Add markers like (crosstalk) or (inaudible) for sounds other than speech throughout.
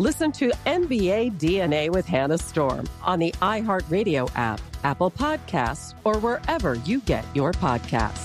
Listen to NBA DNA with Hannah Storm on the iHeartRadio app, Apple Podcasts, or wherever you get your podcasts.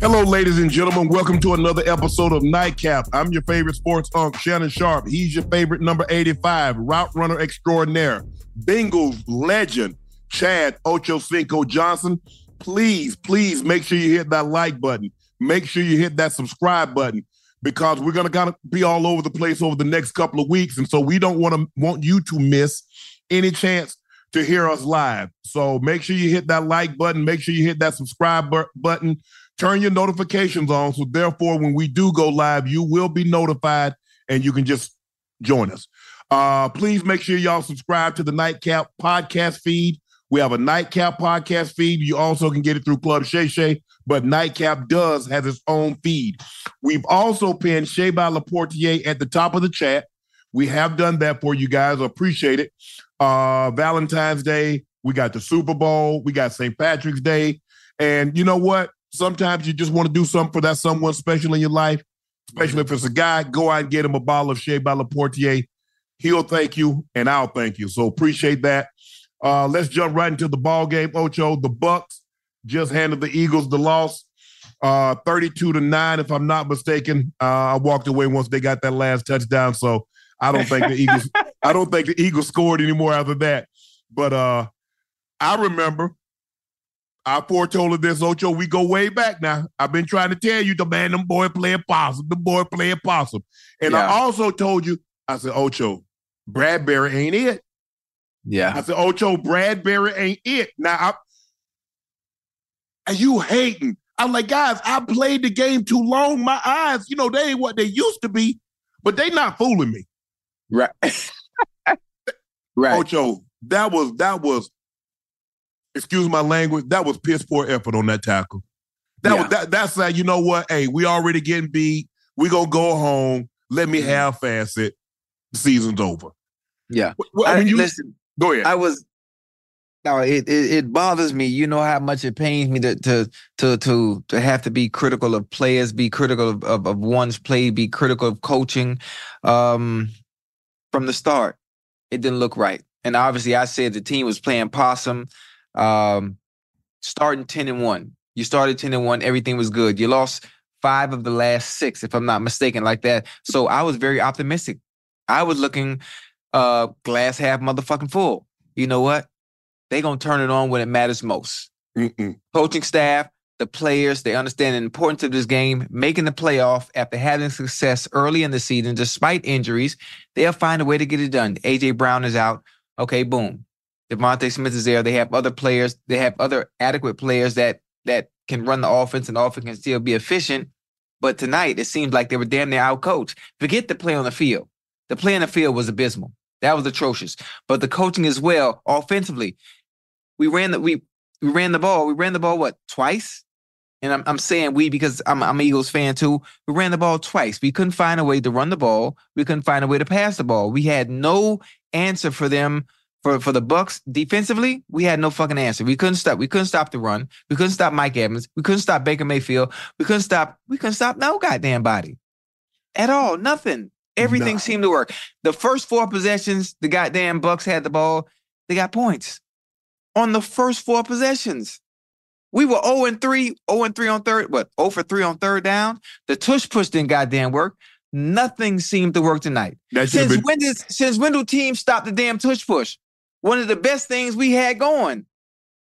Hello, ladies and gentlemen. Welcome to another episode of Nightcap. I'm your favorite sports unk, Shannon Sharpe. He's your favorite number 85, route runner extraordinaire, Bengals legend, Chad Ochocinco Johnson. Please, please make sure you hit that like button. Make sure you hit that subscribe button because we're gonna kind of be all over the place over the next couple of weeks, and so we don't want to want you to miss any chance to hear us live. So make sure you hit that like button. Make sure you hit that subscribe bu- button turn your notifications on. So therefore, when we do go live, you will be notified and you can just join us. Uh, please make sure y'all subscribe to the Nightcap podcast feed. We have a Nightcap podcast feed. You also can get it through Club Shay Shay, but Nightcap does have its own feed. We've also pinned Shay by Laportier at the top of the chat. We have done that for you guys. Appreciate it. Uh, Valentine's Day, we got the Super Bowl, we got St. Patrick's Day. And you know what? Sometimes you just want to do something for that someone special in your life, especially if it's a guy. Go out and get him a bottle of Shea by Laportier. He'll thank you, and I'll thank you. So appreciate that. Uh, let's jump right into the ball game. Ocho, the Bucs just handed the Eagles the loss, uh, thirty-two to nine, if I'm not mistaken. Uh, I walked away once they got that last touchdown, so I don't think the Eagles. (laughs) I don't think the Eagles scored anymore after that. But uh, I remember I foretold this, Ocho. We go way back now. I've been trying to tell you, the man, them boy playing possum, the boy playing possum. And Yeah. I also told you, I said, Ocho, Bradberry ain't it. Yeah. I said, Ocho, Bradberry ain't it. Now, I, and you hating. I'm like, guys, I played the game too long. My eyes, you know, they ain't what they used to be, but they not fooling me. Right. (laughs) right. Ocho, that was that was, excuse my language, that was piss poor effort on that tackle. That Yeah. was that that's like, you know what? Hey, we already getting beat. We gonna go home. Let me Mhm. half-ass it. The season's over. Yeah. Well, I, when you listen, go ahead. I was no, it, it it bothers me. You know how much it pains me to to to to to have to be critical of players, be critical of, of, of one's play, be critical of coaching. Um from the start, it didn't look right. And obviously I said the team was playing possum. Um starting 10 and 1. You started 10 and 1, everything was good. You lost five of the last six, if I'm not mistaken, like that. So I was very optimistic. I was looking uh, glass half motherfucking full. You know what? They gonna turn it on when it matters most. Mm-mm. Coaching staff, the players, they understand the importance of this game, making the playoff after having success early in the season, despite injuries, they'll find a way to get it done. AJ Brown is out. Okay, boom. DeVonta Smith is there. They have other players. They have other adequate players that that can run the offense and the offense can still be efficient. But tonight, it seems like they were damn near out coached. Forget the play on the field. The play on the field was abysmal. That was atrocious. But the coaching as well, offensively, we ran the we we ran the ball. We ran the ball what twice? And I'm I'm saying we because I'm I'm an Eagles fan too. We ran the ball twice. We couldn't find a way to run the ball. We couldn't find a way to pass the ball. We had no answer for them for for the Bucs defensively. We had no fucking answer. We couldn't stop. We couldn't stop the run. We couldn't stop Mike Evans. We couldn't stop Baker Mayfield. We couldn't stop. We couldn't stop no goddamn body at all. Nothing. Everything No. seemed to work. The first four possessions, the goddamn Bucs had the ball. They got points on the first four possessions. We were 0 and 3, 0 and 3 on third, what, 0 for 3 on third down. The tush push didn't goddamn work. Nothing seemed to work tonight. That Since been when did since when do teams stop the damn tush push? One of the best things we had going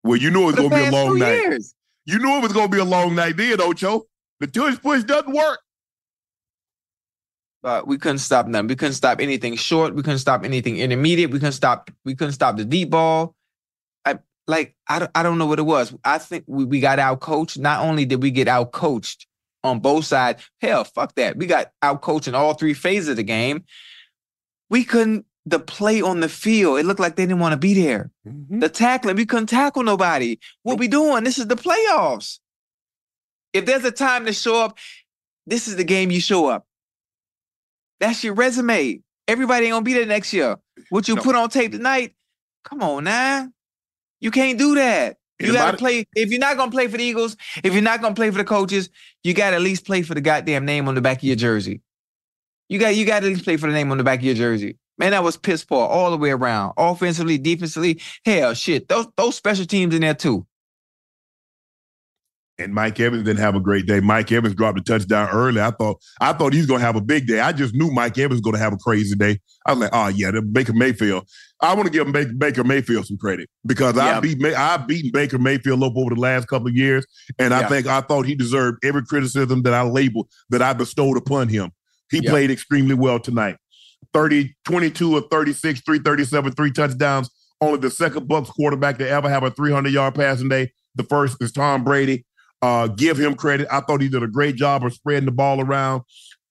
well. You knew it was gonna be a long night. years. You knew it was gonna be a long night, then, Ocho. The tush push doesn't work. But we couldn't stop them. We couldn't stop anything short. We couldn't stop anything intermediate. We couldn't stop. We couldn't stop the deep ball. I like. I don't. I don't know what it was. I think we, we got out coached. Not only did we get out coached on both sides. Hell, fuck that. We got out coached in all three phases of the game. We couldn't. The play on the field. It looked like they didn't want to be there. Mm-hmm. The tackling. We couldn't tackle nobody. What we doing? This is the playoffs. If there's a time to show up, this is the game you show up. That's your resume. Everybody ain't gonna be there next year. What you No. put on tape tonight, come on now. You can't do that. You gotta play. If you're not gonna play for the Eagles, if you're not gonna play for the coaches, you gotta at least play for the goddamn name on the back of your jersey. You got you gotta at least play for the name on the back of your jersey. Man, that was piss poor all the way around. Offensively, defensively, hell shit. Those those special teams in there too. And Mike Evans didn't have a great day. Mike Evans dropped a touchdown early. I thought I thought he was gonna have a big day. I just knew Mike Evans was gonna have a crazy day. I was like, oh yeah, the Baker Mayfield. I want to give Baker, Baker Mayfield some credit because I beat I've beaten Baker Mayfield up over the last couple of years, and I think I thought he deserved every criticism that I labeled that I bestowed upon him. He Yeah. played extremely well tonight. 30, 22 or 36, 337, three touchdowns. Only the second Bucs quarterback to ever have a 300 yard passing day. The first is Tom Brady. Uh, give him credit. I thought he did a great job of spreading the ball around.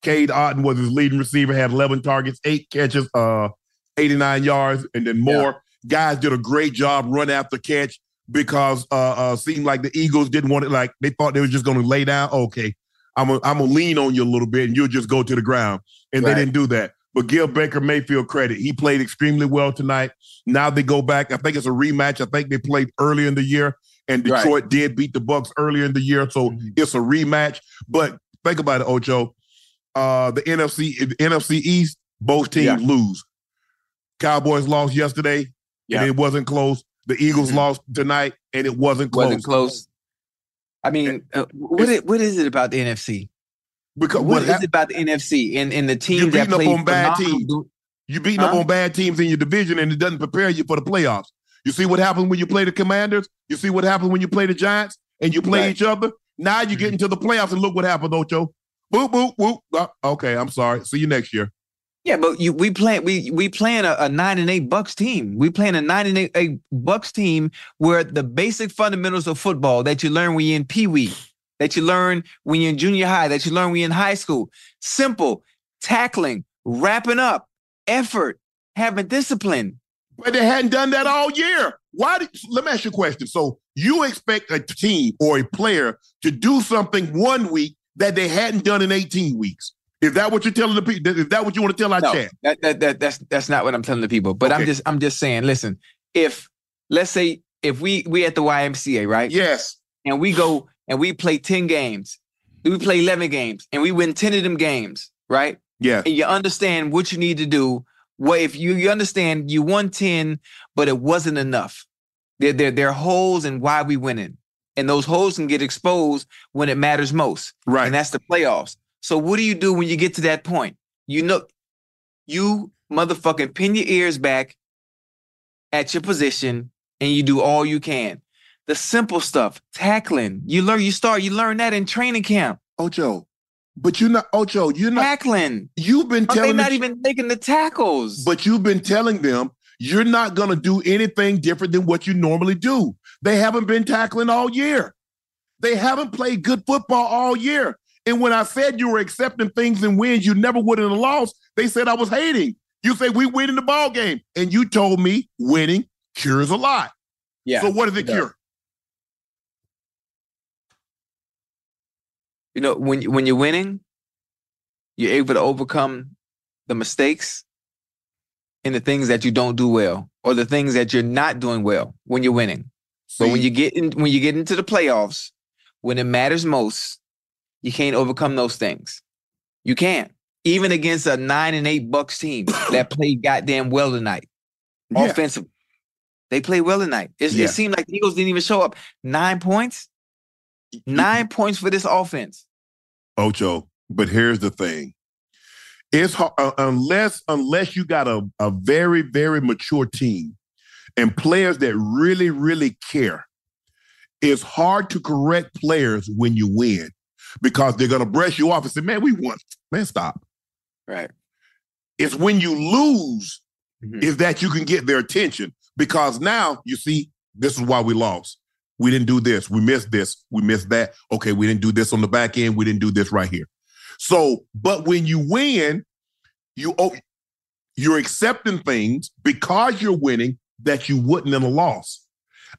Cade Otton was his leading receiver, had 11 targets, eight catches, uh, 89 yards, and then more. Guys did a great job run after catch because uh, uh seemed like the Eagles didn't want it. Like they thought they were just going to lay down. Okay, I'm I'm gonna lean on you a little bit, and you'll just go to the ground. And Right. they didn't do that. But give Baker Mayfield credit. He played extremely well tonight. Now they go back. I think it's a rematch. I think they played early in the year, and Right. Detroit did beat the Bucs earlier in the year, so Mhm. it's a rematch. But think about it, Ocho. Uh, the NFC, the NFC East, both teams Yeah. lose. Cowboys lost yesterday, Yeah. and it wasn't close. The Eagles Mhm. lost tonight, and it wasn't close. Wasn't close. I mean, uh, what is, what is it about the NFC? Because What what is it about the NFC and, and the teams that beating up play on bad teams. you beating up on bad teams in your division, and it doesn't prepare you for the playoffs. You see what happens when you play the Commanders. You see what happens when you play the Giants, and you play Right. each other. Now you get into the playoffs, and look what happened, Ocho. Boop boop boop. Uh, okay, I'm sorry. See you next year. Yeah, but you we play we we playing a, a nine and eight Bucs team. We playing a nine and eight, eight Bucs team where the basic fundamentals of football that you learn when you're in Pee Wee, that you learn when you're in junior high, that you learn when you're in high school. Simple tackling, wrapping up, effort, having discipline. But they hadn't done that all year. Why did let me ask you a question. So you expect a team or a player to do something one week that they hadn't done in 18 weeks? Is that what you're telling the people? Is that what you want to tell our No, chat? that, that, that that's that's not what I'm telling the people. But I'm just I'm just saying. Listen, if let's say if we we at the YMCA right, Yes. and we go and we play ten games, we play eleven games, and we win ten of them games, right? Yeah. And you understand what you need to do. What if you you understand you won ten, but it wasn't enough. There there there are holes in why we winning, and those holes can get exposed when it matters most Right. and that's the playoffs. So what do you do when you get to that point? You know, you motherfucking pin your ears back at your position and you do all you can. The simple stuff, tackling. You learn, you start, you learn that in training camp. Ocho, but you're not Ocho. You're not tackling. You've been But telling they're not even taking the tackles. but you've been telling them you're not going to do anything different than what you normally do. They haven't been tackling all year. They haven't played good football all year. And when I said you were accepting things and wins you never would in a loss, they said I was hating. You say we win in the ball game, and you told me winning cures a lot. yeah. so what does it it cure? You know, when when you're winning, you're able to overcome the mistakes and the things that you don't do well, or the things that you're not doing well when you're winning. But when you get in, when you get into the playoffs, when it matters most, you can't overcome those things. You can't. Even against a nine and eight Bucs team (coughs) that played goddamn well tonight, Yeah. offensively, they played well tonight. Yeah. It seemed like the Eagles didn't even show up. Nine points, nine points for this offense. Ocho. But here's the thing: it's hard, uh, unless unless you got a, a very very mature team and players that really really care. It's hard to correct players when you win because they're gonna brush you off and say, "Man, we won." Man, stop. Right. It's when you lose Mhm. is that you can get their attention because now you see this is why we lost. We didn't do this. We missed this. We missed that. Okay, we didn't do this on the back end. We didn't do this right here. So, but when you win, you oh, you're accepting things because you're winning that you wouldn't in a loss.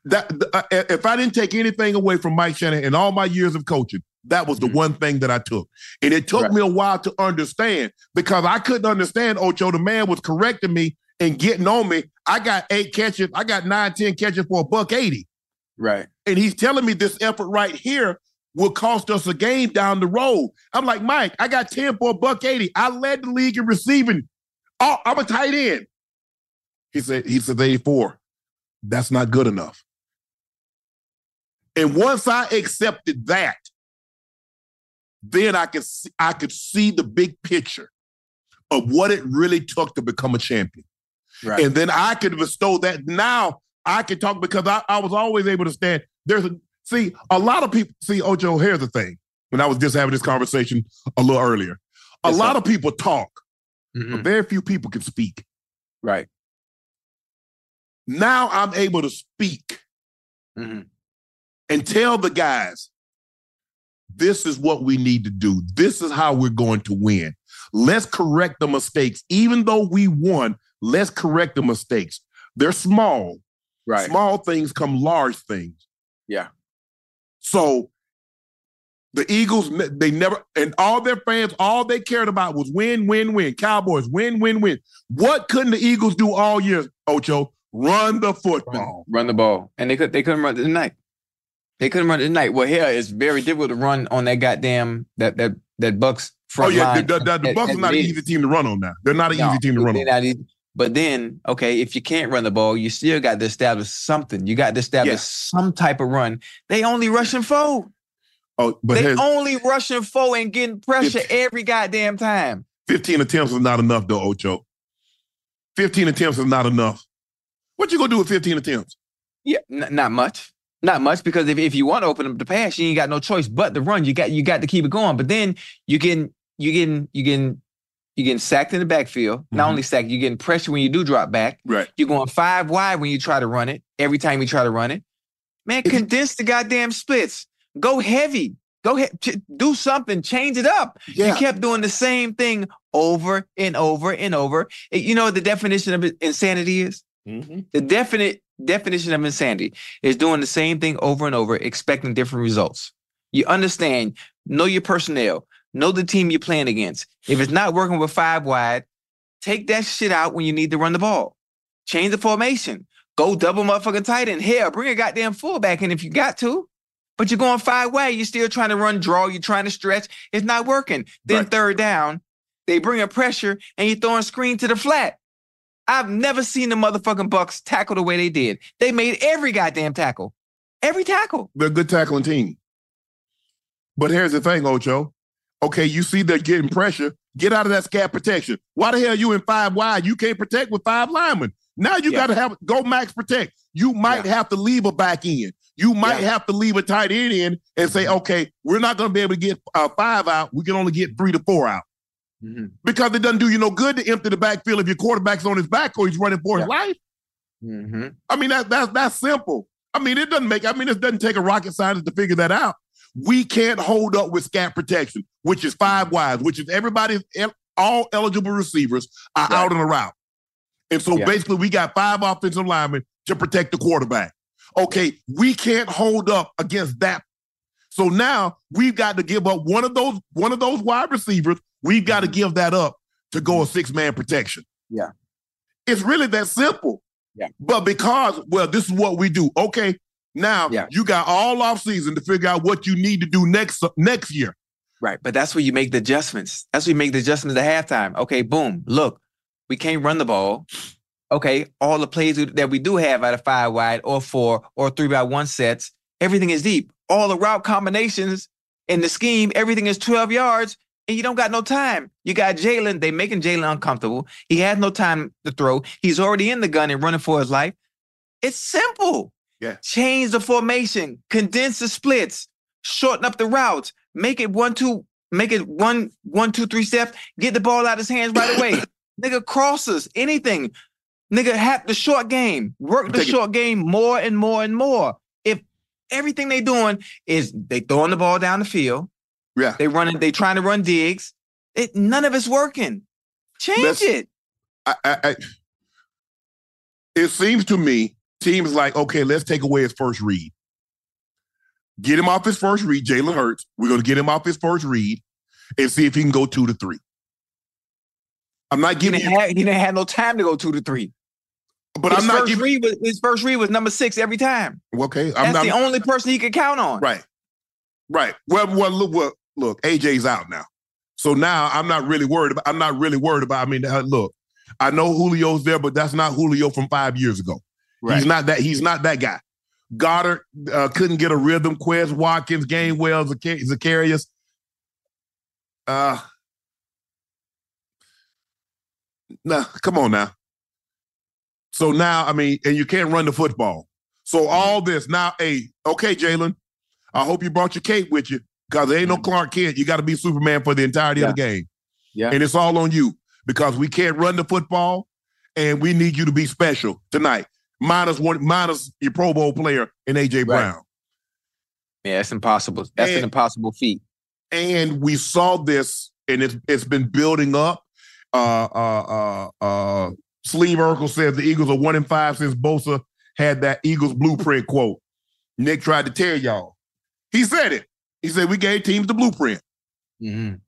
That uh, if I didn't take anything away from Mike Shanahan in all my years of coaching, that was the Mhm. one thing that I took. And it took Right. me a while to understand because I couldn't understand Ocho. The man was correcting me and getting on me. I got eight catches. I got nine, ten catches for a buck 80. Right. And he's telling me this effort right here will cost us a game down the road. I'm like, Mike, I got 10 for a buck 80. I led the league in receiving. Oh, I'm a tight end. He said, he said 84. That's not good enough. And once I accepted that, then I could see, I could see the big picture of what it really took to become a champion. Right. And then I could bestow that. Now I can talk because I, I was always able to stand. There's a see a lot of people see Ocho. Here's the thing. When I was just having this conversation a little earlier, a Yes, lot sir. of people talk, Mhm. but very few people can speak. Right. Now I'm able to speak Mhm. and tell the guys, this is what we need to do. This is how we're going to win. Let's correct the mistakes. Even though we won, let's correct the mistakes. They're small. Right. Small things come large things. Yeah. So the Eagles, they never, and all their fans, all they cared about was win, win, win. Cowboys, win, win, win. What couldn't the Eagles do all year, Ocho? Run the football. Run the ball, and they could they couldn't run it tonight. They couldn't run it tonight. Well, here it's very difficult to run on that goddamn that that that Bucs Oh, front yeah. line. The, the, the as- Bucs are not an easy team to run on now. They're not an No, easy team to run on. not easy. But then, okay, if you can't run the ball, you still got to establish something. You got to establish Yeah. some type of run. They only rushing four. Oh, but they only rushing four and getting pressure If- every goddamn time. 15 attempts is not enough, though, Ocho. 15 attempts is not enough. What you gonna do with 15 attempts? Yeah, n- not much. Not much because if, if you want to open up the pass, you ain't got no choice but to run. You got you got to keep it going. But then you getting you getting you getting you getting sacked in the backfield. Not Mhm. only sacked, you're getting pressure when you do drop back. Right. You're going five wide when you try to run it. Every time you try to run it, man, condense the goddamn splits. Go heavy. Go ahead. Do something. Change it up. Yeah. You kept doing the same thing over and over and over. Eh, You know what the definition of insanity is? Mhm. The definite definition of insanity is doing the same thing over and over, expecting different results. You understand, know your personnel, know the team you're playing against. If it's not working with five wide, take that shit out when you need to run the ball. Change the formation. Go double motherfucking tight end. Hell, bring a goddamn fullback in if you got to. But you're going five wide. You're still trying to run draw. You're trying to stretch. It's not working. Then Right. third down, they bring a pressure and you're throwing screen to the flat. I've never seen the motherfucking Bucs tackle the way they did. They made every goddamn tackle. Every tackle. They're a good tackling team. But here's the thing, Ocho. Okay, you see they're getting pressure. Get out of that scat protection. Why the hell are you in five wide? You can't protect with five linemen. Now you Yeah. got to have go max protect. You might have to leave a back end. You might Yeah. have to leave a tight end in and say, okay, we're not going to be able to get uh, five out. We can only get three to four out Mhm. because it doesn't do you no good to empty the backfield if your quarterback's on his back or he's running for his Yeah. life. Mhm. I mean, that, that's that's simple. I mean, it doesn't make. I mean, it doesn't take a rocket scientist to figure that out. We can't hold up with scat protection, which is five wides, which is everybody's el- all eligible receivers are Right. out on the route, and so Yeah. basically we got five offensive linemen to protect the quarterback. Okay, we can't hold up against that. So now we've got to give up one of those one of those wide receivers. We've got to give that up to go a six man protection. Mm-hmm. Yeah. it's really that simple. Yeah. But because, well, this is what we do. Okay. Now Yeah. you got all off season to figure out what you need to do next next year. Right. But that's where you make the adjustments. That's where you make the adjustments at halftime. Okay, boom. Look, we can't run the ball. Okay, all the plays that we do have out of five wide or four or three by one sets, everything is deep. All the route combinations in the scheme, everything is 12 yards, and you don't got no time. You got Jalen, they making Jalen uncomfortable. He has no time to throw. He's already in the gun and running for his life. It's simple. Yeah. Change the formation, condense the splits, shorten up the routes, make it one, two, make it one, one, two, three steps, get the ball out of his hands right away. (coughs) Nigga crosses, anything. Nigga have the short game. Work the short game more and more and more. If everything they doing is they throwing the ball down the field, Yeah. they running, they trying to run digs. It none of it's working. Change Let's- it. I, I, I, it seems to me teams like, okay, let's take away his first read. Get him off his first read, Jalen Hurts. We're going to get him off his first read and see if he can go two to three. I'm not He giving didn't, you, have, he didn't have no time to go two to three. but his I'm not first giving. read was his first read was number six every time. Okay, I'm That's not. the only person he could count on. Right. Right. Well, well, look, well, look, AJ's out now. So now I'm not really worried about I'm not really worried about I mean, uh, look, I know Julio's there, but that's not Julio from 5 years ago. He's not that he's not that guy. Goedert uh, couldn't get a rhythm. Quez Watkins, Gainwell, Zac- Zaccheaus. Uh Nah, come on now. So now, I mean, and you can't run the football. So all this now, hey, okay, Jalen, I hope you brought your cape with you because there ain't no Clark Kent. You got to be Superman for the entirety of the game. Yeah. And it's all on you because we can't run the football and we need you to be special tonight. Minus one, minus your Pro Bowl player in AJ Brown. Yeah, it's impossible. That's an impossible feat. And we saw this, and it's it's been building up. Uh uh uh uh Sleeve Urkel says the Eagles are one in five since Bosa had that Eagles blueprint quote. Nick tried to tell y'all. He said it. He said we gave teams the blueprint. Mhm.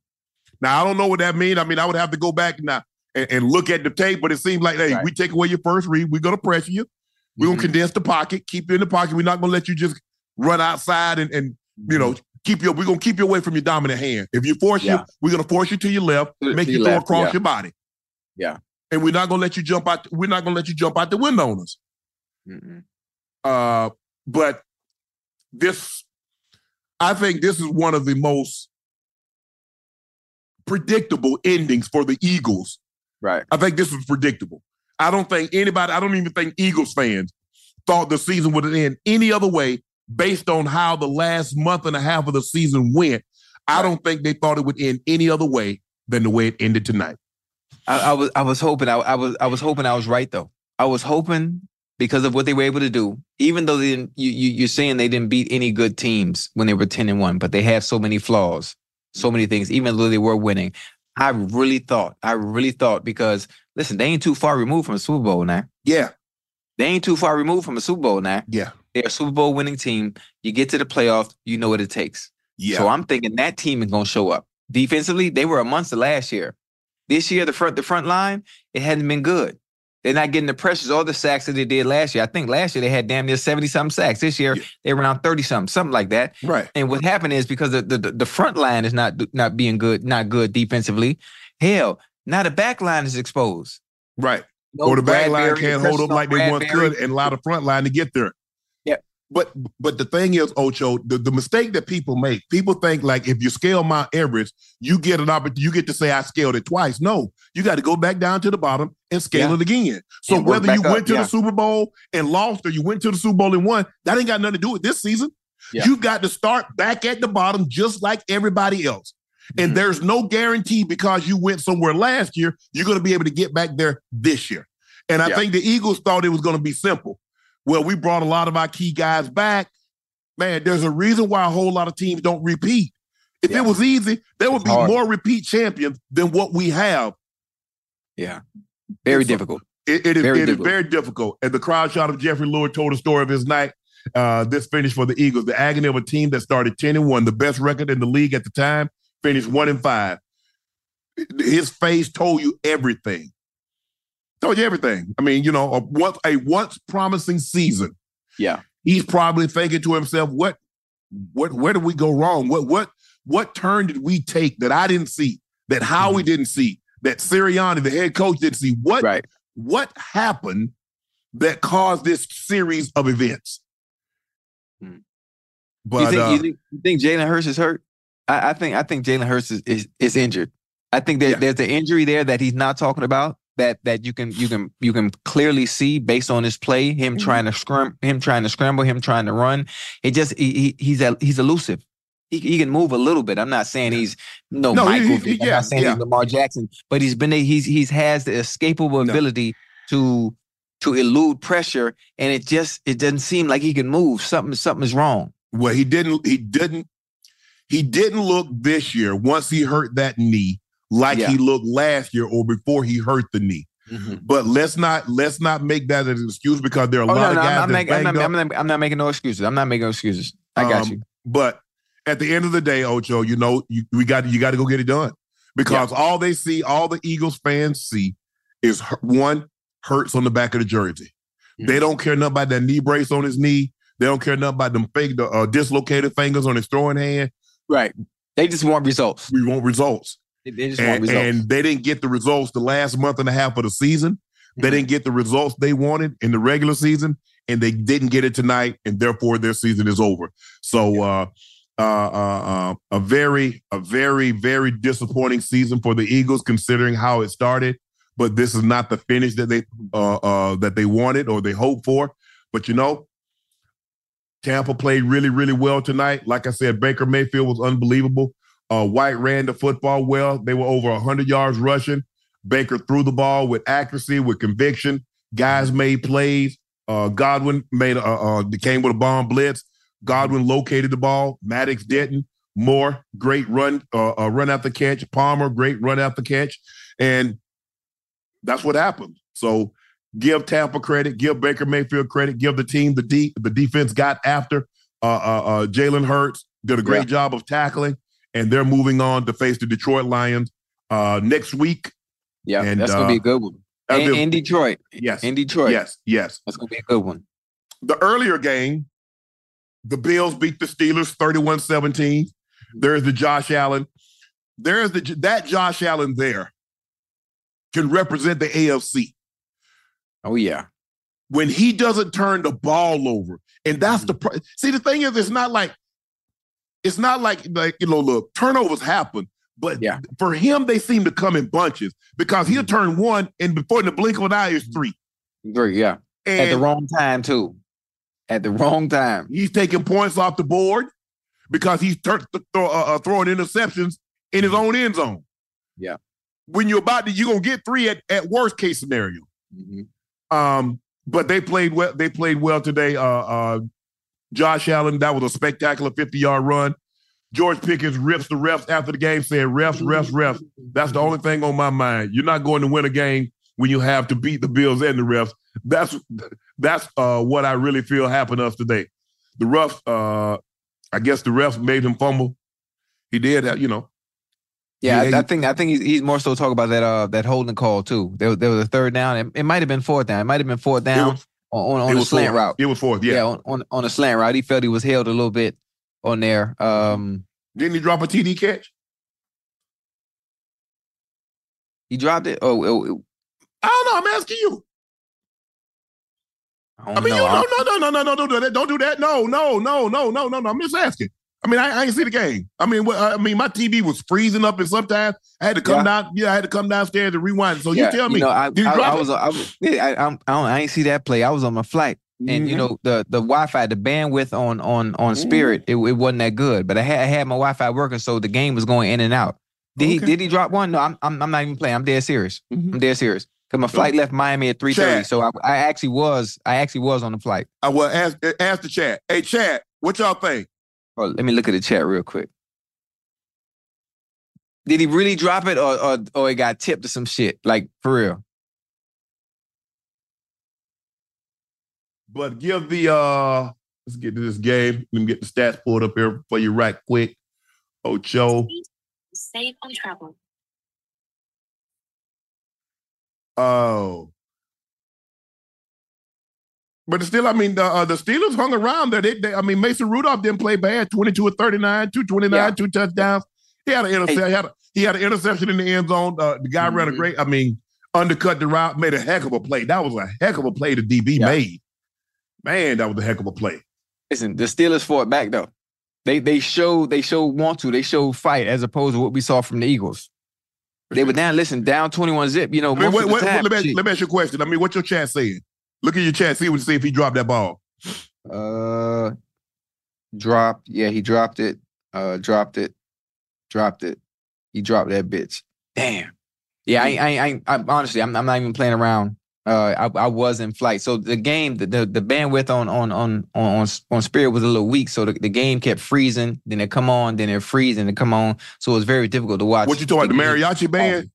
Now I don't know what that means. I mean, I would have to go back now and, and look at the tape, but it seems like hey, Right. we take away your first read, we're gonna pressure you. We're gonna condense the pocket, keep you in the pocket. We're not gonna let you just run outside and, and you know keep you. We're gonna keep you away from your dominant hand. If you force Yeah. you, we're gonna force you to your left, To- make you your throw across yeah. your body. Yeah. And we're not gonna let you jump out. We're not gonna let you jump out the window on us. Mhm. Uh, but this, I think this is one of the most predictable endings for the Eagles. Right. I think this was predictable. I don't think anybody, I don't even think Eagles fans thought the season would end any other way based on how the last month and a half of the season went. I don't think they thought it would end any other way than the way it ended tonight. I, I was I was hoping I, I was I was hoping I was right though. I was hoping because of what they were able to do, even though they didn't you, you you're saying they didn't beat any good teams when they were 10 and 1, but they have so many flaws, so many things, even though they were winning. I really thought, I really thought because listen, they ain't too far removed from a Super Bowl now. Yeah, They ain't too far removed from a Super Bowl now. yeah, They're a Super Bowl winning team. You get to the playoffs, you know what it takes. yeah. So I'm thinking that team is gonna show up. Defensively, they were a monster last year. This year, the front the front line, it hadn't been good. They're not getting the pressures or the sacks that they did last year. I think last year they had damn near 70 something sacks. This year Yeah. they were around 30 something, something like that. right. And what happened is because the, the the front line is not not being good, not good defensively. Hell, now the back line is exposed. Right. No or the back line can't hold up like they once Bradberry. could and allow the front line to get there. Yeah. But but the thing is, Ocho, the, the mistake that people make, people think like if you scale Mount Everest, you get an opportunity, you get to say I scaled it twice. No, you got to go back down to the bottom and scale Yeah. it again. So And whether you up, went to yeah. the Super Bowl and lost or you went to the Super Bowl and won, that ain't got nothing to do with this season. Yeah. You got to start back at the bottom just like everybody else. And Mhm. there's no guarantee because you went somewhere last year, you're going to be able to get back there this year. And I Yeah. think the Eagles thought it was going to be simple. Well, we brought a lot of our key guys back. Man, there's a reason why a whole lot of teams don't repeat. If Yeah. it was easy, there would It's be hard. more repeat champions than what we have. Yeah. Very So- difficult. It, it is, Very it is difficult. very difficult. And the crowd shot of Jeffrey Lurie told the story of his night. Uh, this finish for the Eagles, the agony of a team that started 10 and 1, the best record in the league at the time, finished 1 and 5. His face told you everything. Told you everything. I mean, you know, a once a once promising season. Yeah. He's probably thinking to himself, what what where did we go wrong? What what what turn did we take that I didn't see, that Howie Mm-hmm. didn't see, that Sirianni, the head coach, didn't see? What Right. what happened that caused this series of events? Hmm. But you think uh, you think, you think Jalen Hurts is hurt? I, I think I think Jalen Hurts is, is is injured. I think there, Yeah. there's an injury there that he's not talking about that that you can you can you can clearly see based on his play, him Mhm. trying to scrum, him trying to scramble, him trying to run. It just he, he he's a, he's elusive. He, he can move a little bit. I'm not saying he's no, No, he- Michael. he- Vick. I'm yeah, not saying yeah. he's Lamar Jackson, but he's been a- he's he's has the escapable No. ability to to elude pressure, and it just it doesn't seem like he can move. Something something is wrong. well, he didn't he didn't he didn't look this year once he hurt that knee like Yeah. he looked last year or before he hurt the knee. But let's not let's not make that an excuse because there are a Oh, lot no, of guys I'm, making, I'm, not. I'm, not, I'm not making no excuses. I'm not making no excuses. I got Um, you. But at the end of the day, Ocho, you know, you, we got you got to go get it done because all they see, all the Eagles fans see, is one hurts on the back of the jersey. Mm-hmm. They don't care nothing about that knee brace on his knee. They don't care nothing about them fake uh, dislocated fingers on his throwing hand. Right. They just want results. We want results, They, just want and, results. and they didn't get the results the last month and a half of the season. They Mhm. didn't get the results they wanted in the regular season, and they didn't get it tonight, and therefore their season is over. So, uh, uh, uh, uh, a very, a very, very disappointing season for the Eagles, considering how it started. But this is not the finish that they uh, uh, that they wanted or they hoped for. But you know, Tampa played really, really well tonight. Like I said, Baker Mayfield was unbelievable. Uh, White ran the football well. They were over 100 yards rushing. Baker threw the ball with accuracy, with conviction. Guys made plays. Uh, Godwin made a, uh, came with a bomb blitz. Godwin located the ball. Maddox didn't. Moore, great run, uh, uh, run after the catch. Palmer, great run after catch, and that's what happened. So give Tampa credit, give Baker Mayfield credit, give the team the de- the defense got after uh, uh, uh, Jalen Hurts did a great job of tackling, and they're moving on to face the Detroit Lions uh, next week. yeah, and, that's gonna be uh, a good one. In, in Detroit. yes, In Detroit. yes, yes. That's gonna be a good one. the earlier game, the Bills beat the Steelers 31 17. There's the Josh Allen. There's the that Josh Allen there can represent the AFC Oh yeah. when he doesn't turn the ball over. And that's the pro- see. The thing is, it's not like it's not like like you know, look, turnovers happen, but Yeah. for him, they seem to come in bunches because he'll turn one, and before in the blink of an eye is three. Three, yeah. And At the wrong time too. At the wrong time. He's taking points off the board because he's tur- th- throw, uh, uh, throwing interceptions in his own end zone. Yeah. When you're about to, you're gonna get three at, at worst case scenario. Mhm. Um, but they played well. They played well today. Uh, uh, Josh Allen, that was a spectacular 50 yard run. George Pickens rips the refs after the game, saying, "Refs, refs, refs." That's the only thing on my mind. You're not going to win a game when you have to beat the Bills and the refs. That's that's uh, what I really feel happened to us today. The refs, uh, I guess the refs made him fumble. He did, you know. Yeah, Yeah, I, I think I think he's, he's more so talking about that uh that holding call too. There, was- there was a third down. It, it might have been fourth down. It might have been fourth down was- on on, it on a slant fourth. route. It was fourth. Yeah. on, on on a slant route. He felt he was held a little bit on there. Um, Didn't he drop a TD catch? he dropped it. Oh, oh, I don't know. I'm asking you. I, I mean, you, no, no, no, no, no, no, don't do that. Don't do that. No, no, no, no, no, no, no. I'm just asking. I mean, I, I didn't see the game. I mean, what, I mean, my TV was freezing up, and sometimes I had to come Yeah. down. Yeah, I had to come downstairs to rewind. So you tell me, know, I, did you I, drop I was, I was, yeah, I, I'm- I, I ain't see that play. I was on my flight, and you Mhm. know the the Wi-Fi, the bandwidth on on on Spirit, it, it wasn't that good. But I had I had my Wi-Fi working, so the game was going in and out. Did he did he drop one? No, I'm I'm, I'm not even playing. I'm dead serious. Mhm. I'm dead serious. Cause my flight left Miami at three thirty, so I, I actually was I actually was on the flight. I will ask ask the chat. Hey, chat, what y'all think? Oh, let me look at the chat real quick. Did he really drop it, or or or it got tipped to some shit? Like for real? But give the uh let's get to this game. Let me get the stats pulled up here for you right quick. Ocho. Save on travel. Oh. But still, I mean, the uh, the Steelers hung around there. They, they, I mean, Mason Rudolph didn't play bad. 22 or 39, 229, Yeah. two touchdowns. He had an interception. He, had a, he had an interception in the end zone. Uh, the guy ran a Mhm. great, I mean, undercut the route, made a heck of a play. That was a heck of a play the DB Yeah. made. Man, that was a heck of a play. Listen, the Steelers fought back though. They they showed they showed want to. They showed fight as opposed to what we saw from the Eagles. They were down. Listen, down twenty one zip. You know, I mean, what, what, time. let, me, let me ask you a question. I mean, what's your chat saying? Look at your chat. See what see if he dropped that ball. Uh, dropped. Yeah, he dropped it. Uh, dropped it. Dropped it. He dropped that bitch. Damn. Yeah, I, I, I, I honestly, I'm, I'm not even playing around. Uh, I, I was in flight, so the game, the, the, the bandwidth on, on, on, on, on, Spirit was a little weak, so the, the game kept freezing. Then it come on, then it freeze, and it come on. So it was very difficult to watch. What you talking about? The mariachi band?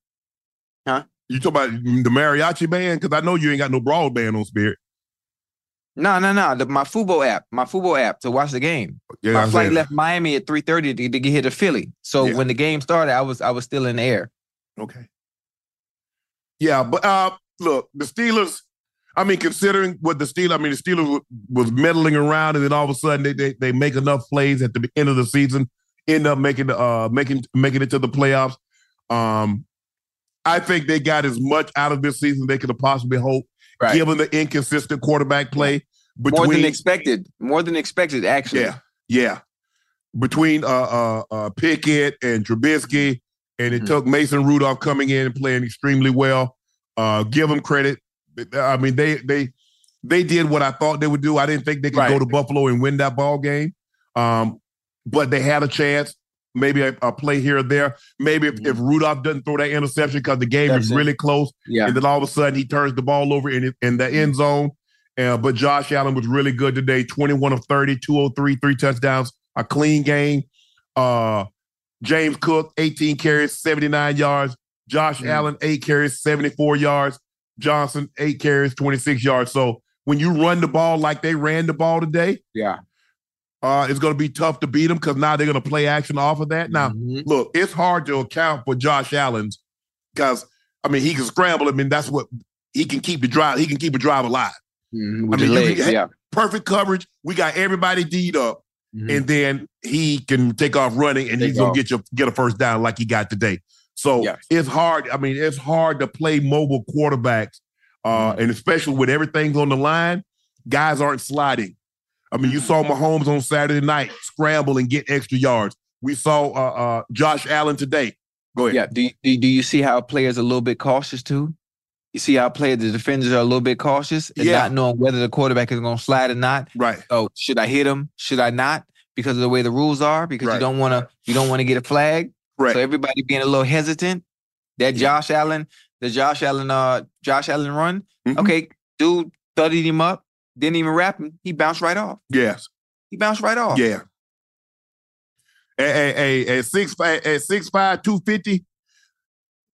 Huh? You talking about the mariachi band? Because I know you ain't got no broadband on Spirit. No, no, no. The, my Fubo app, my Fubo app to watch the game. Yeah, my I'm flight saying- left Miami at three thirty to, to get here to Philly. So Yeah. when the game started, I was I was still in the air. Okay. Yeah, but uh, look, the Steelers. I mean, considering what the Steelers, I mean, the Steelers was, was meddling around, and then all of a sudden they, they they make enough plays at the end of the season, end up making the uh making making it to the playoffs. Um, I think they got as much out of this season they could have possibly hoped, Right. given the inconsistent quarterback play between More than expected. More than expected, actually. Yeah, yeah. Between uh uh, uh Pickett and Trubisky, and it Mhm. took Mason Rudolph coming in and playing extremely well. Uh, give them credit. I mean, they they they did what I thought they would do. I didn't think they could go to Buffalo and win that ball game. Um, but they had a chance. Maybe a, a play here or there. Maybe if, if Rudolph doesn't throw that interception because the game is Interception. really close, Yeah. and then all of a sudden he turns the ball over in, in the end zone. Uh, but Josh Allen was really good today 21 of 30, 203, three touchdowns, a clean game. Uh, James Cook, 18 carries, 79 yards. Josh Mm. Allen, eight carries, 74 yards. Johnson, eight carries, 26 yards. So when you run the ball like they ran the ball today, Yeah. Uh, it's going to be tough to beat them because now they're going to play action off of that. Now, Mhm. look, it's hard to account for Josh Allen's because I mean he can scramble. I mean that's what he can keep the drive. He can keep a drive alive. Mhm. With I mean, legs, yeah. Perfect coverage. We got everybody D'd up, Mhm. and then he can take off running, and Take he's gonna off. get you get a first down like he got today. So Yeah. it's hard. I mean, it's hard to play mobile quarterbacks, uh, Mm-hmm. and especially when everything's on the line, guys aren't sliding. I mean, you saw Mm-hmm. Mahomes on Saturday night scramble and get extra yards. We saw uh, uh, Josh Allen today. Go ahead. Yeah. Do you, do, you- do you see how players are a little bit cautious too? You see how players, the defenders are a little bit cautious and Yeah. not knowing whether the quarterback is going to slide or not. Right. Oh, should I hit him? Should I not? Because of the way the rules are. Because Right. you don't want to. You don't want to get a flag. Correct. So everybody being a little hesitant. That Josh Allen, the Josh Allen, uh, Josh Allen run. Mhm. Okay, dude thudded him up. Didn't even wrap him. He bounced right off. Yes. He bounced right off. Yeah. At, at, at, at six five at six five two fifty.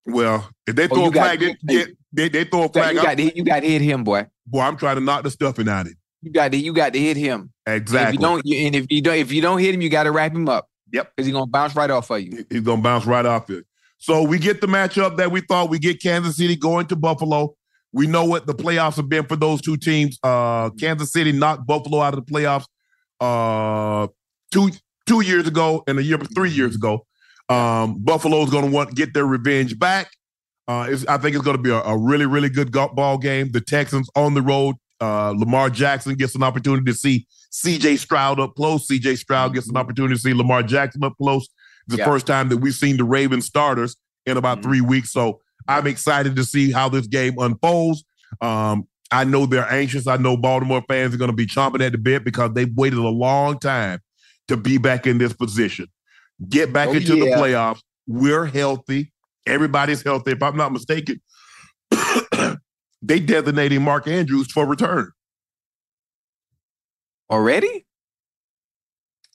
Well, if they oh, throw Oh, a got- flag, they, they, they throw a flag. you got to you got to hit him, boy. boy, I'm trying to knock the stuffing out of him. You got to you got to hit him. Exactly. If you don't, you, and if you don't, if you don't hit him, you got to wrap him up. Yep. Because he's gonna bounce right off of you. He's gonna bounce right off you. So we get the matchup that we thought we get Kansas City going to Buffalo. We know what the playoffs have been for those two teams. Uh, Kansas City knocked Buffalo out of the playoffs uh, two two years ago and a year three years ago. Um, Buffalo's going to want get their revenge back. Uh, it's, I think it's going to be a, a really really good ball game. The Texans on the road Uh, Lamar Jackson gets an opportunity to see CJ Stroud up close. CJ Stroud gets an opportunity to see Lamar Jackson up close. It's the Yeah. first time that we've seen the Ravens starters in about Mhm. three weeks. So I'm excited to see how this game unfolds. Um, I know they're anxious. I know Baltimore fans are going to be chomping at the bit because they've waited a long time to be back in this position. Get back Oh, into the playoffs. We're healthy. Everybody's healthy. If I'm not mistaken, (coughs) they designating Mark Andrews for return. Already?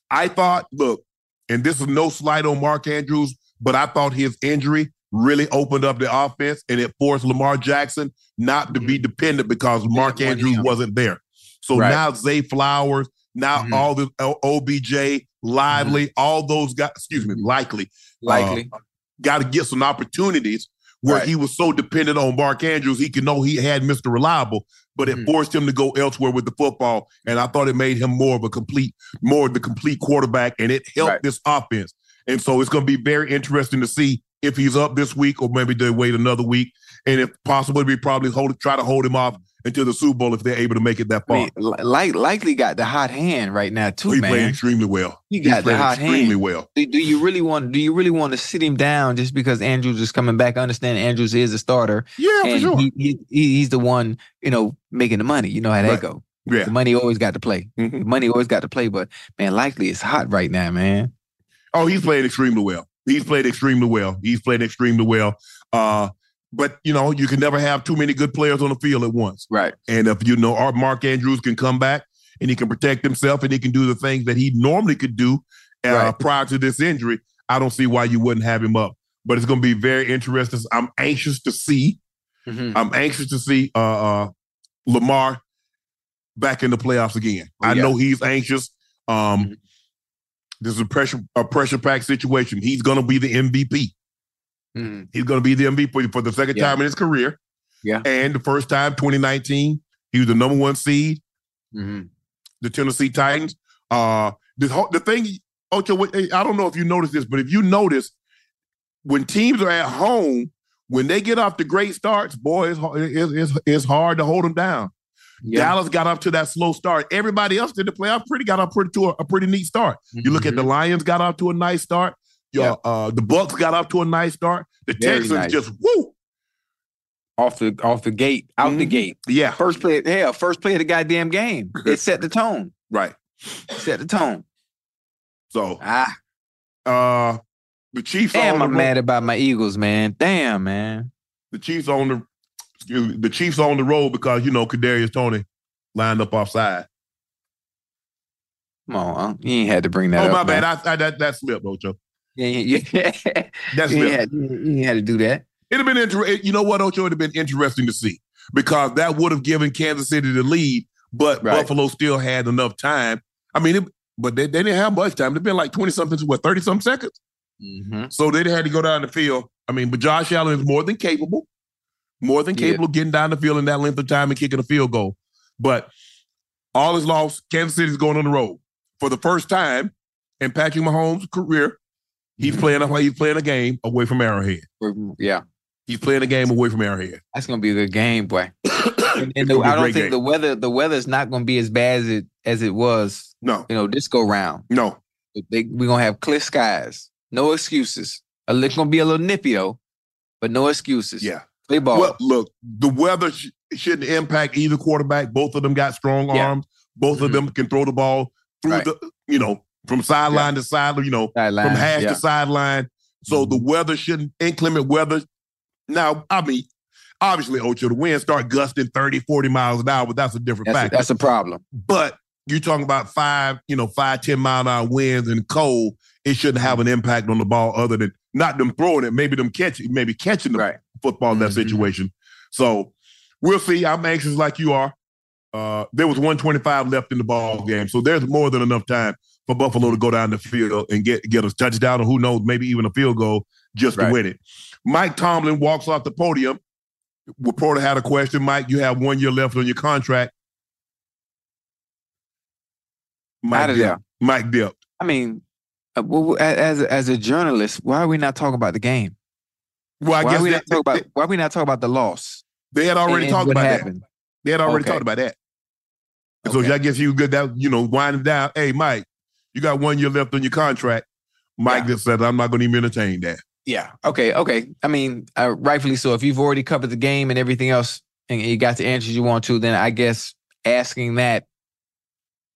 I thought, look, and this is no slight on Mark Andrews, but I thought his injury really opened up the offense and it forced Lamar Jackson not to be dependent because Mark want Andrews him. wasn't there. So Right. now Zay Flowers, now Mhm. all the OBJ, Lively, all those guys, excuse me, likely, Likely. got to get some opportunities where Right. he was so dependent on Mark Andrews, he could know he had Mr. Reliable, but it Mhm. forced him to go elsewhere with the football. And I thought it made him more of a complete, more of the complete quarterback, and it helped Right. this offense. And so it's going to be very interesting to see if he's up this week or maybe they wait another week. And if possible, we probably hold try to hold him off until the Super Bowl if they're able to make it that I far. mean, like likely got the hot hand right now too, he played extremely well. He He got the played hot extremely hand. well. Do, do you really want? Do you really want to sit him down just because Andrews is coming back? I understand Andrews is a starter, Yeah, for sure. he, he he- he's the one you know making the money. You know how that Right. go. yeah. The money always got to play. Mhm. The money always got to play. But man, likely it's hot right now, man. Oh, he's playing extremely well. He's played extremely well. He's played extremely well. Uh, but you know, you can never have too many good players on the field at once. Right. And if you know, our Mark Andrews can come back and he can protect himself and he can do the things that he normally could do uh, Right. prior to this injury. I don't see why you wouldn't have him up. But it's going to be very interesting. I'm anxious to see. Mhm. I'm anxious to see uh, uh, Lamar back in the playoffs again. Oh, I yeah. know he's anxious. Um, Mhm. This is a pressure a pressure packed situation. He's going to be the MVP. Mhm. He's going to be the MVP for the second Yeah. time in his career. Yeah. And the first time, 2019, he was the number one seed, Mhm. the Tennessee Titans. Uh, the, whole- the thing, Ocho, I don't know if you noticed this, but if you notice, when teams are at home, when they get off the great starts, boy, it's, it's, it's, it's hard to hold them down. Yeah. Dallas got up to that slow start. Everybody else did the playoff pretty got up pretty to a, a pretty neat start. You look at the Lions got off to a nice start. Your, Mm-hmm. Yeah. uh, the Bucs got off to a nice start. The Very Texans nice. just woo. off the off the gate, out the Mhm. gate. Yeah, First play, hell, first play of the goddamn game. (laughs) It set the tone. right. Set the tone. So Ah, uh the Chiefs damn, I'm the, mad about my Eagles, man. Damn, man. the Chiefs on the the Chiefs on the road because you know Kadarius Toney lined up offside. Come on, you ain't had to bring that oh up. my bad. I, I that that slipped, Ocho. Yeah, yeah, yeah. (laughs) That you, ain't slipped. had, you had to do that. It'd have been interesting. You know what, Ocho? It'd have been interesting to see because that would have given Kansas City the lead, but Right. Buffalo still had enough time. I mean, it, but they, they didn't have much time. They've been like 20 something, what, 30 some seconds? Mm-hmm. So they had to go down the field. I mean, but Josh Allen is more than capable, more than Yeah. capable of getting down the field in that length of time and kicking a field goal. But all is lost. Kansas City's going on the road for the first time in Patrick Mahomes' career. He's Mm-hmm. playing a he's playing a game away from Arrowhead. Yeah, He's playing a game away from Arrowhead. that's gonna be a good game, boy. (coughs) And, and the, I don't think game. the weather the weather's not gonna be as bad as it as it was, no, you know, this go round. no. They, we're gonna have clear skies, no excuses. It's gonna be a little nippy though, but no excuses. Yeah. Play ball. Well, look, the weather sh- shouldn't impact either quarterback. Both of them got strong Yeah. arms. Both of Mhm. them can throw the ball through Right. the, you know, from sideline to sideline, you know, Sideline, from hash yeah. to sideline. So the weather shouldn't, inclement weather. Now, I mean, obviously, Ocho, the wind start gusting 30, 40 miles an hour, but that's a different That's a, factor. that's a problem. but you're talking about five, you know, five, 10 mile an hour winds and cold. It shouldn't have an impact on the ball other than not them throwing it, maybe them catching, maybe catching the Right. Football in that Mhm. situation. So we'll see. I'm anxious like you are. Uh, there was 125 left in the ball game, so there's more than enough time for Buffalo to go down the field and get get a touchdown, or who knows, maybe even a field goal just to win it. Mike Tomlin walks off the podium. Reporter had a question. Mike, you have one year left on your contract. Mike Out of dipped. there. Mike dipped. I mean, uh, well, well, a- as as a journalist, why are we not talking about the game? Well, I why guess we they, not talking about why we not talking about the loss? they had already and- talked about that. They had already Okay. talked about that. So Okay. I guess you good that you know winding down. Hey, Mike, you got one year left on your contract. Mike Yeah. just said, I'm not going to even entertain that. Yeah. Okay. Okay. I mean, uh, rightfully so. If you've already covered the game and everything else, and you got the answers you want to, then I guess asking that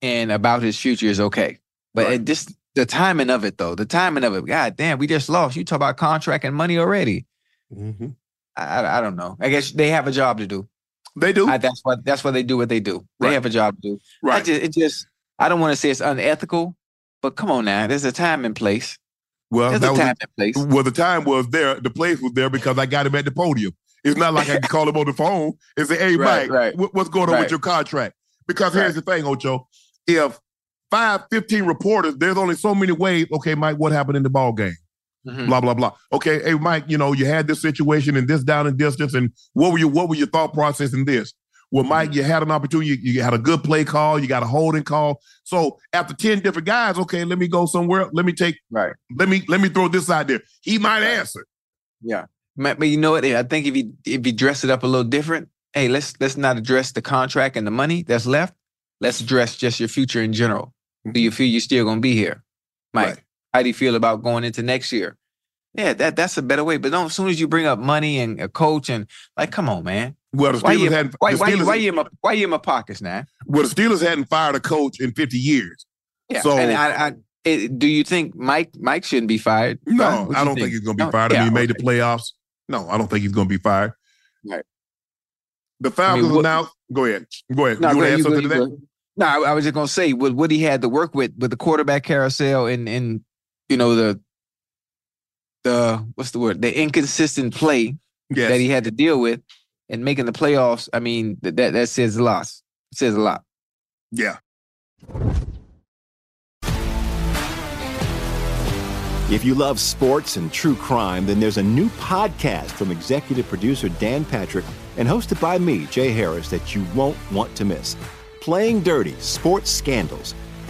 and about his future is okay. But Right. just the timing of it, though, the timing of it. God damn, we just lost. You talk about contract and money already. Mm-hmm. I, I, I don't know. I guess they have a job to do. They do. I, that's what that's why they do what they do. They have a job to do. I right. just, it just I don't want to say it's unethical, but come on now. There's a time and place. well, There's that was time and place. well, the time was there. The place was there because I got him at the podium. It's not like I can (laughs) call him on the phone and say, "Hey, Right, Mike, right. what- what's going on Right. with your contract?" Because here's the thing, Ocho. If five, 15 reporters, there's only so many ways. Okay, Mike, what happened in the ball game? Mhm. Blah blah blah. Okay, hey, Mike, you know you had this situation and this down and distance, and what were your what were your thought process in this? Well, Mike, Mm-hmm. you had an opportunity. You, you had a good play call. You got a holding call. So after ten different guys, okay, let me go somewhere. Let me take. Right. Let me let me throw this out there. He might Right. answer. Yeah. But, but you know what? I think if you if you dress it up a little different, hey, let's let's not address the contract and the money that's left. Let's address just your future in general. Do you feel you're still gonna be here? Mike, Right. How do you feel about going into next year? Yeah, that that's a better way. But don't as soon as you bring up money and a coach and like, come on, man. Well, the Why Steelers you, hadn't. why, why, Steelers, why you in my why you in my pockets now? well, the Steelers hadn't fired a coach in fifty years. Yeah. So- and I, I it, do you think Mike Mike shouldn't be fired? No, I don't think he's going to be No? fired. I Yeah, mean, he made the playoffs. No, I don't think he's going to be fired. Right. The Falcons what- announced. Go ahead. Go ahead. No, you want to add something to that? No, I, I was just gonna say with what he had to work with with the quarterback carousel and and you know the the what's the word the inconsistent play Yes. that he had to deal with and making the playoffs. I mean that that, that says a lot. It says a lot. yeah. If you love sports and true crime, then there's a new podcast from executive producer Dan Patrick and hosted by me, Jay Harris, that you won't want to miss. Playing Dirty Sports Scandals.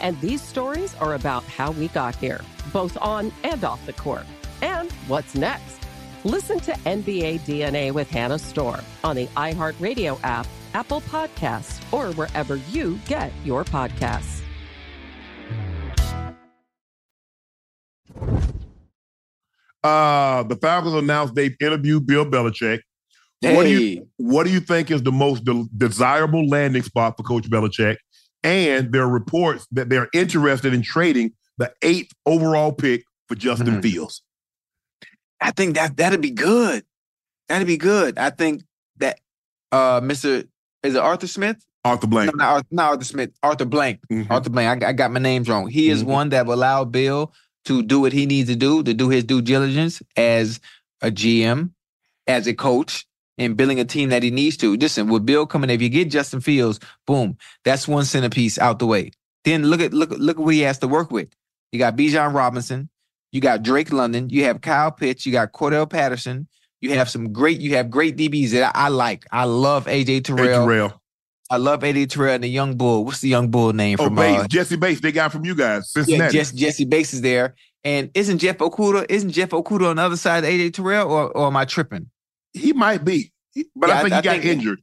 And these stories are about how we got here, both on and off the court. And what's next? Listen to NBA DNA with Hannah Storm on the iHeartRadio app, Apple Podcasts, or wherever you get your podcasts. Uh, the Falcons announced they've interviewed Bill Belichick. What do you What do you think is the most de- desirable landing spot for Coach Belichick? And there are reports that they're interested in trading the eighth overall pick for Justin Mhm. Fields. I think that that'd be good. That'd be good. I think that uh Mr. Is it Arthur Smith? Arthur Blank. No, not Arthur, not Arthur Smith. Arthur Blank. Mhm. Arthur Blank. I, I got my names wrong. He is Mhm. one that will allow Bill to do what he needs to do, to do his due diligence as a GM, as a coach, and building a team that he needs to. Listen, with Bill coming, if you get Justin Fields, boom, that's one centerpiece out the way. Then look at look look at what he has to work with. You got Bijan Robinson, you got Drake London, you have Kyle Pitts, you got Cordell Patterson, you have some great, you have great DBs that I, I like. I love AJ Terrell. Terrell. I love AJ Terrell and the young bull. What's the young bull name Oh, from Bates, uh, Jessie Bates, they got from you guys, yeah, Cincinnati. Jesse, Jessie Bates is there. And isn't Jeff Okudah, isn't Jeff Okudah on the other side of AJ Terrell, or, or am I tripping? He might be, but Yeah, I I- think I he got think- injured.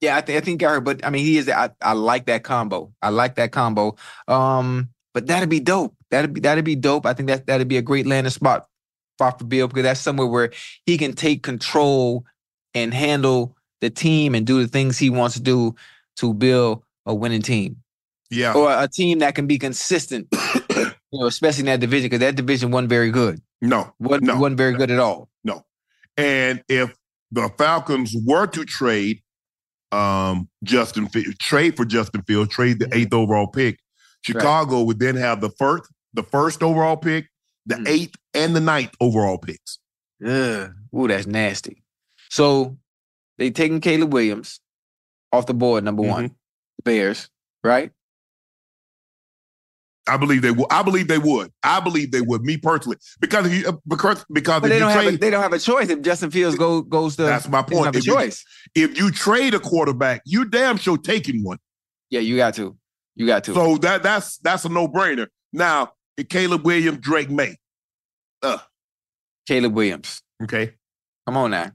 Yeah, I, th- I think I heard, but I mean, he is. I, I like that combo. I like that combo. Um, but that'd be dope. That'd be that'd be dope. I think that that'd be a great landing spot spot for Bill because that's somewhere where he can take control and handle the team and do the things he wants to do to build a winning team Yeah. or a team that can be consistent. (coughs) you know, especially in that division because that division wasn't very good. No, wasn't, No. wasn't very good at all. And if the Falcons were to trade um Justin trade for Justin Fields, trade the eighth overall pick, Chicago would then have the first, the first overall pick, the Mhm. eighth, and the ninth overall picks. Ugh. Ooh, that's nasty. So they taking Caleb Williams off the board, number one. Mm-hmm. Bears, right? I believe they would. I believe they would. I believe they would. Me personally, because if you uh, because because if they you don't have a, trade, they don't have a choice if Justin Fields go goes to. that's my point. If you, choice. if you trade a quarterback, you damn sure taking one. Yeah, you got to. You got to. So that that's that's a no brainer. Now, Caleb Williams, Drake Maye. Uh, Caleb Williams. Okay. Come on now.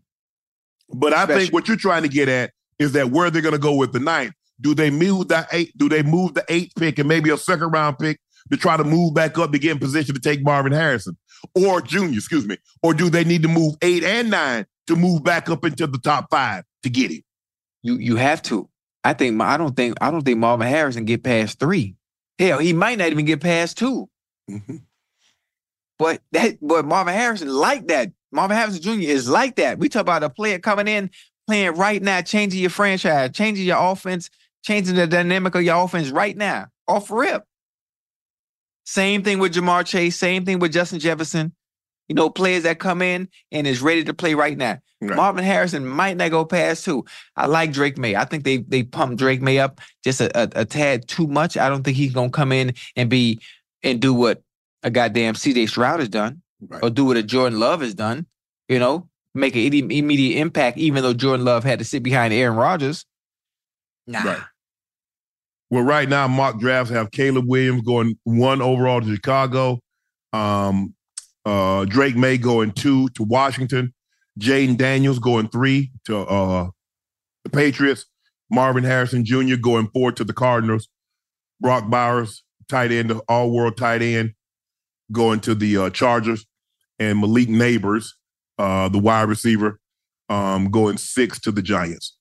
But I think what you're trying to get at is that where they're going to go with the ninth. Do they move the eight? Do they move the eighth pick and maybe a second round pick to try to move back up to get in position to take Marvin Harrison or Junior? Excuse me. Or do they need to move eight and nine to move back up into the top five to get him? You you have to. I think I don't think I don't think Marvin Harrison get past three. Hell, he might not even get past two. Mhm. But that but Marvin Harrison like that. Marvin Harrison Jr. is like that. We talk about a player coming in, playing right now, changing your franchise, changing your offense, changing the dynamic of your offense right now, off rip. Same thing with Ja'Marr Chase, same thing with Justin Jefferson. You know, players that come in and is ready to play right now. Right. Marvin Harrison might not go past two. I like Drake Maye. I think they they pumped Drake Maye up just a, a, a tad too much. I don't think he's gonna come in and be and do what a goddamn CJ Stroud has done Right. or do what a Jordan Love has done. You know, make an immediate impact, even though Jordan Love had to sit behind Aaron Rodgers. Nah. Right. Well, right now, mock drafts have Caleb Williams going one overall to Chicago, um, uh, Drake Maye going two to Washington, Jayden Daniels going three to uh, the Patriots, Marvin Harrison Jr. going four to the Cardinals, Brock Bowers, tight end, all world tight end, going to the uh, Chargers, and Malik Nabers, uh, the wide receiver, um, going six to the Giants.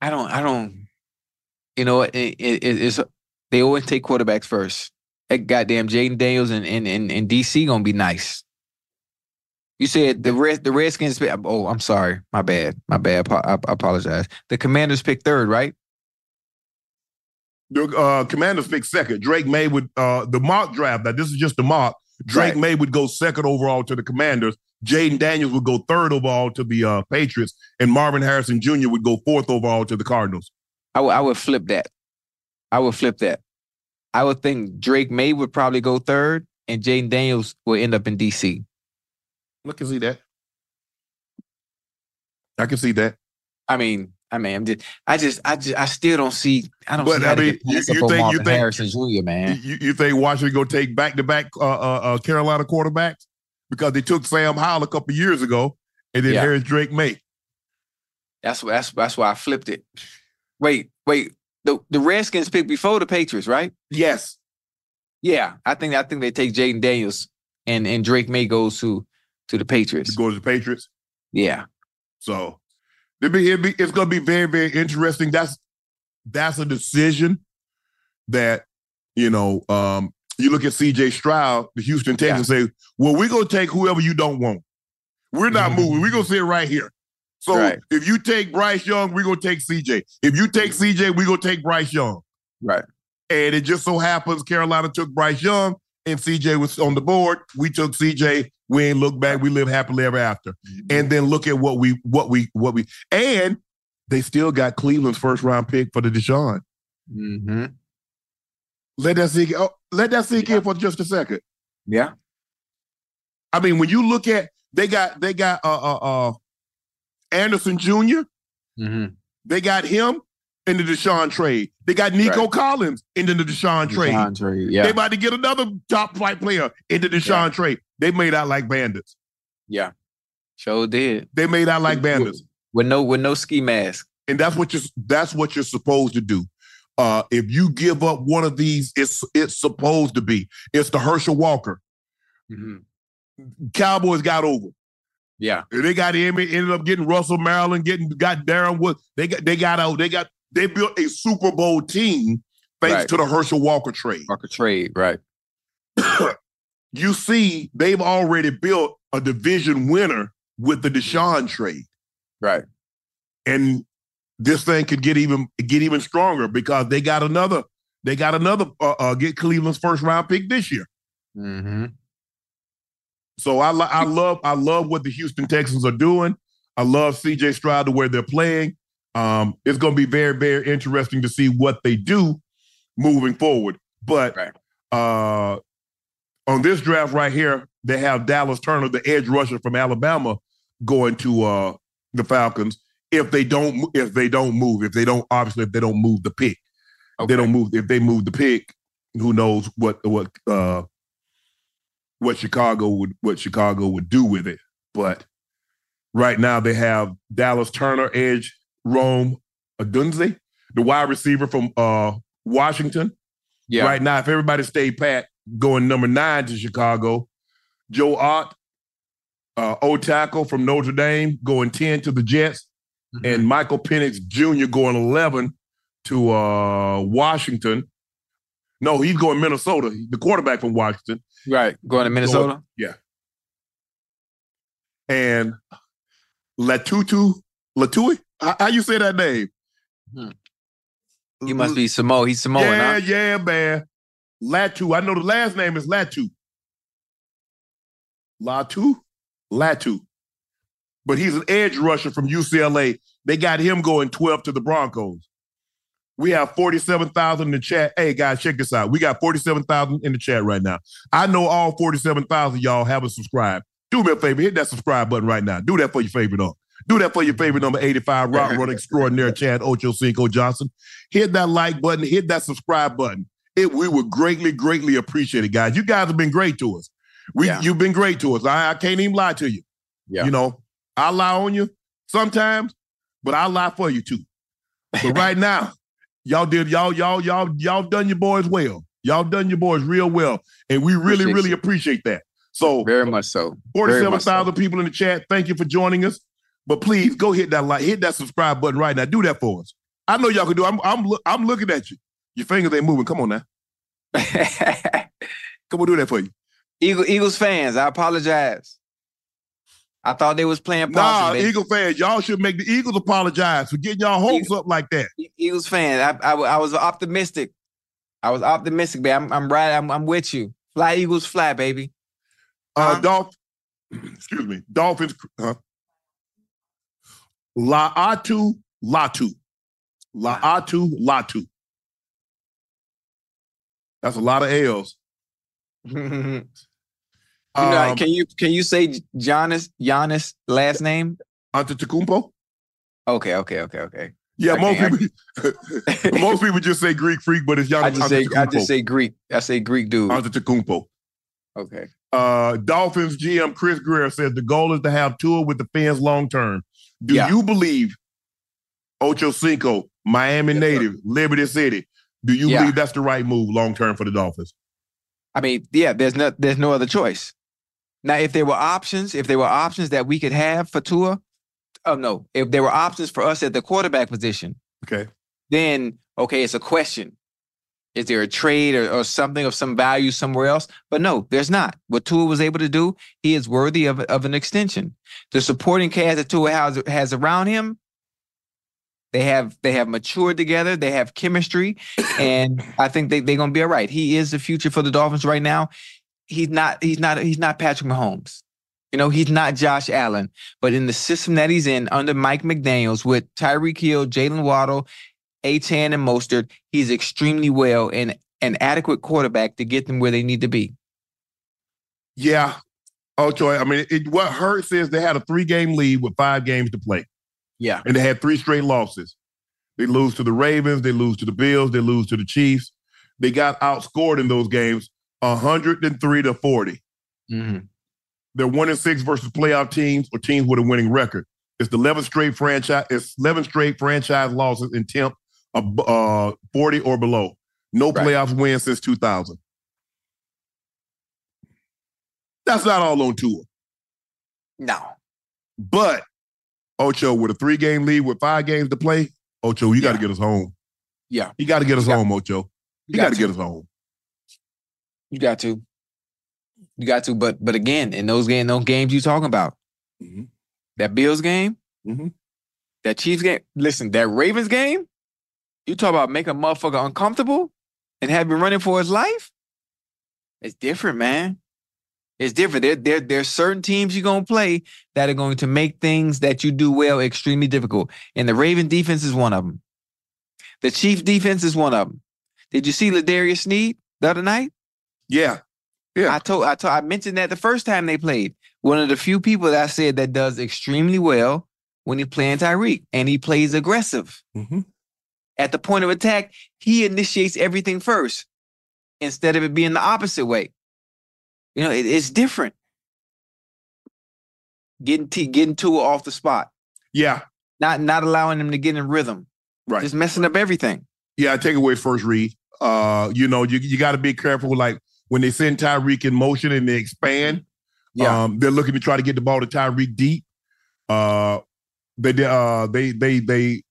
I don't. I don't. You know, it, it, it- it's they always take quarterbacks first. That goddamn Jayden Daniels and and and, and DC gonna be nice. You said the red the Redskins. Oh, I'm sorry. My bad. My bad. I, I apologize. The Commanders picked third, right? The uh, Commanders picked second. Drake Maye with uh, the mock draft. Now this is just the mock. Drake Right. May would go second overall to the Commanders. Jayden Daniels would go third overall to the uh, Patriots, and Marvin Harrison Jr. would go fourth overall to the Cardinals. I would would flip that. I would flip that. I would think Drake Maye would probably go third, and Jaden Daniels will end up in DC. I can see that. I can see that. I mean, I mean, I'm just, I just, I just, I still don't see. I don't But, see I mean, you- you think- you think- Harrison Jr. Man, You, you think Washington go take back to back uh Carolina quarterbacks because they took Sam Howell a couple years ago, and then Yeah. here's Drake Maye. that's that's that's why I flipped it. Wait, wait. The the Redskins picked before the Patriots, right? Yes, Yeah, I think I think they take Jayden Daniels and and Drake Maye goes to to the Patriots. go to the Patriots. Yeah, So, It'd be, it'd be, it's going to be very, very interesting. That's that's a decision that you know. Um, you look at C.J. Stroud, the Houston Texans, say, "Well, we're going to take whoever you don't want. We're not moving. We're going to sit right here." So Right. if you take Bryce Young, we're going to take C.J. If you take C.J., we're going to take Bryce Young. Right. And it just so happens Carolina took Bryce Young and CJ was on the board. We took CJ. We ain't look back. We live happily ever after. And then look at what we what we what we and they still got Cleveland's first round pick for the Deshaun. Mm-hmm. Let that sink. Oh, let that sink in for just a second. Yeah. I mean, when you look at they got they got uh uh, uh Anderson Jr. Mm-hmm. They got him in the Deshaun trade. They got Nico Right. Collins into the Deshaun trade. Deshaun trade, yeah. They about to get another top flight player into the Deshaun trade. They made out like bandits. Yeah. Sure did. They made out like bandits. With no with no ski mask. And that's what you're that's what you're supposed to do. Uh, if you give up one of these, it's it's supposed to be. It's the Herschel Walker. Cowboys got over. Yeah. They got him. Ended up getting Russell Maryland, getting got Darren Wood. They got they got out. They got they built a Super Bowl team thanks Right. to the Herschel Walker trade. Walker trade, right. (coughs) you see, they've already built a division winner with the Deshaun trade. Right. And this thing could get even get even stronger because they got another they got another uh, uh, get Cleveland's first round pick this year. Mm-hmm. So I I love I love what the Houston Texans are doing. I love CJ Stroud to where they're playing. Um, it's going to be very very interesting to see what they do moving forward. But uh, on this draft right here, they have Dallas Turner, the edge rusher from Alabama, going to uh, the Falcons. If they don't if they don't move, if they don't obviously if they don't move the pick, if they don't move if they move the pick, who knows what what uh, what Chicago would what Chicago would do with it. But right now they have Dallas Turner, edge Rome Odunze, the wide receiver from uh, Washington. Yeah. Right now, if everybody stayed pat, going number nine to Chicago, Joe Alt, uh, O tackle from Notre Dame, going 10 to the Jets, and Michael Penix Jr. going 11 to uh, Washington. No, he's going Minnesota. The quarterback from Washington. Right. Going to Minnesota? yeah. And Latutu, Latui, how, how you say that name? He must be Samoa. He's Samoan, Yeah, huh? yeah, man. Latu. I know the last name is Latu. Latu? Latu. But he's an edge rusher from UCLA. They got him going 12 to the Broncos. We have 47,000 in the chat. Hey, guys, check this out. We got 47,000 in the chat right now. I know all 47,000 y'all haven't subscribed. Do me a favor, hit that subscribe button right now. Do that for your favorite number. Do that for your favorite number 85, Rock Run (laughs) Extraordinaire Chad Ocho Cinco Johnson. Hit that like button, hit that subscribe button. It we would greatly, greatly appreciate it, guys. You guys have been great to us. We you've been great to us. I, I can't even lie to you. Yeah. You know, I lie on you sometimes, but I lie for you too. But right (laughs) now, y'all did y'all y'all y'all y'all done your boys well. Y'all done your boys real well, and we really Appreciate really you. appreciate that. So Very much so. Forty-seven much so. people in the chat. Thank you for joining us. But please go hit that like, hit that subscribe button right now. Do that for us. I know y'all can do. it. I'm I'm I'm looking at you. Your fingers ain't moving. Come on now. (laughs) Come on, do that for you. Eagle, Eagles fans, I apologize. I thought they was playing Nah, possum. baby. Eagle fans, y'all should make the Eagles apologize for getting y'all hopes up like that. Eagles fans, I, I, I was optimistic. I was optimistic, baby. I'm, I'm right. I'm, I'm with you. Fly Eagles, fly, baby. Uh, Dolph, (clears throat) excuse me, Dolphins. Uh, Laatu Latu, Laatu Latu. That's a lot of L's. (laughs) You know, Um, can you can you say Giannis Giannis last name? Antetokounmpo. Okay, okay, okay, okay. Yeah, I most people (laughs) (laughs) most people just say Greek freak, but it's Giannis I just say I just say Greek. I say Greek dude. Antetokounmpo. Okay. Uh, Dolphins GM Chris Grier says the goal is to have Tua with the fans long term. Do Yeah. you believe Ocho Cinco, Miami native, Liberty City? Do you Yeah. believe that's the right move long term for the Dolphins? I mean, yeah, there's no there's no other choice. Now, if there were options, if there were options that we could have for Tua, oh no, if there were options for us at the quarterback position, Okay. then okay, it's a question. Is there a trade or, or something of some value somewhere else? But no, there's not. What Tua was able to do, he is worthy of, of an extension. The supporting cast that Tua has, has around him, they have they have matured together, they have chemistry, and I think they, they're gonna be all right. He is the future for the Dolphins right now. He's not he's not he's not Patrick Mahomes. You know, he's not Josh Allen, but in the system that he's in under Mike McDaniels with Tyreek Hill, Jaylen Waddle, Achane, and Mostert, he's extremely well and an adequate quarterback to get them where they need to be. Yeah. Oh, Troy. I mean, it, what hurts is they had a three game lead with five games to play, Yeah. and they had three straight losses. They lose to the Ravens, they lose to the Bills, they lose to the Chiefs. They got outscored in those games 103 to 40. Mm-hmm. They're one and six versus playoff teams or teams with a winning record. It's the 11th straight franchise. It's 11 straight franchise losses in temp uh, 40 or below. No Right. playoff wins since 2000. That's not all on Tua. No. But Ocho, with a three game lead with five games to play, Ocho, you got to get us home. Yeah. You got to get us got- home, Ocho. You, got to get us home. You got to. You got to. But but again, in those game, those games you talking about, Mhm. that Bills game, Mhm. that Chiefs game. Listen, that Ravens game, you talk about making a motherfucker uncomfortable and have him running for his life. It's different, man. It's different. There, there, there's certain teams you're gonna play that are going to make things that you do well extremely difficult. And the Raven defense is one of them. The Chief defense is one of them. Did you see L'Jarius Sneed the other night? Yeah. Yeah. I told I told I mentioned that the first time they played. One of the few people that I said that does extremely well when he's playing Tyreek, and he plays aggressive. Mhm. At the point of attack, he initiates everything first instead of it being the opposite way. You know, it- it's different. Getting T, getting Tua off the spot, Yeah. not not allowing him to get in rhythm, Right. just messing up everything. Yeah, I take away first read. Uh, you know, you, you got to be careful. Like when they send Tyreek in motion and they expand, Yeah. um, they're looking to try to get the ball to Tyreek deep. Uh, they did. Uh, they they they.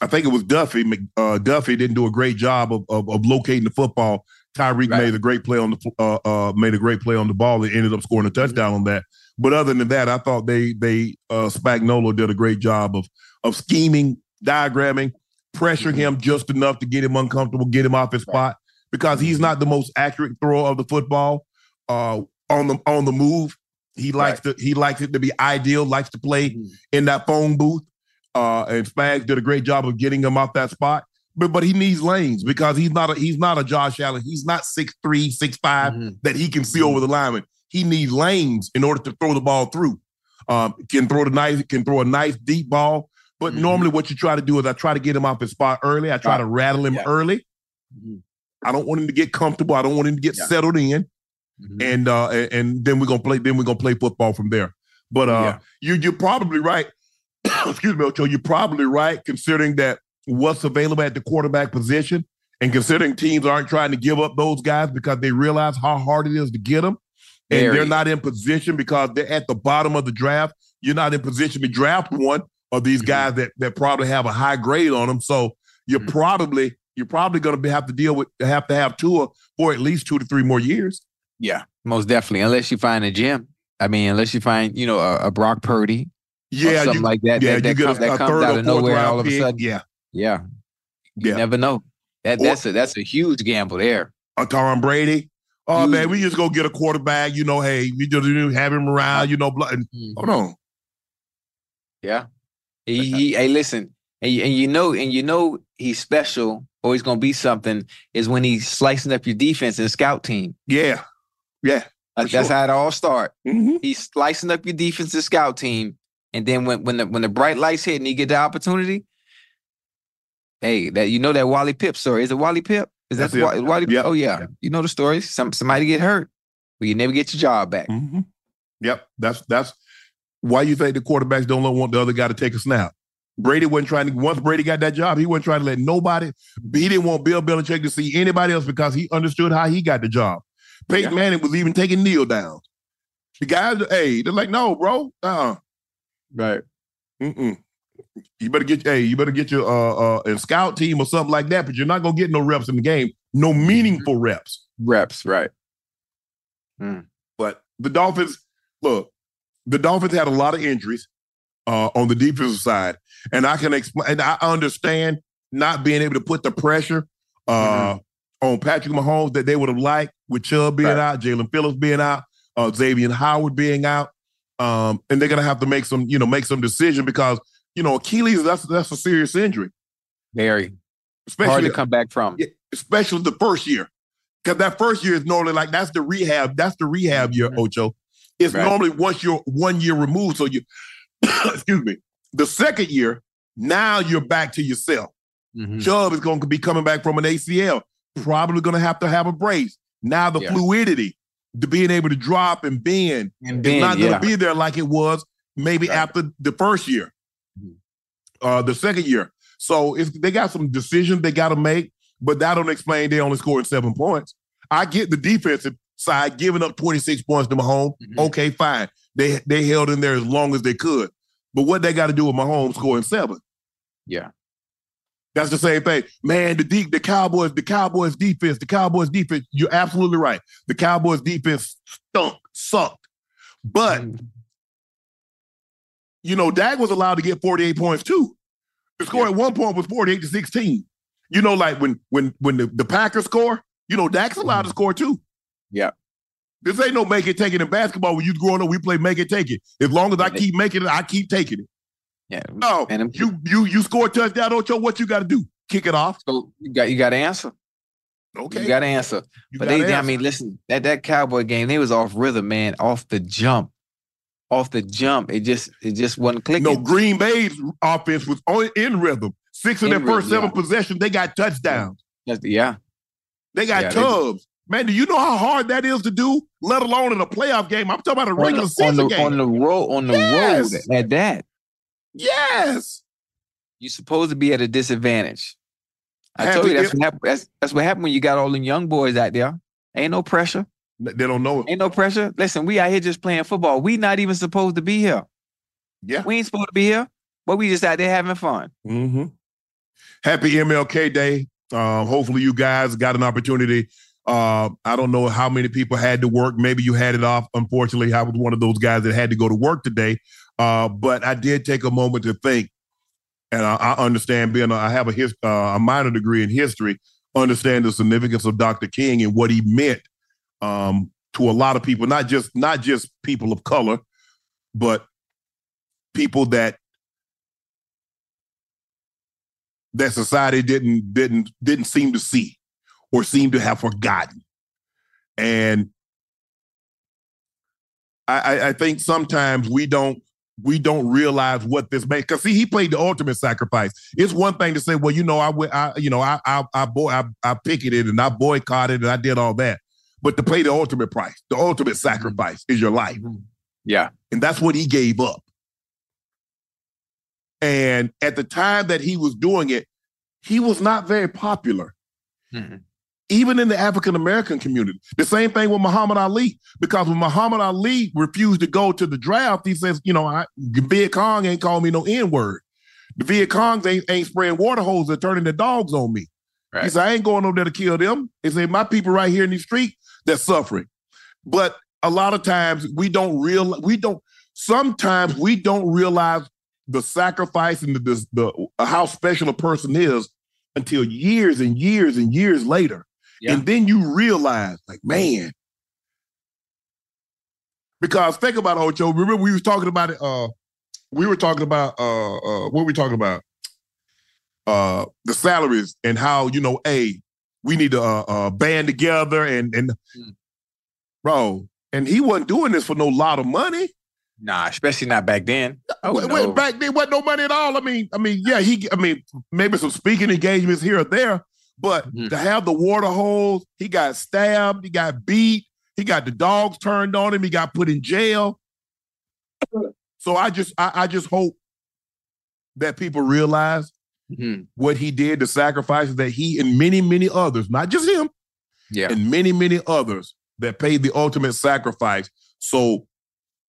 I think it was Duffy. Uh, Duffy didn't do a great job of of, of locating the football. Tyreek Right. made a great play on the uh, uh, made a great play on the ball and ended up scoring a touchdown on that. But other than that, I thought they they uh, Spagnuolo did a great job of of scheming, diagramming, pressuring him just enough to get him uncomfortable, get him off his spot because he's not the most accurate thrower of the football uh, on the on the move. He likes to he likes it to be ideal, likes to play in that phone booth. Uh, and Spags did a great job of getting him off that spot. But but he needs lanes because he's not a he's not a Josh Allen. He's not six three, six five Mhm. that he can see over the lineman. He needs lanes in order to throw the ball through. Um, can throw the nice, can throw a nice deep ball. But Mhm. normally, what you try to do is I try to get him off his spot early. I try to rattle him Yeah. early. Mhm. I don't want him to get comfortable. I don't want him to get Yeah. settled in, Mhm. and uh, and, and then we're gonna play. Then we're gonna play football from there. But uh, Yeah. you you're probably right. (coughs) Excuse me, Ocho. You're probably right, considering that what's available at the quarterback position, and considering teams aren't trying to give up those guys because they realize how hard it is to get them, and Very. they're not in position because they're at the bottom of the draft. You're not in position to draft one of these Mhm. guys that that probably have a high grade on them. So you're Mhm. probably you're probably going to have to deal with have to have Tua for at least two to three more years. Yeah, most definitely. Unless you find a gym. I mean, unless you find, you know, a, a Brock Purdy, Yeah, something you, like that. yeah, that, that, you get comes, a, that a comes third out or of nowhere round all of a pick. sudden. Yeah, Yeah, you Yeah. never know. That Or- that's a that's a huge gamble there. a Tom Brady. Oh Huge. man, we just go get a quarterback. You know, hey, we just have him around. You know, blah, and, hold on. Yeah, he, he hey, listen, and you, and you know, and you know, he's special or he's gonna be something. Is when he's slicing up your defense and scout team. Yeah, yeah. Like, that's sure. how it all start. Mhm. He's slicing up your defense and scout team, and then when when the when the bright lights hit and he get the opportunity, hey, that you know that Wally Pipp story. Is it Wally Pipp? Is that That's it. Wa- Wally? Yep. Oh yeah. Yep. you know the story. Some somebody get hurt, but you never get your job back. Mhm. Yep, that's that's why you think the quarterbacks don't want the other guy to take a snap. Brady wasn't trying to. Once Brady got that job, he wasn't trying to let nobody. He didn't want Bill Belichick to see anybody else because he understood how he got the job. Peyton Yeah. Manning was even taking Neil down. The guys, hey, they're like, no, bro, uh, Right. Mm-mm. You better get hey, you better get your uh uh and scout team or something like that, but you're not gonna get no reps in the game, no meaningful reps. Reps, right. But the Dolphins, look, the Dolphins had a lot of injuries uh on the defensive side. And I can explain and I understand not being able to put the pressure uh on Patrick Mahomes that they would have liked with Chubb being Right. out, Jaelan Phillips being out, uh Xavier Howard being out. Um, and they're gonna have to make some, you know, make some decision because you know Achilles that's that's a serious injury, Very especially hard to come back from. especially the first year. Because that first year is normally like that's the rehab, that's the rehab year, Ocho. It's Right. normally once you're one year removed. So you (coughs) excuse me. The second year, now you're back to yourself. Mhm. Chubb is going to be coming back from an ACL, probably going to have to have a brace. Now the Yeah. fluidity, the being able to drop and bend, And is not going yeah. to be there like it was maybe Right. after the first year. Uh, the second year. So they got some decisions they got to make, but that don't explain they only scored seven points. I get the defensive side giving up 26 points to Mahomes. Mhm. Okay, fine. They they held in there as long as they could. But what they got to do with Mahomes scoring seven? Yeah. That's the same thing. Man, the deep, the Cowboys, the Cowboys defense, the Cowboys defense, you're absolutely right. The Cowboys defense stunk, sucked. But Mhm. You know, Dak was allowed to get 48 points too. The score at one point was 48 to 16. You know, like when when when the, the Packers score, you know, Dak's allowed to mm-hmm. score too. Yeah. This ain't no make it take it in basketball. When you growing up, we play make it take it. As long as I Yeah. keep making it, I keep taking it. Yeah. No, And you you you score a touchdown, Ocho, what you got to do? Kick it off. So you got you got to answer. Okay. You got to answer. You but they, I answer. mean, listen, that that Cowboy game, they was off rhythm, man, off the jump, off the jump. It just it just wasn't clicking. No, Green Bay's offense was on, in rhythm. Six of In their first rhythm, seven possessions, they got touchdowns. Yeah, They got Yeah, they- tubs. Man, do you know how hard that is to do? Let alone in a playoff game. I'm talking about a regular the, season on the, game. on the road on the Yes. road at that. yes. You're supposed to be at a disadvantage. I Have told you that's what happened. That's, that's what happened when you got all them young boys out there. Ain't no pressure. They don't know it. Ain't no pressure. Listen, we out here just playing football. We not even supposed to be here. Yeah. We ain't supposed to be here, but we just out there having fun. Mm-hmm. Happy MLK Day. Uh, hopefully, you guys got an opportunity. Uh, I don't know how many people had to work. Maybe you had it off. Unfortunately, I was one of those guys that had to go to work today. Uh, but I did take a moment to think, and I, I understand being a, I have a his, uh, a minor degree in history. Understand the significance of Dr. King and what he meant um, to a lot of people, not just not just people of color, but people that that society didn't didn't didn't seem to see or seem to have forgotten. And I, I, think sometimes we don't we don't realize what this makes. Because see, he played the ultimate sacrifice. It's one thing to say, well, you know, I I you know, I I I boy, I, I picketed and I boycotted and I did all that. But to pay the ultimate price, the ultimate sacrifice is your life. Yeah. And that's what he gave up. And at the time that he was doing it, he was not very popular, Mhm. even in the African American community. The same thing with Muhammad Ali, because when Muhammad Ali refused to go to the draft, he says, you know, I, the Viet Cong ain't calling me no N word. The Viet Congs ain't, ain't spraying water hoses and turning the dogs on me. He Right. said, I ain't going over there to kill them. He said, my people right here in the street, they're suffering. But a lot of times we don't real we don't sometimes we don't realize the sacrifice and the, the, the how special a person is until years and years and years later. Yeah. And then you realize, like, man. Because think about it, Ocho. Remember we was talking about it. Uh, we were talking about uh, uh, what were we talking about? Uh, the salaries and how you know, hey, we need to uh, uh, band together and and Mm. bro, and he wasn't doing this for no lot of money. Nah, especially not back then. Oh, Wait, no. wait, back then wasn't no money at all. I mean, I mean, yeah, he, I mean, maybe some speaking engagements here or there, but Mhm. to have the water hose, he got stabbed, he got beat, he got the dogs turned on him, he got put in jail. So I just, I, I just hope that people realize Mhm. what he did, the sacrifices that he and many, many others, not just him, Yeah. and many, many others that paid the ultimate sacrifice. So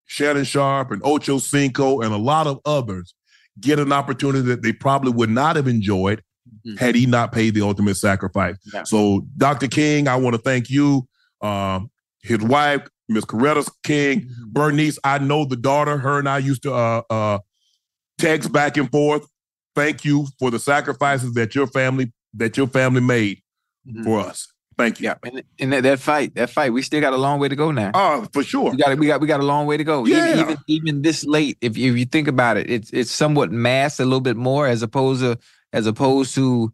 Shannon Sharpe and Ocho Cinco and a lot of others get an opportunity that they probably would not have enjoyed Mhm. had he not paid the ultimate sacrifice. Yeah. So, Dr. King, I want to thank you, um, his wife, Miss Coretta King, Mm-hmm. Bernice. I know the daughter. Her and I used to uh, uh, text back and forth. Thank you for the sacrifices that your family that your family made Mhm. for us. Thank you. Yeah, and, and that, that fight, that fight, we still got a long way to go now. Oh, for sure. We got we got we got a long way to go. Even- Yeah. Even, even this late, if you, if you think about it, it's it's somewhat masked a little bit more as opposed to as opposed to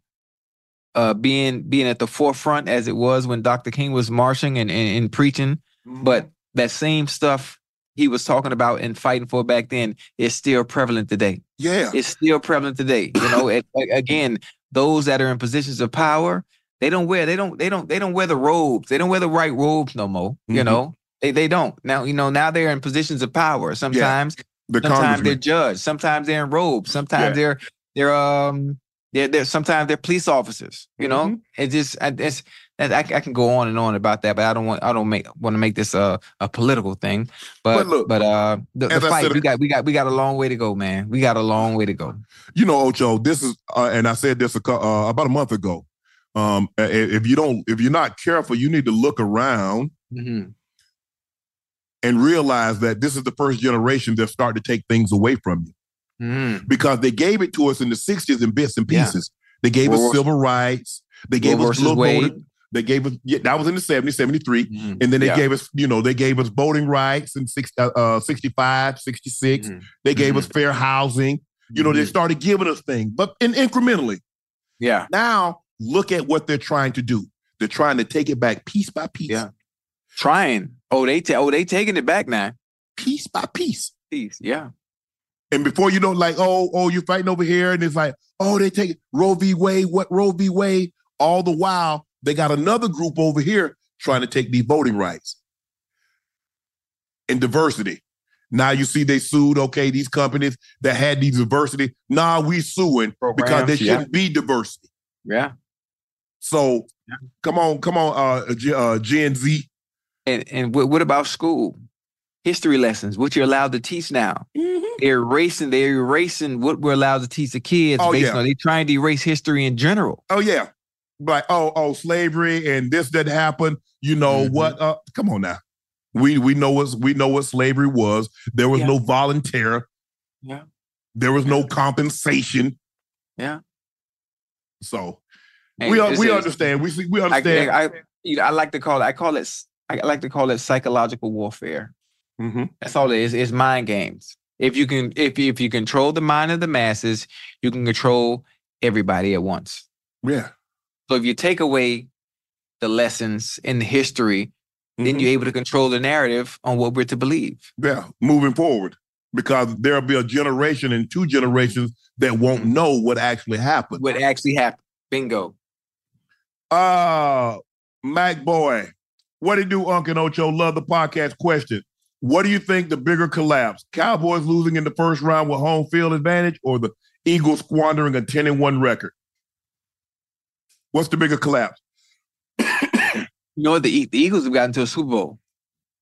uh being being at the forefront as it was when Dr. King was marching and, and, and preaching. But that same stuff he was talking about and fighting for back then is still prevalent today. yeah, It's still prevalent today. You know, (coughs) it, again, those that are in positions of power, they don't wear they don't they don't they don't wear the robes. They don't wear the right robes no more. You Mhm. know, they they don't now. You know now they're in positions of power. Sometimes the sometimes they're judged. Sometimes they're in robes. Sometimes Yeah. they're they're um they're, they're sometimes they're police officers. You know, Mhm. it just it's I, I can go on and on about that, but I don't want I don't make want to make this a a political thing. But But but, uh the, the fight said- we got we got we got a long way to go, man. We got a long way to go. you know, Ocho, this is, uh, and I said this a, uh, about a month ago. Um, if you don't, if you're not careful, you need to look around Mm-hmm. and realize that this is the first generation that start to take things away from you Mm-hmm. because they gave it to us in the '60s in bits and Yeah. pieces. They gave us civil rights. They gave us little. They gave us yeah, that was in the 70s, 73. Mhm. And then they Yeah. gave us, you know, they gave us voting rights in six, uh, uh, 65, 66. Mhm. They gave Mhm. us fair housing. You know, they Mhm. started giving us things, but in incrementally. Yeah. Now, look at what they're trying to do. They're trying to take it back piece by piece, Yeah. Trying. Oh, they ta- oh they taking it back now. piece by piece. Piece. Yeah. And before you know, like, oh, oh, you're fighting over here, and it's like, oh, they take it. Roe v. Wade, what Roe v. Wade? All the while, they got another group over here trying to take these voting rights and diversity. Now you see they sued, okay, these companies that had these diversity. Nah, we suing because there Programs, yeah. shouldn't be diversity. Yeah. So come on, come on, uh, G- uh Gen Z. And and what, what about school? History lessons, what you're allowed to teach now. They're erasing, they're erasing what we're allowed to teach the kids Oh, based yeah. on they're trying to erase history in general. Oh yeah, like oh oh slavery and this that happened. You know Mhm. what? Uh, come on now. We we know what we know what slavery was. There was Yeah. no volunteer. Yeah. There was no compensation. Yeah. So And we we understand. We see we understand. I, I, you know, I like to call it I call it I like to call it psychological warfare. Mhm. That's all it is. It's mind games. If you can, if you, if you control the mind of the masses, you can control everybody at once. Yeah. So if you take away the lessons in the history, then Mhm. you're able to control the narrative on what we're to believe. Yeah. Moving forward, because there'll be a generation and two generations that won't know what actually happened. What actually happened. Bingo. Uh, Mac Boy, what do you do, Uncle Ocho? Love the podcast question. What do you think the bigger collapse? Cowboys losing in the first round with home field advantage or the Eagles squandering a 10 and 1 record? What's the bigger collapse? You know what? The, the Eagles have gotten to a Super Bowl.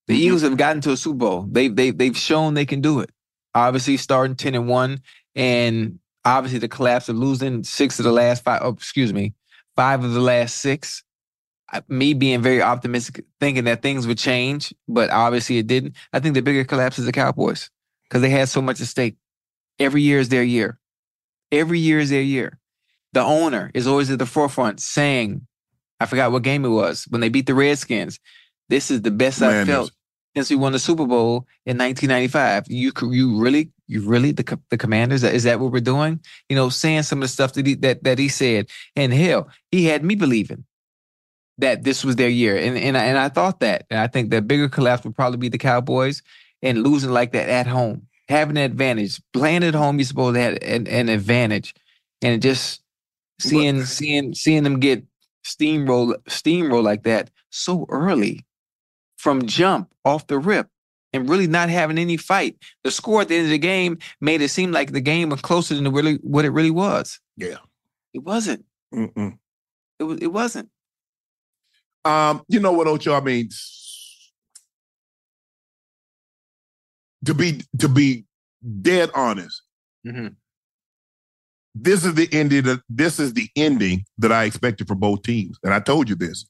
The Mhm. Eagles have gotten to a Super Bowl. They've they, they've shown they can do it. Obviously, starting ten and one, and obviously the collapse of losing six of the last five. Oh, excuse me, five of the last six. Me being very optimistic, thinking that things would change, but obviously it didn't. I think the bigger collapse is the Cowboys because they had so much at stake. Every year is their year. Every year is their year. The owner is always at the forefront saying, I forgot what game it was when they beat the Redskins. This is the best I've Commanders. felt since we won the Super Bowl in 1995. You you really you really the the Commanders is that what we're doing? You know, saying some of the stuff that he that that he said, and hell, he had me believing that this was their year, and and I, and I thought that, and I think the bigger collapse would probably be the Cowboys and losing like that at home, having an advantage, playing at home. You're supposed to have an, an advantage, and it just seeing seeing seeing them get steamroll steamroll like that so early from jump off the rip and really not having any fight. The score at the end of the game made it seem like the game was closer than really what it really was. Yeah. It wasn't. Mm-mm. It was it wasn't. Um, you know what, Ocho? I mean, to be to be dead honest, Mhm. This is the ending. That, this is the ending that I expected for both teams, and I told you this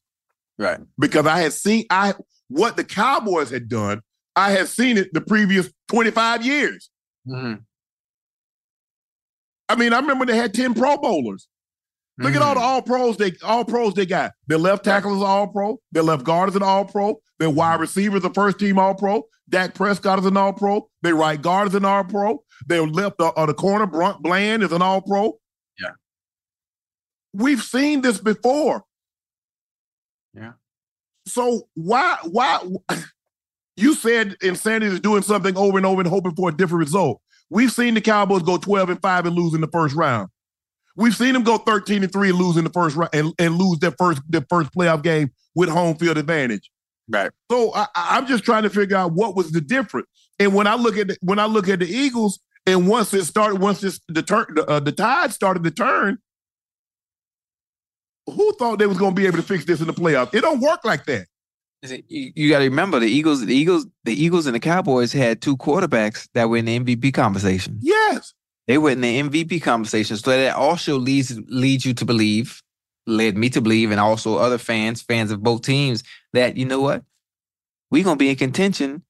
Right. because I had seen I what the Cowboys had done. I had seen it the previous twenty five years. Mhm. I mean, I remember they had ten Pro Bowlers. Look at all the all pros they all pros they got. Their left tackle is all pro. Their left guard is an all pro. Their wide receiver is a first team all pro. Dak Prescott is an all pro. Their right guard is an all pro. Their left uh, uh, the corner Brunt Bland is an all pro. Yeah. We've seen this before. Yeah. So why why (laughs) you said insanity is doing something over and over and hoping for a different result. We've seen the Cowboys go 12 and 5 and lose in the first round. We've seen them go 13 and 3 and lose in the first round and, and lose their first their first playoff game with home field advantage. Right. So I, I'm just trying to figure out what was the difference. And when I look at the, when I look at the Eagles, and once it started, once this the turn the, uh, the tide started to turn, who thought they was going to be able to fix this in the playoffs? It don't work like that. You, you got to remember the Eagles, the Eagles, the Eagles and the Cowboys had two quarterbacks that were in the MVP conversation. Yes. They were in the MVP conversation. So that also leads leads you to believe, led me to believe, and also other fans, fans of both teams, that you know what? We're gonna be in contention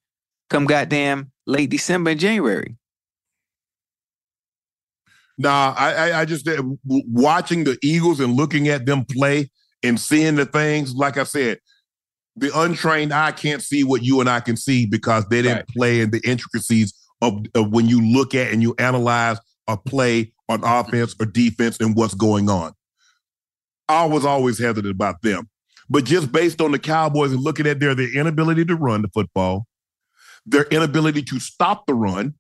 come goddamn late December and January. Nah, I, I, I just uh, watching the Eagles and looking at them play and seeing the things. Like I said, the untrained eye can't see what you and I can see because they didn't Right. play in the intricacies of, of when you look at and you analyze a play on offense or defense and what's going on. I was always hesitant about them, but just based on the Cowboys and looking at their their inability to run the football, their inability to stop the run,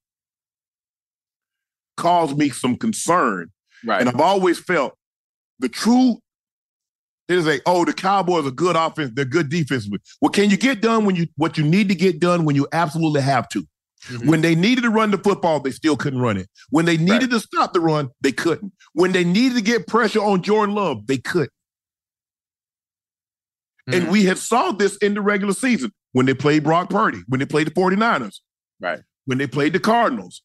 caused me some concern. Right. And I've always felt the true is a oh the Cowboys are good offense, they're good defensively. Well, can you get done when you what you need to get done when you absolutely have to? Mhm. When they needed to run the football, they still couldn't run it. When they needed to stop the run, they couldn't. When they needed to get pressure on Jordan Love, they couldn't. And Mhm. we had saw this in the regular season when they played Brock Purdy, when they played the 49ers, Right. when they played the Cardinals,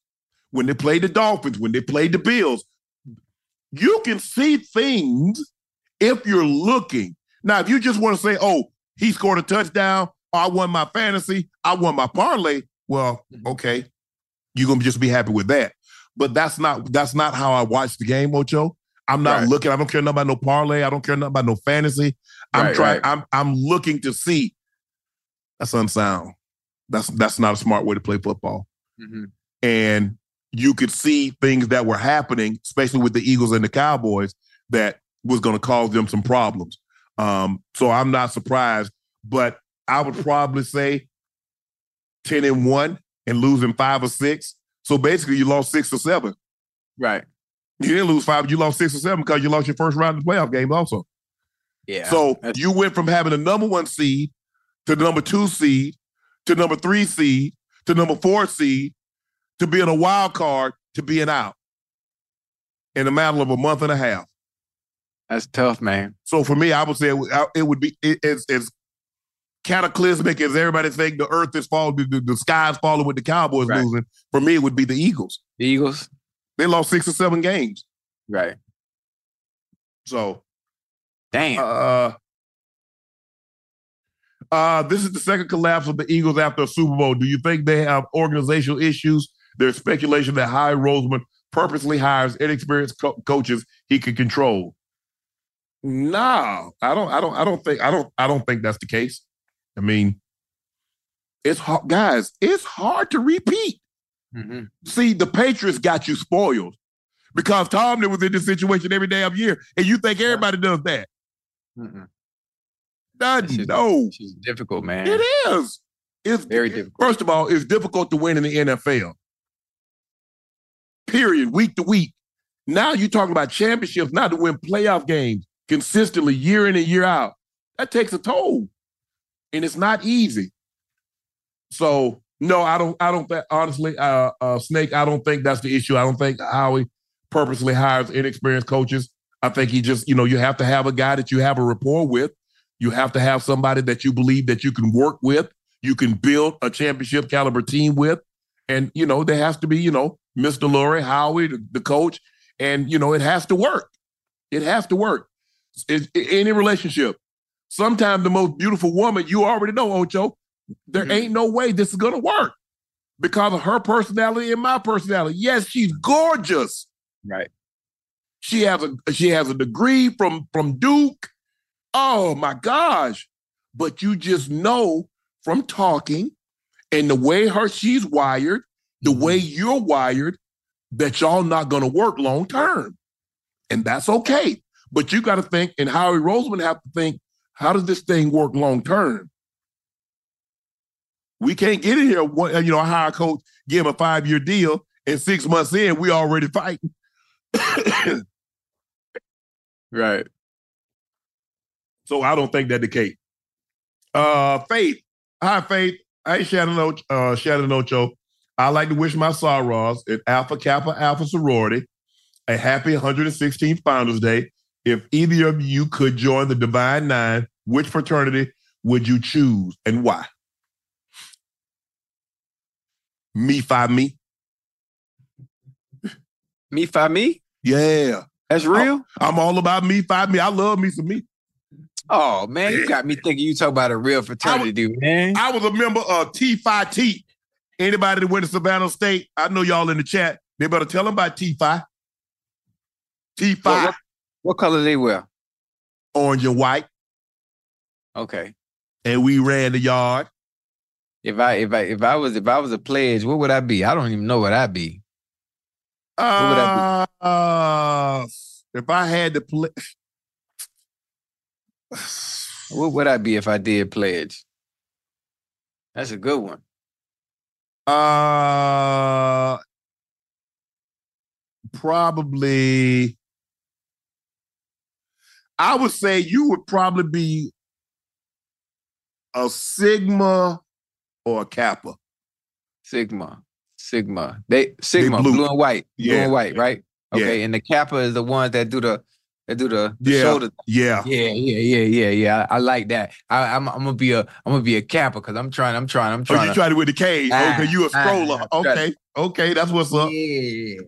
when they played the Dolphins, when they played the Bills. You can see things if you're looking. Now, if you just want to say, oh, he scored a touchdown, I won my fantasy, I won my parlay, well, okay. You're gonna just be happy with that. But that's not that's not how I watch the game, Ocho. I'm not Right. looking, I don't care nothing about no parlay, I don't care nothing about no fantasy. I'm Right, trying, right. I'm I'm looking to see. That's unsound. That's that's not a smart way to play football. Mhm. And you could see things that were happening, especially with the Eagles and the Cowboys, that was going to cause them some problems. Um, so I'm not surprised, but I would probably say 10 and 1 and losing five or six. So basically, you lost six or seven. Right. You didn't lose five, you lost six or seven because you lost your first round of the playoff game also. Yeah. So you went from having a number one seed to the number two seed to number three seed to number four seed to being a wild card to being out in a matter of a month and a half. that's tough, man. So for me, I would say it would, it would be it, it's, as cataclysmic as everybody think the earth is falling, the, the, the sky's falling with the Cowboys Right. losing. For me, it would be the Eagles. The Eagles. They lost six or seven games. Right. So Damn. Uh, uh, this is the second collapse of the Eagles after a Super Bowl. Do you think they have organizational issues? There's speculation that Howie Roseman purposely hires inexperienced co- coaches he can control. No, I don't. I don't. I don't think. I don't. I don't think that's the case. I mean, it's hard, guys. It's hard to repeat. Mhm. See, the Patriots got you spoiled because Tomlin was in this situation every damn year, and you think everybody does that. It's just- no, It's difficult, man. it is. It's Very difficult. First of all, it's difficult to win in the NFL. Period. Week to week. Now you're talking about championships, not to win playoff games consistently year in and year out. That takes a toll, and it's not easy. So no, I don't. I don't honestly, uh, uh, Snake. I don't think that's the issue. I don't think Howie purposely hires inexperienced coaches. I think he just, you know, you have to have a guy that you have a rapport with. You have to have somebody that you believe that you can work with. You can build a championship caliber team with, and you know there has to be, you know, Mr. Lurie, Howie, the, the coach, and you know it has to work. It has to work. It's, any relationship. Sometimes the most beautiful woman you already know, Ocho. There Mhm. ain't no way this is gonna work because of her personality and my personality. Yes, she's gorgeous. Right. She has a she has a degree from from Duke. Oh my gosh. But you just know from talking and the way her she's wired, the way you're wired, that y'all not gonna work long term. And that's okay. But you got to think, and Howie Roseman have to think, how does this thing work long term? We can't get in here, one- you know, hire a coach, give him a five year deal, and six months in, we already fighting. (coughs) Right. So I don't think that the case. Uh, Faith. Hi, Faith. Hey, Shannon, Ocho, uh, Shannon Ocho. I'd like to wish my sorors at Alpha Kappa Alpha Sorority a happy 116th Founders Day. If either of you could join the Divine Nine, which fraternity would you choose and why? Me, five me. Me five me? Yeah. That's real? I'm all about me, five me. I love me some me. Oh man, you got me thinking you talk about a real fraternity, man. I was a member of T5 T. Anybody that went to Savannah State, I know y'all in the chat. They better tell them about T5. T5, What, what, what color they wear? orange and white. Okay. And we ran the yard. If I if I if I was if I was a pledge, what would I be? I don't even know what I'd be. would I Uh, if I had to play, (sighs) What would I be if I did pledge? That's a good one. uh, probably, I would say you would probably be a Sigma or a Kappa. Sigma. Sigma. They Sigma, blue. blue. and white. Blue and white, right? Yeah. Okay. And the Kappa is the ones that do the that do the, the Yeah. shoulder. Yeah. Yeah, yeah, yeah, yeah, yeah. I, I like that. I, I'm I'm gonna be a I'm gonna be a Kappa because I'm trying, I'm trying, I'm Oh, trying you to tried it with the K. Ah, okay, you a ah, stroller. ah, okay, okay, that's what's up. Yeah.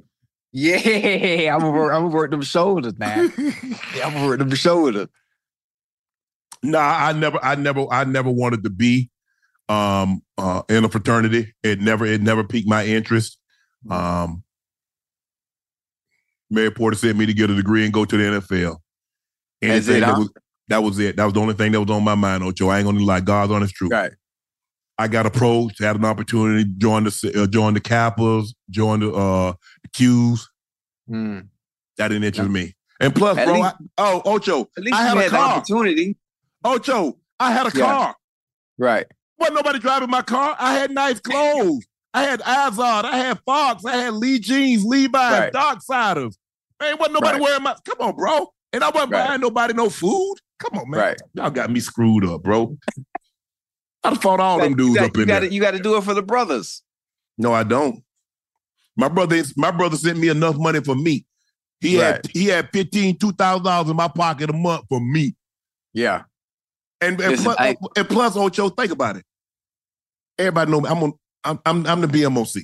Yeah, I'm gonna work, I'm gonna work them shoulders, man. Yeah, I'm gonna work them shoulders. Nah, I never, I never, I never wanted to be um uh in a fraternity. It never, it never piqued my interest. Um Mary Porter sent me to get a degree and go to the NFL. Anything it, that was that was it. That was the only thing that was on my mind, Ocho. I ain't gonna lie, God's honest truth. Right. I got approached, had an opportunity, join the uh, join the Kappas, join the uh the Qs. Mm. That didn't interest me. And plus, At bro, least- I, oh Ocho, At least I had had a car. opportunity. Ocho, I had a Yeah. car. Right. Wasn't nobody driving my car. I had nice clothes. I had Azad. I had Fox. I had Lee jeans, Levi's, Right. Darksiders. Man, wasn't nobody Right. wearing my. Come on, bro. And I wasn't Right. buying nobody no food. Come on, man. Right. Y'all got me screwed up, bro. I done fought all them dudes got- up you in gotta, there. You got to do it for the brothers. No, I don't. My brother, my brother sent me enough money for me. He had Right. he had fifteen, two thousand dollars in my pocket a month for me. Yeah. And and, Listen, plus, I- and plus, Ocho, think about it. Everybody know me. I'm on. I'm I'm, I'm the BMOC.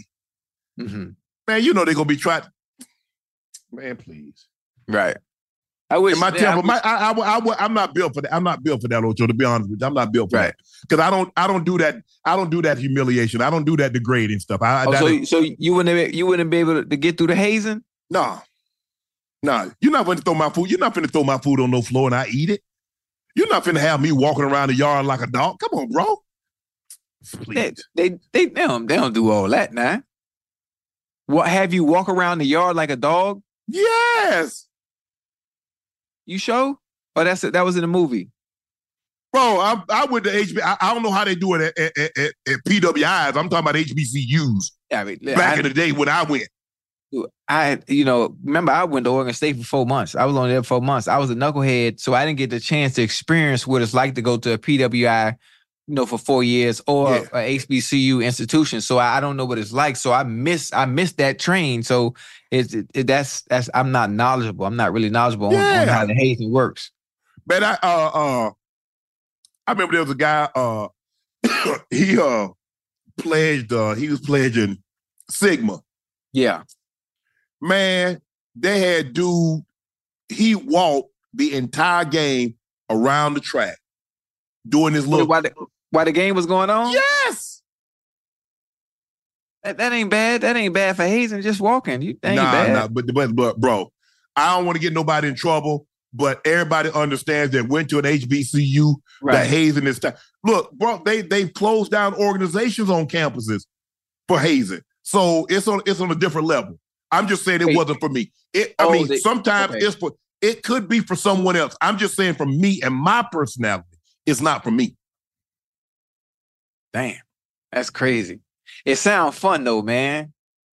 hmm Man, you know they're gonna be trying. Man, please. Right. I wish And my I wish- my I, I, I, am not built for that. I'm not built for that, Ocho. To be honest with you, I'm not built for Right. that because I don't I don't do that. I don't do that humiliation. I don't do that degrading stuff. I, Oh, so, is- so you wouldn't you wouldn't be able to, get through the hazing? No. No, you're not going to throw my food. You're not going to throw my food on no floor and I eat it. You're not going to have me walking around the yard like a dog. Come on, bro. They, Please. they, they, they, don't, they don't do all that now. What have you walk around the yard like a dog? Yes. You show? Oh, that's it. That was in the movie. Bro, I, I went to HB. I, I don't know how they do it at, at, at, at PWIs. I'm talking about HBCUs. Yeah, I mean, Back I, in the day when I went. I, you know, remember I went to Oregon State for four months. I was only there for four months. I was a knucklehead, so I didn't get the chance to experience what it's like to go to a PWI, you know, for four years or Yeah. a HBCU institution. So I, I don't know what it's like. So I miss, I missed that train. So it's it, it- that's that's I'm not knowledgeable. I'm not really knowledgeable on, on how the hazing works. Man, I uh uh I remember there was a guy uh (coughs) he uh pledged uh he was pledging Sigma. Yeah, Man, they had dude, he walked the entire game around the track doing his little. While the, while the game was going on? Yes. That, that ain't bad. That ain't bad for hazing. Just walking. You, that ain't nah, bad. nah, but, but, but, bro, I don't want to get nobody in trouble, but everybody understands that went to an HBCU Right. that hazing is time. Look, bro, they they've closed down organizations on campuses for hazing, so it's on it's on a different level. I'm just saying it Wait. wasn't for me. It, I Oh, mean, they- sometimes okay. it's for it could be for someone else. I'm just saying for me and my personality, it's not for me. Damn, that's crazy. It sounds fun though, man.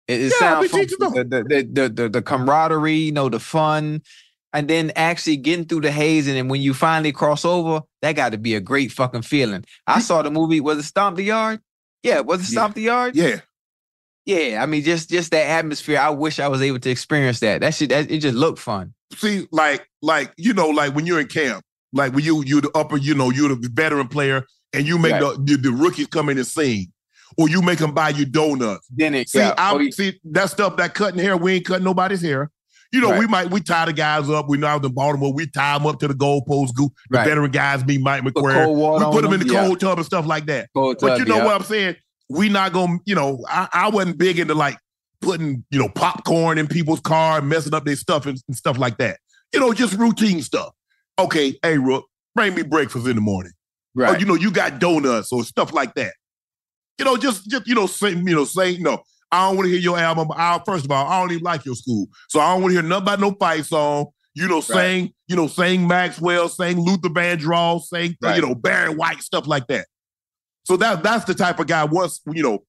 It, it Yeah, sounds fun. The, the, the, the, the, camaraderie, you know, the fun, and then actually getting through the hazing. And when you finally cross over, that got to be a great fucking feeling. I saw the movie. Was it Stomp the Yard? Yeah, was it Yeah. Stomp the Yard? Yeah, Yeah, I mean, just just that atmosphere. I wish I was able to experience that. That shit, that, it just looked fun. see, like, like you know, like when you're in camp, like when you you're the upper, you know, you're the veteran player, and you make Right. the, the the rookies come in and sing, or you make them buy you donuts. Then it, See, yeah. Oh, yeah. see that stuff that cutting hair. We ain't cutting nobody's hair. You know, Right. we might we tie the guys up. We know out in Baltimore, we tie them up to the goalpost. Go the Right. veteran guys, me Mike McCrary. We put them in the yeah. cold tub and stuff like that. Cold But you know what I'm saying? We not gonna, you know, I, I wasn't big into like putting, you know, popcorn in people's car, and messing up their stuff and, and stuff like that. You know, just routine stuff. Okay, hey Rook, bring me breakfast in the morning. Oh, right. Or you know, you got donuts or stuff like that. You know, just just you know, say you know, say no. I don't want to hear your album. I, first of all, I don't even like your school, so I don't want to hear nothing about no fight song. You know, saying you know, saying Maxwell, saying Luther Vandross, saying Right. you know Barry White, stuff like that. So that that's the type of guy. Once you know,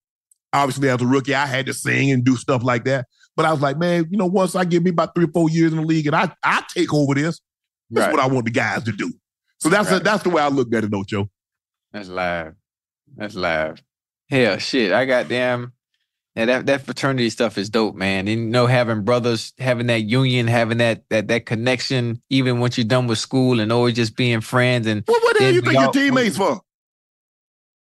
obviously as a rookie, I had to sing and do stuff like that. But I was like, man, you know, once I give me about three or four years in the league, and I I take over this. That's Right. what I want the guys to do. So that's Right. that's the way I look at it, though, Joe. That's live. That's live. Hell, shit. I got damn. Yeah, that that fraternity stuff is dope, man. And you know, having brothers, having that union, having that that that connection, even once you're done with school, and always just being friends. And Well, what the hell you think your teammates for?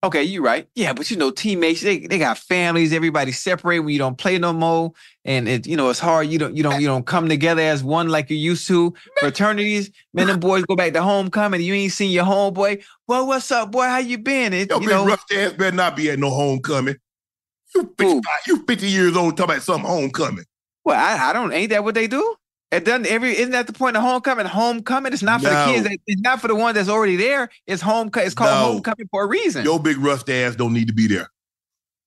Okay, you're right. Yeah, but you know, teammates, they, they got families. Everybody separate when you don't play no more, and it you know it's hard. You don't you don't you don't come together as one like you used to. Fraternities, men and boys go back to homecoming. You ain't seen your homeboy. Well, what's up, boy? How you been? It, Yo, you know, rough ass better not be at no homecoming. You 55, you 50 years old talking about some homecoming. Well, I, I don't. Ain't that what they do? It doesn't. Every isn't that the point of homecoming? Homecoming. It's not for No. the kids. It's not for the one that's already there. It's home. It's called No. homecoming for a reason. Your big rust ass don't need to be there.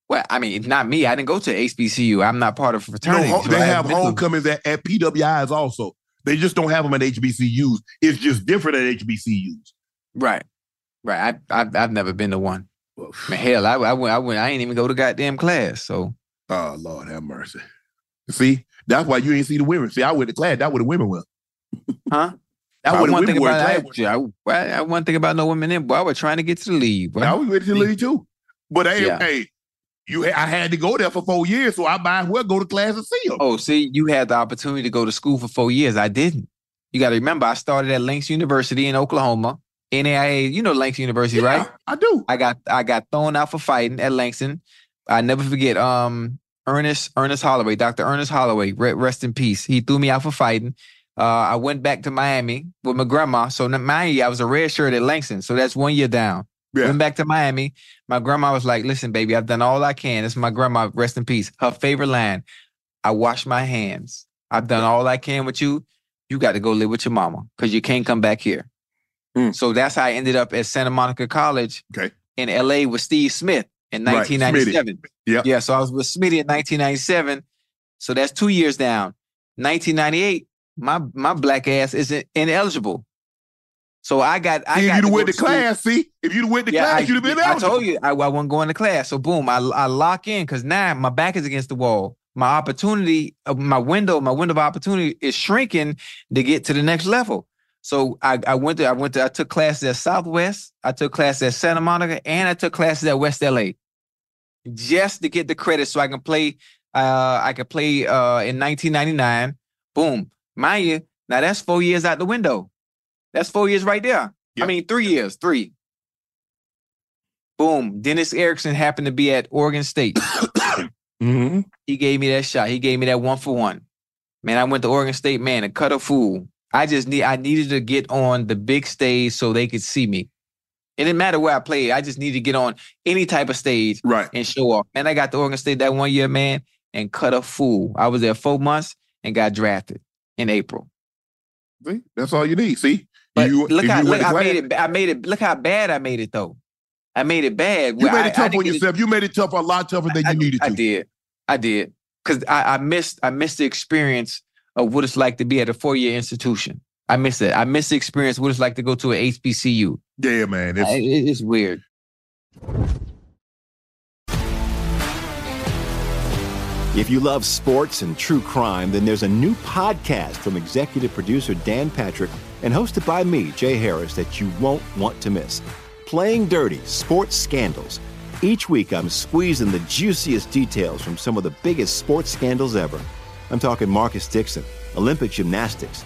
Well, I mean, it's not me. I didn't go to HBCU. I'm not part of fraternity. so they have haven't been to- homecomings at, at PWIs also. They just don't have them at HBCUs. It's just different at HBCUs. Right, right. I, I I've never been to one. Man, hell, I, I went. I went. I ain't even go to goddamn class. So Oh Lord have mercy. See, that's why you ain't see the women. See, I went to class. That where the women were. Huh? That I where the one women thing were. about in I. I, I one thing about no women in. Boy, I was trying to get to the league. Boy. Now we went to the league too. But hey, Yeah. hey, you I had to go there for four years, so I might as well go to class and see them. Oh, see, you had the opportunity to go to school for four years. I didn't. You got to remember, I started at Langston University in Oklahoma. NAIA, you know Langston University, right? I do. I got I got thrown out for fighting at Langston. I never forget. Um, Ernest Ernest Holloway, Dr. Ernest Holloway, rest in peace. He threw me out for fighting. Uh, I went back to Miami with my grandma. So mind you, I was a red shirt at Langston. So that's one year down. Yeah. Went back to Miami. My grandma was like, "Listen, baby, I've done all I can." This is my grandma, rest in peace. Her favorite line: "I wash my hands. I've done all I can with you. You got to go live with your mama because you can't come back here." Mm. So that's how I ended up at Santa Monica College Okay. in LA with Steve Smith in 1997. Yep. Yeah, so I was with Smitty in 1997. So that's two years down. 1998, my my black ass isn't ineligible. So I got I if got you'd have went to school- class, see, if you'd have went to yeah, class, I, you'd have been I told you I, I wasn't going to class. So boom, I, I lock in because now my back is against the wall. My opportunity, uh, my window, my window of opportunity is shrinking to get to the next level. So I, I went to I went to I took classes at Southwest, I took classes at Santa Monica, and I took classes at West LA, just to get the credit so I can play. Uh, I could play uh in 1999. Boom, mind you, now that's four years out the window. That's four years right there. I mean, three years, three. Boom. Dennis Erickson happened to be at Oregon State. (coughs) hmm He gave me that shot. He gave me that one for one. Man, I went to Oregon State, man, and cut a fool. I just need I needed to get on the big stage so they could see me. It didn't matter where I played. I just needed to get on any type of stage Right. and show off. Man, I got to Oregon State that one year, man, and cut a fool. I was there four months and got drafted in April. See? That's all you need. See? But you, look how look, I made it. I made it. Look how bad I made it though. I made it bad. You made it I tough on get it- yourself. You made it tough, a lot tougher than I, you needed to. I did. I did. Because I, I missed I missed the experience of what it's like to be at a four year institution. I miss it. I miss the experience what it's like to go to an HBCU. Yeah, man. It's, I- it's weird. If you love sports and true crime, then there's a new podcast from executive producer Dan Patrick and hosted by me, Jay Harris, that you won't want to miss. Playing Dirty Sports Scandals. Each week, I'm squeezing the juiciest details from some of the biggest sports scandals ever. I'm talking Marcus Dixon, Olympic gymnastics,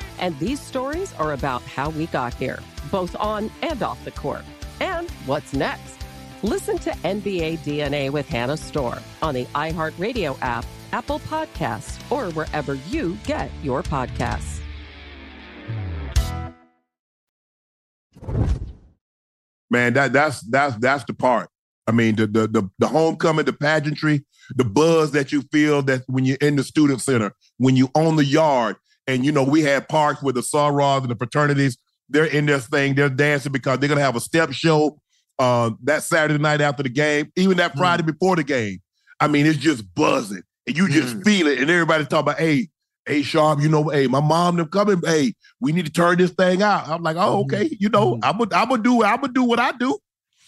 And these stories are about how we got here, both on and off the court. And what's next? Listen to NBA DNA with Hannah Storm on the iHeartRadio app, Apple Podcasts, or wherever you get your podcasts. man, that that's that's that's the part. I mean, the the the, the homecoming, the pageantry, the buzz that you feel that when you're in the student center, when you own the yard, and you know we had parks with the sorors and the fraternities. They're in this thing. They're dancing because they're gonna have a step show uh, that Saturday night after the game, even that Friday before the game. I mean, it's just buzzing, and you just feel it, and everybody's talking about, hey. Hey Sharpe, you know, hey, my mom them coming. Hey, we need to turn this thing out. I'm like, oh, okay, you know, I'm gonna, I'm gonna do, I'm gonna do what I do.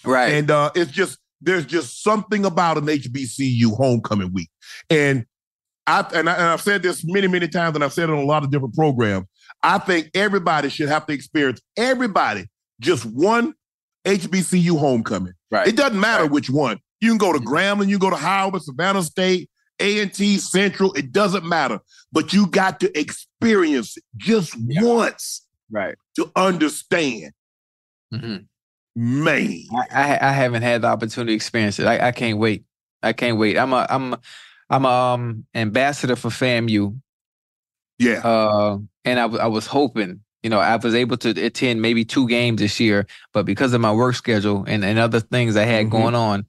Right. And uh, it's just there's just something about an HBCU homecoming week. And I and, I and I've said this many, many times, and I've said it on a lot of different programs. I think everybody should have to experience everybody just one HBCU homecoming. Right. It doesn't matter which one. You can go to Grambling, you can go to Howard, Savannah State, A&T, Central. It doesn't matter. But you got to experience it just once Right. to understand. Mhm. Man. I, I I haven't had the opportunity to experience it. I, I can't wait. I can't wait. I'm a I'm I'm um ambassador for FAMU. Yeah. Uh, and I, I was hoping, you know, I was able to attend maybe two games this year, but because of my work schedule and, and other things I had Mhm. going on,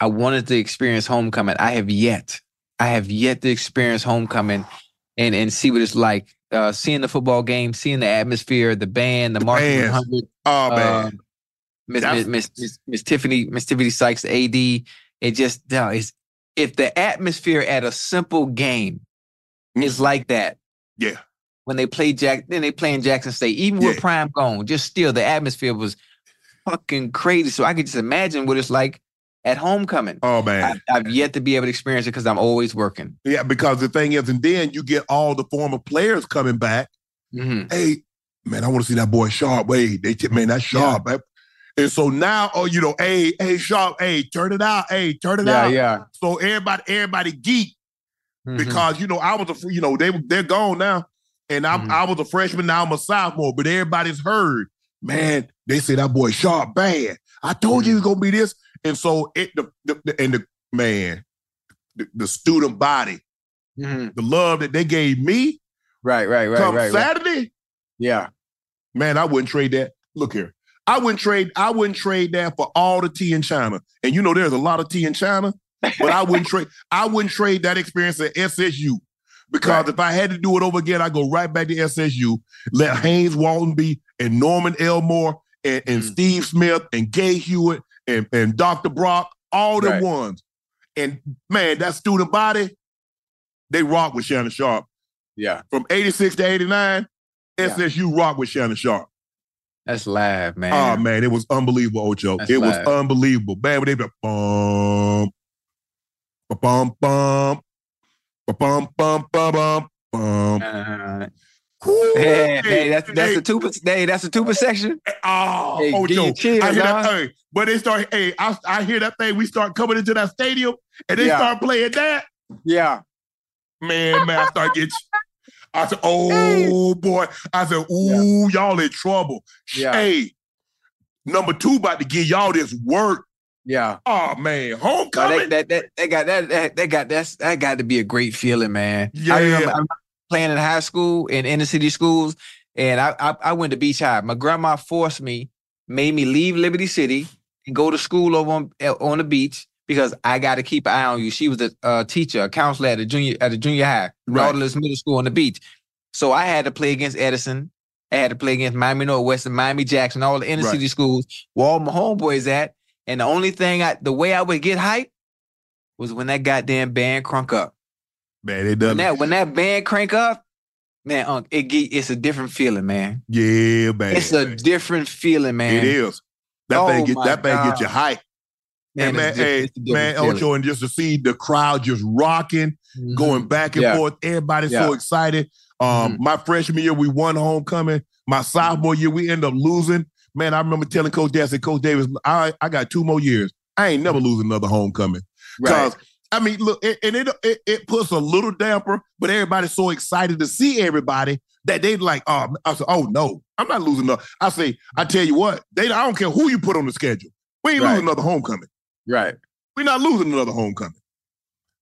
I wanted to experience homecoming. I have yet, I have yet to experience homecoming and and see what it's like. Uh, seeing the football game, seeing the atmosphere, the band, the, The March 100. Oh man. uh, Miss Miss Miss Miss Miss Tiffany Miss Tiffany Sykes, AD. It just no, it's if the atmosphere at a simple game is like that, Yeah. when they play Jack, then they play in Jackson State, even with Prime gone, just still the atmosphere was fucking crazy. So I could just imagine what it's like at homecoming. Oh man. I, I've yet to be able to experience it because I'm always working. Yeah, because the thing is, and then you get all the former players coming back. Mhm. Hey, man, I want to see that boy Sharpe. Hey, they man, that's Sharpe. man. And so now, oh, you know, hey, hey, Sharpe, hey, turn it out, hey, turn it Yeah, out. yeah. So everybody, everybody geek Mhm. because you know I was a, you know, they they're gone now, and I'm Mhm. I was a freshman, now I'm a sophomore, but everybody's heard, man. They say that boy Sharpe bad. I told you he was gonna be this, and so it the, the, the- and the man, the, the student body, Mhm. the love that they gave me Right, right, right, come right, right. Saturday, Yeah. man, I wouldn't trade that. Look here. I wouldn't trade, I wouldn't trade that for all the tea in China. And you know there's a lot of tea in China, but I wouldn't trade, (laughs) I wouldn't trade that experience at SSU. Because Right. if I had to do it over again, I go right back to SSU, let Haynes Walton be and Norman Elmore and, and Mm. Steve Smith and Gay Hewitt and, and Dr. Brock, all the Right. ones. And man, that student body, they rock with Shannon Sharpe. Yeah. From 86 to 89, Yeah. SSU rock with Shannon Sharpe. That's live, man. Oh man, it was unbelievable, Ocho. That's it was unbelievable. Man, when they be like, bum, bum, bum, bum, bum, bum, bum, bum. Uh, Woo, hey, hey, that's that's hey, the two. Hey, that's the two section. Oh, Hey, Ocho. chills, I hear huh? that. Hey, but they start. Hey, I, I hear that thing. We start coming into that stadium, and they Yeah. start playing that. Yeah. Man, man, I start getting. (laughs) I said, "Oh boy!" I said, "Ooh, y'all in trouble." Yeah. Hey, number two about to give y'all this work. Yeah. Oh man, No, homecoming. that, that that that got that that, that got that's that got to be a great feeling, man. Yeah. I remember, I remember playing in high school in inner city schools, and I, I I went to Beach High. My grandma forced me, made me leave Liberty City and go to school over on eh, on the beach because I got to keep an eye on you. She was a uh, teacher, a counselor at the junior at the junior high, Right. Nautilus Middle School on the beach. So I had to play against Edison. I had to play against Miami Northwestern, Miami Jackson, all the inner Right. city schools where all my homeboys at. And the only thing I, the way I would get hyped was when that goddamn band crunk up. man, it doesn't. that when that band crank up, man, it get, it's a different feeling, man. yeah, man. It's a different feeling, man. It is. That Oh thing get that thing get you hype. Man, and man, hey, it's a different man, feeling. Ocho, and just to see the crowd just rocking, Mhm. going back and Yeah. forth. Everybody's Yeah. so excited. Um, Mhm. my freshman year, we won homecoming. My sophomore year, we end up losing. Man, I remember telling Coach Davis, Coach Davis, I, I got two more years. I ain't never losing another homecoming. Right. Because I mean, look, it, and it, it it puts a little damper, but everybody's so excited to see everybody that they like. Oh, I said, oh no, I'm not losing. No, I say, I tell you what, they I don't care who you put on the schedule. We ain't Right. losing another homecoming. Right. We're not losing another homecoming.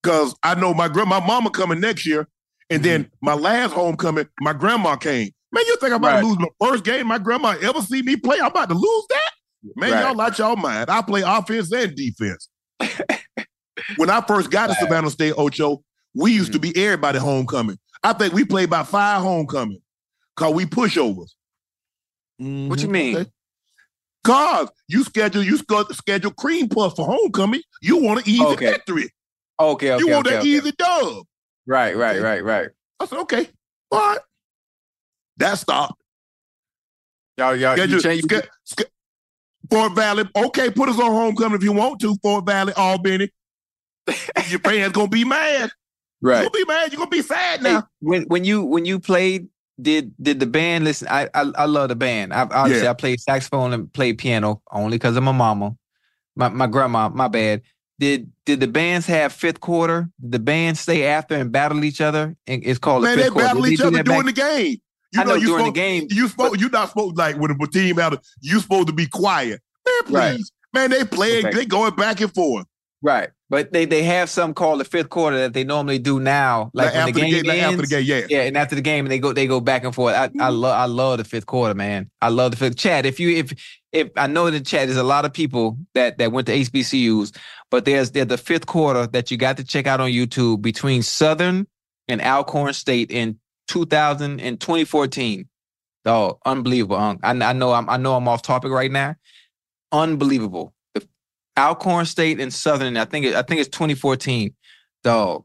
Cause I know my grandma, my mama coming next year, and then my last homecoming, my grandma came. Man, you think I'm about Right. to lose my first game my grandma ever see me play? I'm about to lose that? Man, Right. y'all out y'all mind. I play offense and defense. when I first got to Right. Savannah State Ocho, we used to be everybody homecoming. I think we played about five homecoming cause we pushovers. What you Mhm. mean? Cause you schedule you schedule cream puff for homecoming. You want an easy Okay. victory. Okay. Okay. you want okay, that okay. easy dub. Right. Right. Right. Right. I said, okay, all right. That stopped. Y'all. Y'all. You change. ske- ske- Fort Valley, okay, put us on homecoming if you want to. Fort Valley, Albany. Your fans gonna be mad. You're Right. gonna be mad. You're gonna be sad Hey, now. when when you when you played, did did the band listen? I I, I love the band. I obviously Yeah. I played saxophone and played piano only because of my mama, my my grandma. My bad. Did did the bands have fifth quarter? Did the bands stay after and battle each other? And it's called Man, the they battle each other during back- the game. You I know you during the game, You supposed you not supposed like when the team out. You supposed to be quiet. Man, please. Right. Man, they playing. Okay. They going back and forth. Right, but they they have some called the fifth quarter that they normally do now. Like, Like, after the game, like, after the ends, game, yeah. Yeah, and after the game, and they go they go back and forth. I I mm-hmm. love I love the fifth quarter, man. I love the fifth. Chad, if you if if I know in the chat, there's a lot of people that that went to HBCUs, but there's there's the fifth quarter that you got to check out on YouTube between Southern and Alcorn State in 2000 and 2014. Oh, unbelievable! I, I know I'm I know I'm off topic right now. Unbelievable. Alcorn State and Southern. I think it, I think it's 2014 Dog.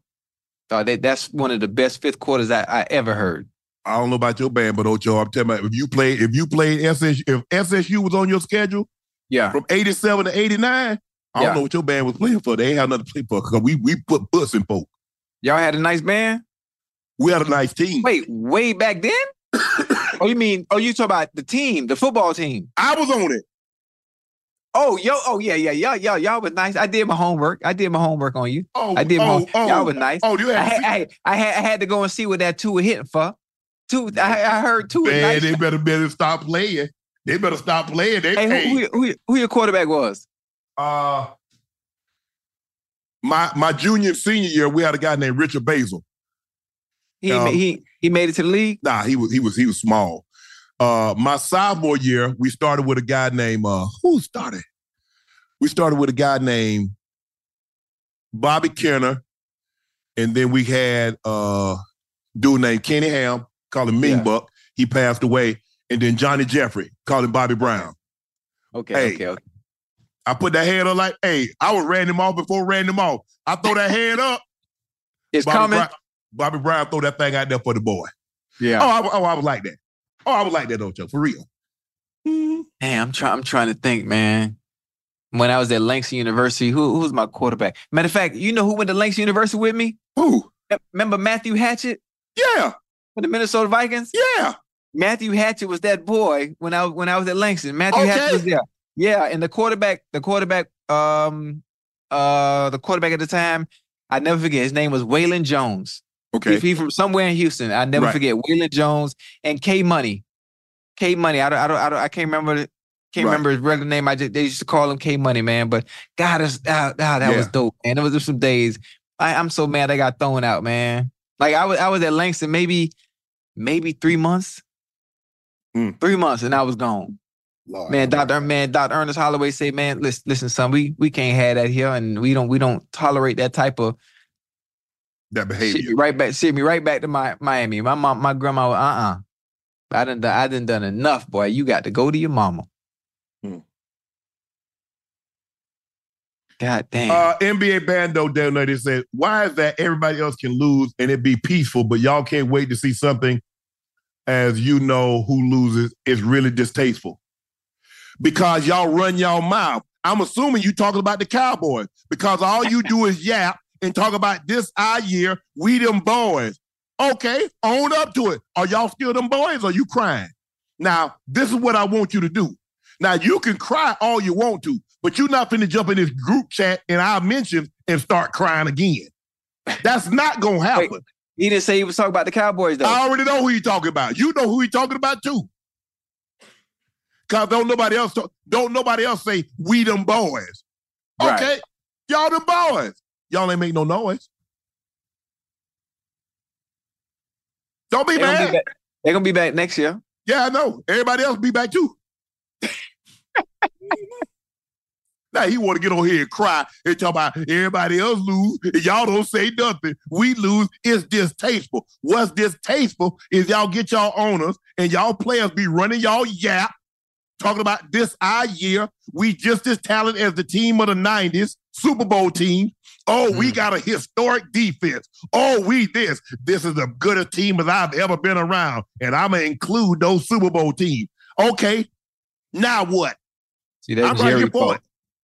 Dog, that, that's one of the best fifth quarters I, I ever heard. I don't know about your band, but Ocho, I'm telling you, if you played, if you played SSU, if SSU was on your schedule Yeah. from 87 to 89, I Yeah. don't know what your band was playing for. They ain't have nothing to play for because we we put butts in folk. Y'all had a nice band? We had a nice team. Wait, way back then? (coughs) oh, you mean, oh, you talk about the team, the football team. I was on it. Oh, yo, oh yeah, yeah, y'all, y'all, y'all was nice. I did my homework. I did my homework on you. Oh, I did my oh, oh, y'all was nice. Oh, you I had, had, I, I had, I had to go and see what that two was hitting for. Two, I, I heard two. man, nice. they better better stop playing. They better stop playing. They, Hey, hey, who, who, who, who your quarterback was? uh, my my junior and senior year, we had a guy named Richard Basil. He Um, he he made it to the league. Nah, he was he was he was small. Uh, my sophomore year, we started with a guy named uh, who started? We started with a guy named Bobby Kenner, and then we had uh, dude named Kenny Ham, called him Mean Yeah. Buck. He passed away, and then Johnny Jeffrey, called him Bobby Brown. Okay, Hey. okay, okay. I put that hand up like, hey, I was ran him off before ran him off. I throw that hand up. It's Bobby coming. Brown, Bobby Brown throw that thing out there for the boy. Yeah. Oh, I, oh, I was like that. Oh, I would like that, Ocho, for real. Damn, I'm trying. I'm trying to think, man. When I was at Langston University, who who was my quarterback? Matter of fact, you know who went to Langston University with me? Who? Remember Matthew Hatchette Yeah, for the Minnesota Vikings? yeah. Matthew Hatchette was that boy when I when I was at Langston. Matthew Okay. Hatchette was there. Yeah, and the quarterback, the quarterback, um, uh, the quarterback at the time, I never forget. His name was Waylon Jones. Okay. He, he from somewhere in Houston. I never Right. forget. Waylon Jones and K Money. K Money. I don't, I don't, I don't, I can't remember. Can't Right. remember his regular name. I just they used to call him K Money, man. But God, that's, ah, ah, that was dope, man. It was just some days. I, I'm so mad I got thrown out, man. Like I was, I was at Langston maybe, maybe three months, Mm. three months, and I was gone. Lord, Man, Doctor, man, Doctor Ernest Holloway said, man, listen, listen, son, we we can't have that here, and we don't we don't tolerate that type of that Shit me behavior. right back, shit me right back to my Miami. My mom, my grandma, uh uh I done, done- I done done enough, boy. You got to go to your mama. Hmm. God damn. Uh, NBA Bando they said, why is that everybody else can lose and it be peaceful, but y'all can't wait to see something as you know who loses is really distasteful? Because y'all run y'all mouth. I'm assuming you talking about the Cowboys because all you do is yap and talk about this our year, we them boys. Okay, own up to it. Are y'all still them boys or you crying? Now, this is what I want you to do. Now, you can cry all you want to, but you're not finna jump in this group chat and I mention and start crying again. That's not gonna happen. he didn't say he was talking about the Cowboys though. I already know who you talking about. You know who he talking about too. Cause don't nobody else talk, don't nobody else say we them boys. Right. Okay, y'all them boys. Y'all ain't make no noise. Don't be gonna mad. be back. They're gonna be back next year. Yeah, I know. Everybody else be back too. (laughs) now he want to get on here and cry and talk about everybody else lose and y'all don't say nothing. We lose. It's distasteful. What's distasteful is y'all get y'all owners and y'all players be running y'all yap, talking about this our year. We just as talented as the team of the 90s, Super Bowl team. Oh, we got a historic defense. Oh, we this. This is the goodest team as I've ever been around. And I'm gonna include those Super Bowl teams. Okay. Now what? See, that's I'm Jerry fault.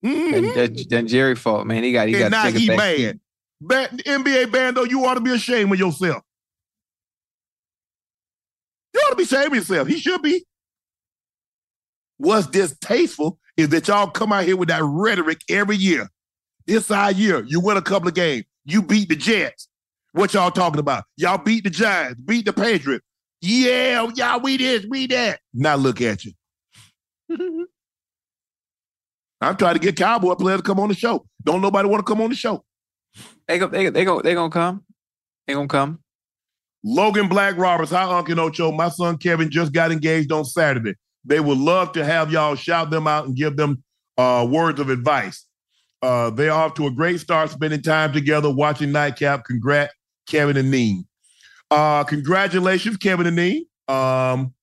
Mhm. That, that, that Jerry fault, man. He got he got and now to he back. mad. Ba- NBA Bando, you ought to be ashamed of yourself. You ought to be ashamed of yourself. He should be. What's distasteful is that y'all come out here with that rhetoric every year. This our year. You win a couple of games. You beat the Jets. What y'all talking about? Y'all beat the Giants, beat the Patriots. Yeah, y'all, we this, we that. Now look at you. (laughs) I'm trying to get Cowboy players to come on the show. Don't nobody want to come on the show. They go, they they go, they gonna come. They gonna come. Logan Black Roberts, hi Uncle Ocho. My son Kevin just got engaged on Saturday. They would love to have y'all shout them out and give them uh, words of advice. Uh, they're off to a great start, spending time together, watching Nightcap. Congrats, Kevin and Neen. Uh, congratulations, Kevin and Neen. Um,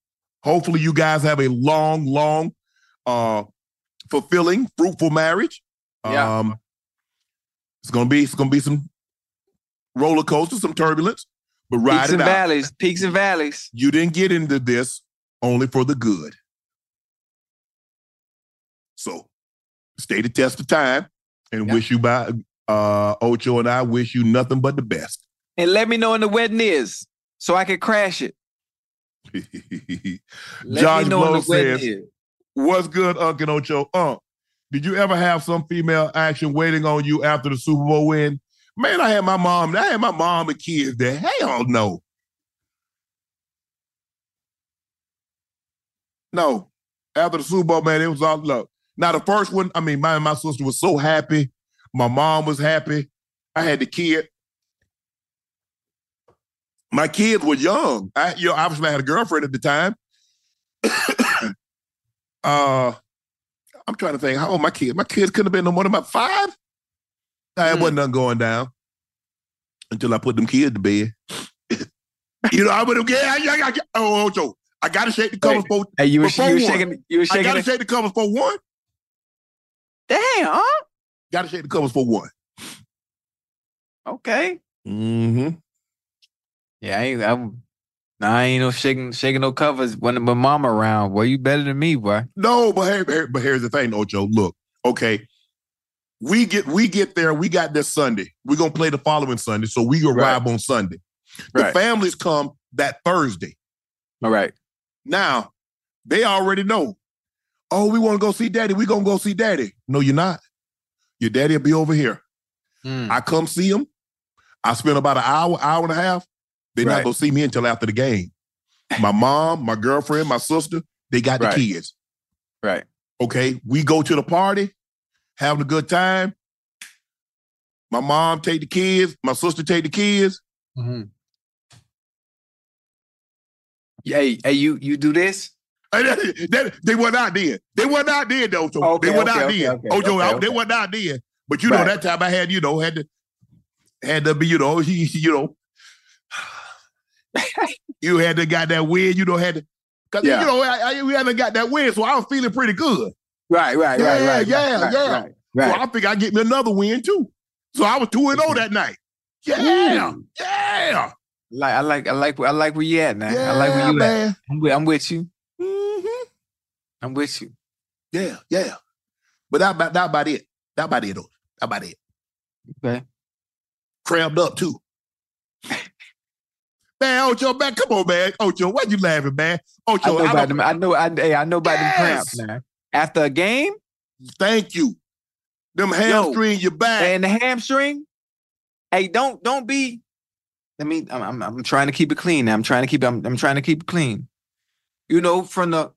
hopefully, you guys have a long, long, uh, fulfilling, fruitful marriage. Yeah. Um, it's gonna be it's gonna be some roller coaster, some turbulence, but ride Peaks it and out. valleys, peaks and valleys. You didn't get into this only for the good. So stay the test of time and Yeah. wish you by uh Ocho and I wish you nothing but the best. And let me know when the wedding is so I can crash it. (laughs) Josh me know when Blow says. What's good, Uncle Ocho? Uh, did you ever have some female action waiting on you after the Super Bowl win? Man, I had my mom, I had my mom and kids there. Hell no. No. After the Super Bowl, man, it was all love. Now, the first one, I mean, my my sister was so happy. My mom was happy. I had the kid. My kids were young. I, you know, obviously I had a girlfriend at the time. (coughs) uh, I'm trying to think how old my kids. My kids couldn't have been no more than about five. Nah, it Hmm. wasn't nothing going down until I put them kids to bed. (coughs) you know, I would have. Yeah, yeah, yeah, yeah. Oh, Ocho, I gotta shake the covers for. Hey, you were, before you were one. shaking, you were I shaking. gotta it. shake the covers for one. Damn, huh? Gotta shake the covers for one. Okay. Mm-hmm. Yeah, I ain't. I'm, I ain't no shaking, shaking no covers when my mama around. Boy, you better than me, boy. No, but here, here- but here's the thing, Ocho. Look, okay. We get we get there. We got this Sunday. We're gonna play the following Sunday, so we arrive on Sunday. The Right. families come that Thursday. All right. Now they already know. Oh, we want to go see Daddy. We gonna go see Daddy. No, you're not. Your daddy will be over here. Mm. I come see him. I spend about an hour, hour and a half. They're not Right. gonna see me until after the game. My mom, my girlfriend, my sister, they got the kids. Right. Okay, we go to the party, having a good time. My mom take the kids, my sister take the kids. Mm-hmm. Hey, hey, you you do this? They, they, were not there. They were not there, though. So Okay, they were not okay, there. okay, oh, Joe, okay, they were not there. But you know, that time I had, you know, had to had to be, you know, (laughs) you, you know, (sighs) you had to got that win, you know, had to because Yeah. you know, I, I, we hadn't got that win, so I was feeling pretty good. Right, right, Yeah, right, right. yeah, right, yeah. Right, right. So I think I get me another win too. So I was 2 and 0 that night. Yeah, Ooh. yeah. Like I like I like I like where you at, man. Yeah, I like where you at. man. I'm with, I'm with you. I'm with you. Yeah, yeah. But that about that about it. That about it though. That about it. Okay. Crammed up too. (laughs) man, Ocho, man, come on, man. Ocho, why you laughing, man? I Ocho, know I about them. I know. I, hey, I know about Yes. them cramps, man. After a game thank you. Them hamstring your back. and the hamstring. Hey, don't don't be. I mean, I'm, I'm I'm trying to keep it clean. Now. I'm trying to keep. I'm I'm trying to keep it clean. You know, from the.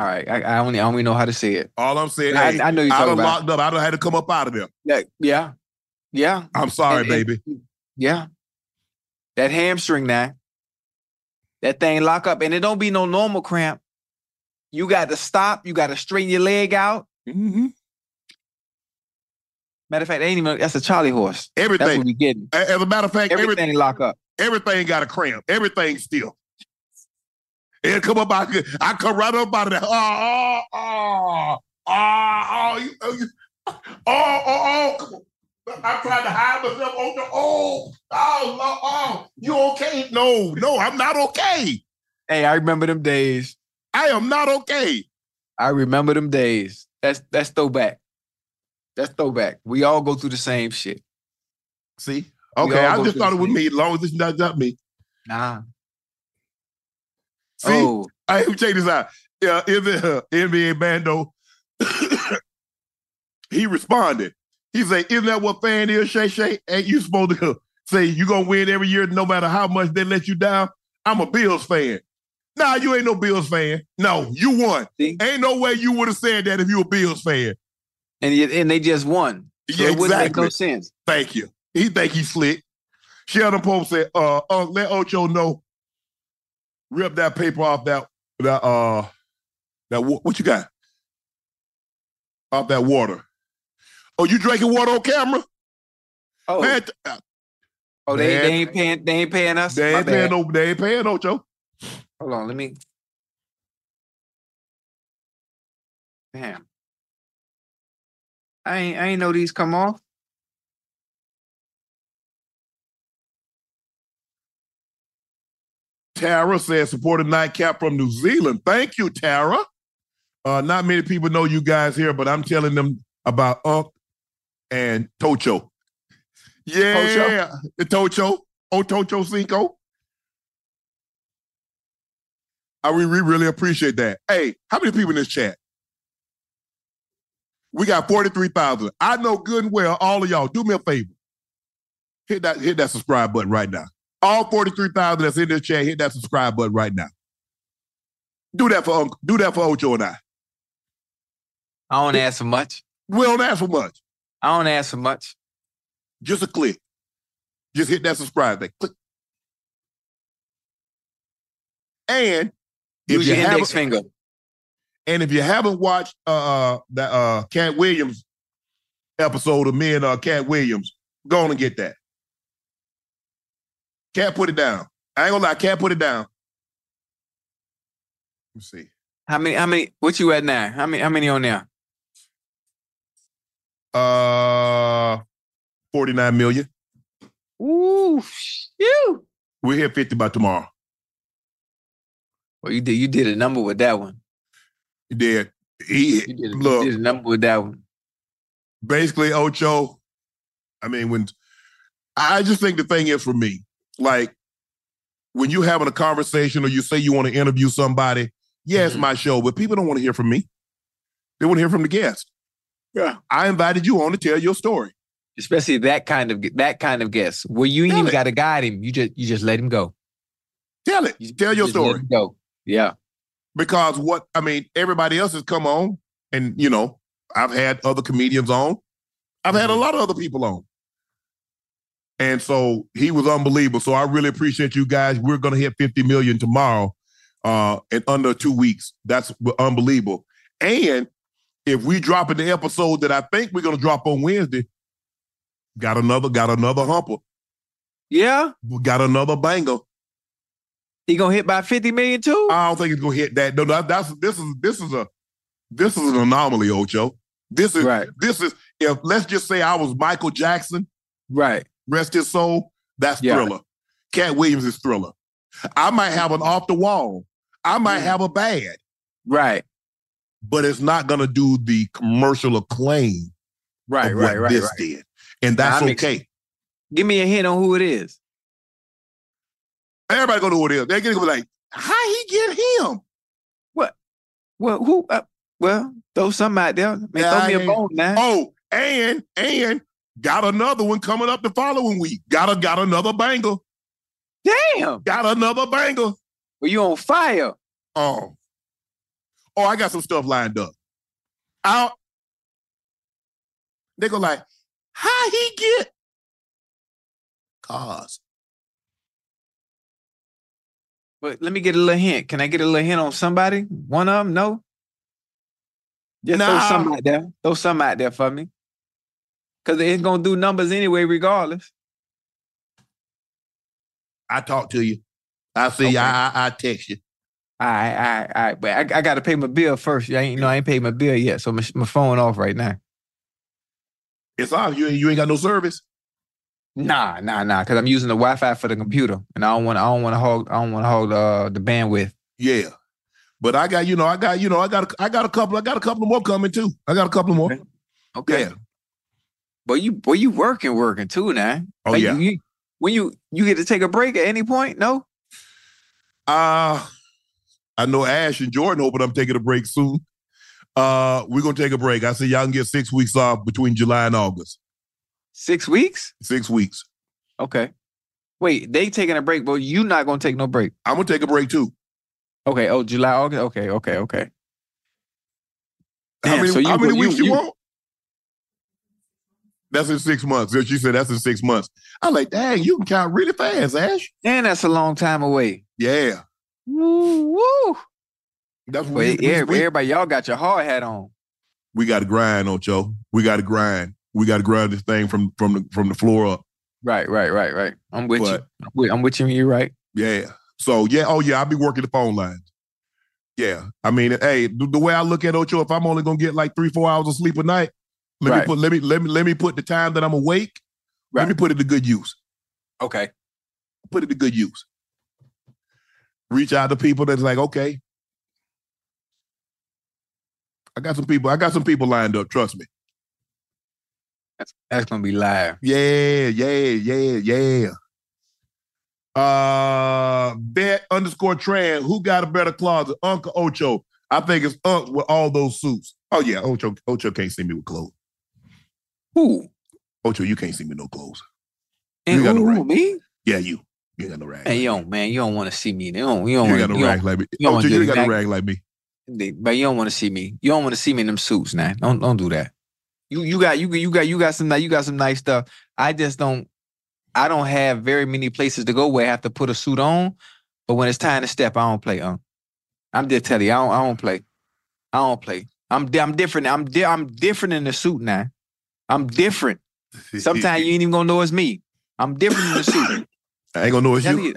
All right, I, I only I only know how to say it. All I'm saying, I- hey, I know you're I done about. locked up. I don't had to come up out of there. Yeah, yeah, yeah. I'm sorry, And- and- baby. Yeah. That hamstring that That thing lock up. And it don't be no normal cramp. You got to stop. You got to straighten your leg out. Mm-hmm. Matter of fact, ain't even that's a Charlie horse. That's Everything. what we getting. As a matter of fact, Everything everything, lock up. everything got a cramp. Everything still. It come up out. I come right up out of there. Ah, ah, ah, oh, oh, oh, oh, oh, oh, oh, oh, oh. Come on. I'm trying to hide myself on the oh, oh, oh, oh. You okay? No, no, I'm not okay. Hey, I remember them days. I am not okay. I remember them days. That's that's throwback. That's throwback. We all go through the same shit. See? Okay, I just thought it was me, as long as it's not, not me. Nah. See? Oh, I check this out. Yeah, uh, NBA Bando, he responded. He said, Isn't that what fan is, Shay Shay? Ain't you supposed to (laughs) say you gonna win every year no matter how much they let you down? I'm a Bills fan. Nah, you ain't no Bills fan. No, you won. See? Ain't no way you would have said that if you were a Bills fan. and yet- and they just won. So Yeah, it wouldn't make no sense. Thank you. He think he's slick. Sheldon Pope said, uh, uh, let Ocho know. Rip that paper off that that uh that what you got? Off that water. Oh, you drinking water on camera? Oh, Man, th- uh, oh, they, man. they ain't paying. They ain't paying us. they My ain't paying bad. no, they ain't paying no, Joe. Hold on, let me. Damn. I ain't I ain't know these come off. Tara says support a nightcap from New Zealand. Thank you, Tara. Uh, not many people know you guys here, but I'm telling them about Unc and Tocho. Yeah, the Tocho. Oh, Tocho Cinco. I we, we really appreciate that. Hey, how many people in this chat? We got 43,000. I know good and well, all of y'all, do me a favor. Hit that, hit that subscribe button right now. All 43,000 that's in this chat, hit that subscribe button right now. Do that for Uncle, do that for Ocho and I. I don't ask for much. We don't ask for much. I don't ask for much. Just a click. Just hit that subscribe button. Click. And if Use you your index haven't, finger. and if you haven't watched uh that uh Katt Williams episode of me and uh Katt Williams, go on and get that. Katt put it down. I ain't gonna lie, can't put it down. Let's see. How many? How many? What you at now? How many? How many on there? Uh 49 million. Ooh, shoot. We're here 50 by tomorrow. Well, you did. You did a number with that one. He did. He You did, look you did a number with that one. basically Ocho. I mean, when I just think the thing is for me, like when you having a conversation or you say you want to interview somebody, yeah, it's Mhm. my show, but people don't want to hear from me. They want to hear from the guest. Yeah. I invited you on to tell your story. Especially that kind of that kind of guest where you ain't Tell even got to guide him. You just you just let him go. Tell it. You tell your story. go. Yeah. Because what I mean, everybody else has come on, and you know, I've had other comedians on. I've had a Mm-hmm. lot of other people on. And so he was unbelievable. So I really appreciate you guys. We're gonna hit 50 million tomorrow uh in under two weeks. That's unbelievable. And if we drop in the episode that I think we're gonna drop on Wednesday, got another, got another humper, Yeah. We got another banger. He gonna hit by fifty million too. I don't think he's gonna hit that. No, that, that's this is this is a this is an anomaly, Ocho. This is Right. this is if let's just say I was Michael Jackson, right. Rest his soul, that's Yeah. thriller. Katt Williams is thriller. I might have an off the wall. I might Mm. have a bad, Right. but it's not gonna do the commercial acclaim Right. Right. Right. this right. did. And that's makes- okay. Give me a hint on who it is. Everybody gonna know who it is. They're gonna be like, how he get him? What? Well, who? Uh, well, throw some out there. Man, Yeah, throw me a bone now. Oh, and and got another one coming up the following week. Got a got another banger. Damn. Got another banger. Well, you on fire? Oh, oh, I got some stuff lined up. Out. They go like, how he get? Cause But let me get a little hint. Can I get a little hint on somebody? One of them? No. Just throw Nah. some out there. Throw some out there for me. Cause it's gonna do numbers anyway, regardless. I talk to you. I see. Okay. I, I I text you. All right, all right, all right. But I, I gotta pay my bill first. I ain't you know I ain't paid my bill yet, so my, my phone off right now. It's off. You ain't you ain't got no service. Nah, nah, nah. Cause I'm using the Wi-Fi for the computer, and I don't want I don't want to hold I don't want to hold uh, the bandwidth. Yeah. But I got, you know, I got, you know, I got, a, I got a couple, I got a couple more coming too. I got a couple more. Okay. Okay. Yeah. Boy, you boy, you working, working too now. Oh, Like, yeah. You, when you you get to take a break at any point? No. Uh I know Ash and Jordan hoping I'm taking a break soon. Uh, we're gonna take a break. I say y'all can get six weeks off between July and August. Six weeks? Six weeks. Okay. Wait, they taking a break, but you not gonna take no break. I'm gonna take a break too. Okay. Oh, July, August. Okay, okay, okay. how many, so you how many go- weeks you, you- want? That's in six months. She said that's in six months. I'm like, dang, you can count really fast, Ash. And that's a long time away. Yeah. Woo, woo. That's what Wait, we, we, everybody, y'all got your hard hat on. we got to grind, Ocho. We got to grind. We got to grind this thing from from the from the floor up. Right, right, right, right. I'm with But- you. I'm with, I'm with you. You're right. Yeah. So yeah, oh yeah, I'll be working the phone lines. Yeah. I mean, hey, the, the way I look at Ocho, if I'm only gonna get like three, four hours of sleep a night, let me put let me let me let me put the time that I'm awake, let me put it to good use. Okay. Put it to good use. reach out to people that's like, okay, I got some people. I got some people lined up. Trust me. That's, that's gonna be live. Yeah, yeah, yeah, yeah. Uh, bet underscore Tran. Who got a better closet, Uncle Ocho? I think it's Unc with all those suits. Oh yeah, Ocho. Ocho can't see me with clothes. Who? Ocho, you can't see me no clothes. And You got no who, me? Yeah, you. You ain't got no rag. Hey, you don't, man, you don't want to see me. You don't, you don't want got to no you rag don't, like me. you don't Ocho, you ain't got no rag like me. but you don't want to see me. You don't want to see me in them suits, man. Don't don't do that. You you got you you got you got some you got some nice stuff. I just don't. I don't have very many places to go where I have to put a suit on. But when it's time to step, I don't play. Um, I'm just telling you, I don't I don't play. I don't play. I'm I'm different. I'm di- I'm different in the suit now. I'm different. Sometimes you ain't even gonna know it's me. I'm different in the suit. (laughs) I ain't gonna know it's Tell you.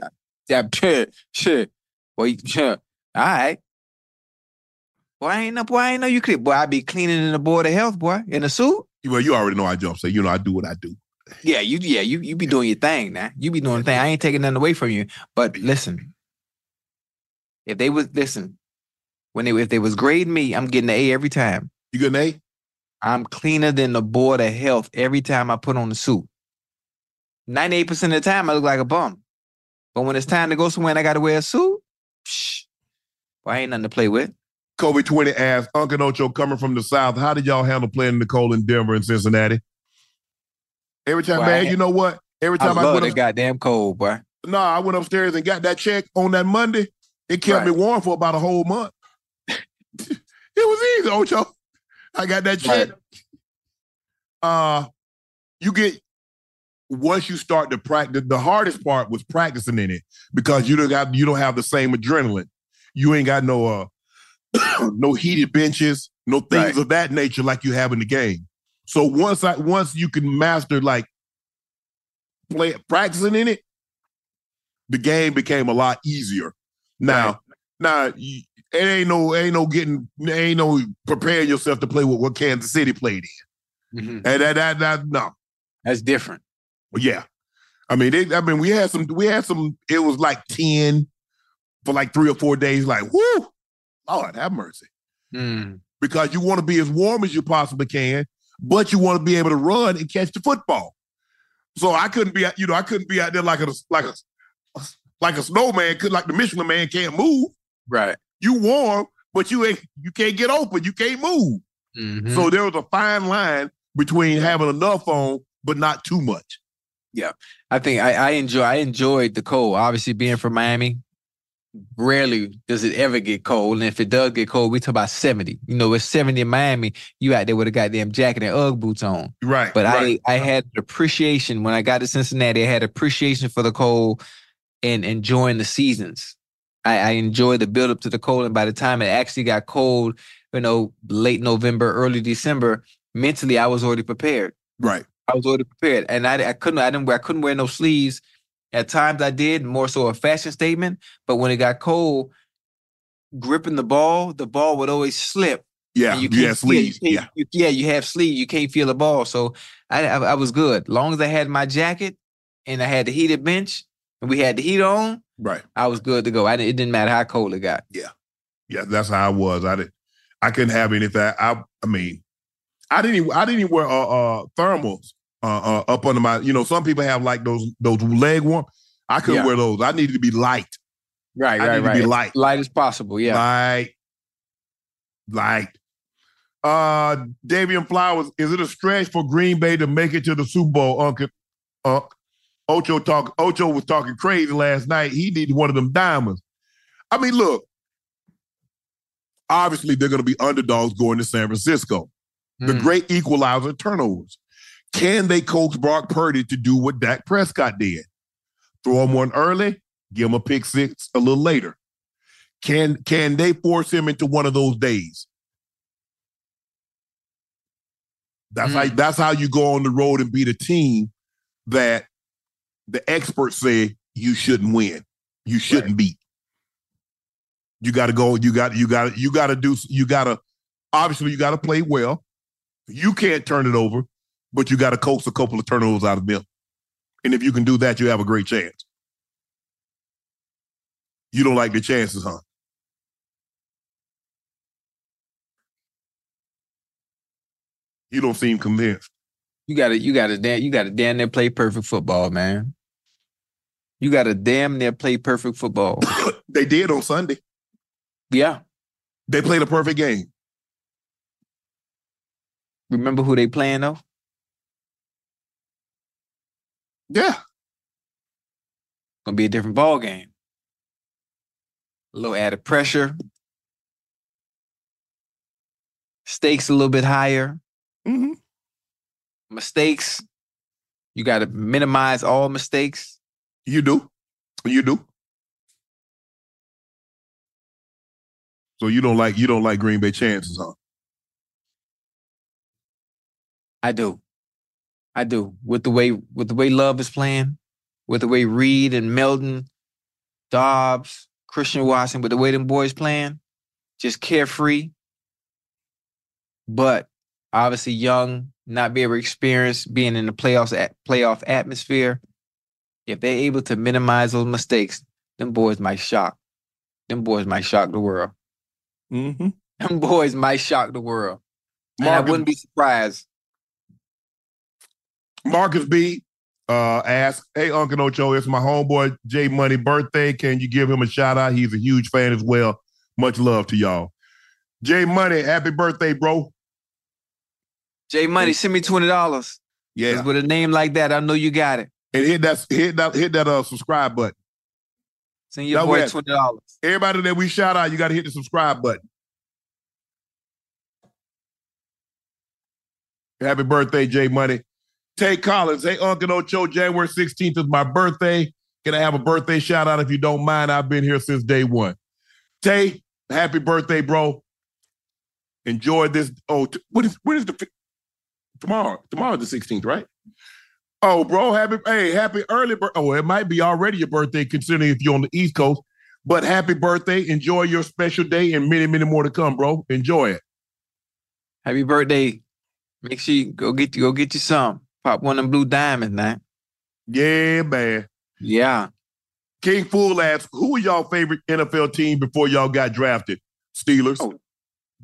yeah, shit. Boy, you- shit. All right. Boy, I ain't know, boy, I ain't know you could. Boy, I be cleaning in the board of health, boy, in a suit. Well, you already know I jump. So you know I do what I do. Yeah, you, yeah, you, you be doing your thing now. You be doing the thing. I ain't taking nothing away from you. But listen, if they was listen, when they if they was grading me, I'm getting an A every time. You get an A? I'm cleaner than the board of health every time I put on the suit. 98% of the time, I look like a bum. But when it's time to go somewhere and I got to wear a suit, psh, boy, I ain't nothing to play with. Kobe 20 asked, Uncle Ocho coming from the South, how did y'all handle playing Nicole in Denver and Cincinnati? Every time, Boy, man, you know what? Every time I, love went up, goddamn cold, boy. no, I went upstairs and got that check on that Monday. It kept me warm for about a whole month. (laughs) it was easy, Ocho. I got that check. Uh, you get once you start to practice. The hardest part was practicing in it because you don't got you don't have the same adrenaline. You ain't got no uh (coughs) no heated benches, no things Right. of that nature like you have in the game. So once I once you can master like play practicing in it, the game became a lot easier. Now, now you, it ain't no ain't no getting ain't no preparing yourself to play with what Kansas City played in. Mhm. And that that that no. That's different. Well, yeah. I mean, they, I mean, we had some, we had some, it was like 10 for like three or four days, like, whoo, Lord have mercy. Mm. Because you want to be as warm as you possibly can, but you want to be able to run and catch the football. So I couldn't be, you know, I couldn't be out there like a, like a, like a snowman, could like the Michelin man can't move. Right. You warm, but you ain't, you can't get open, you can't move. Mhm. So there was a fine line between having enough on, but not too much. Yeah, I think I, I enjoy I enjoyed the cold. Obviously, being from Miami, rarely does it ever get cold. And if it does get cold, we talk about 70. You know, it's 70 in Miami, you out there with a goddamn jacket and Ugg boots on. Right. But right. I I had appreciation when I got to Cincinnati, I had appreciation for the cold and enjoying the seasons. I, I enjoyed the build up to the cold. And by the time it actually got cold, you know, late November, early December, mentally I was already prepared. right. I was already prepared, and I, I couldn't I didn't wear I couldn't wear no sleeves. At times I did more so a fashion statement, but when it got cold, gripping the ball, the ball would always slip. Yeah. you You, feel- sleeves. you Yeah. you- yeah, you have sleeve. You can't feel the ball, so I, I I was good. Long as I had my jacket and I had the heated bench and we had the heat on, Right. I was good to go. I didn't, it didn't matter how cold it got. Yeah, Yeah, that's how I was. I didn't. I couldn't have anything. I. I mean, I didn't. I didn't even wear uh, uh thermals uh, uh up under my. You know, some people have like those those leg warm. I couldn't Yeah. wear those. I needed to be light. Right, I right, need to right. be light. light as possible. Yeah. Light. Light. Uh, Davian Flowers. Is it a stretch for Green Bay to make it to the Super Bowl, Uncle? Uh, Ocho talk. Ocho was talking crazy last night. He needed one of them diamonds. I mean, look. Obviously, they're going to be underdogs going to San Francisco. The Mm. great equalizer turnovers. Can they coax Brock Purdy to do what Dak Prescott did? Throw him one early, give him a pick six a little later. Can can they force him into one of those days? That's how that's how you go on the road and beat a team that the experts say you shouldn't win. You shouldn't beat. You got to go. You got. You got. You got to do. You got to. Obviously, you got to play well. You can't turn it over, but you got to coax a couple of turnovers out of them. And if you can do that, you have a great chance. You don't like the chances, huh? You don't seem convinced. You gotta, you gotta, damn, you gotta damn near play perfect football, man. You gotta damn near play perfect football. (coughs) they did on Sunday. Yeah. They played a perfect game. Remember who they playing though? Yeah. Gonna be a different ball game. A little added pressure. Stakes a little bit higher. Mm-hmm. Mistakes. You got to minimize all mistakes. You do. You do. So you don't like you don't like Green Bay chances, huh? I do. I do. With the way with the way Love is playing, with the way Reed and Melton, Doubs, Christian Watson, with the way them boys playing, just carefree. But obviously young, not very experienced, being in the playoffs at playoff atmosphere. If they're able to minimize those mistakes, them boys might shock. Them boys might shock the world. Mm-hmm. (laughs) Them boys might shock the world. And I wouldn't be surprised. Marcus B uh asked, Hey Uncle Ocho, it's my homeboy Jay Money birthday. Can you give him a shout out? He's a huge fan as well. Much love to y'all. Jay Money, happy birthday, bro. Jay Money, send me twenty dollars. Yeah. With a name like that, I know you got it. And hit that hit that hit that uh subscribe button. Send your That boy twenty dollars. Everybody that we shout out, you got to hit the subscribe button. Happy birthday, Jay Money. Tay Collins, hey, Uncle Ocho, January 16th is my birthday. Can I have a birthday shout out if you don't mind? I've been here since day one. Tay, happy birthday, bro. Enjoy this. Oh, what is when is the tomorrow? Tomorrow's the 16th, right? Oh, bro, happy hey, happy early birthday. Oh, it might be already your birthday, considering if you're on the East Coast. But happy birthday. Enjoy your special day and many, many more to come, bro. Enjoy it. Happy birthday. Make sure you go get you go get you some. Pop one of them blue diamonds, man. Yeah, man. Yeah. King Fool asks, who are y'all favorite NFL team before y'all got drafted? Steelers. Oh,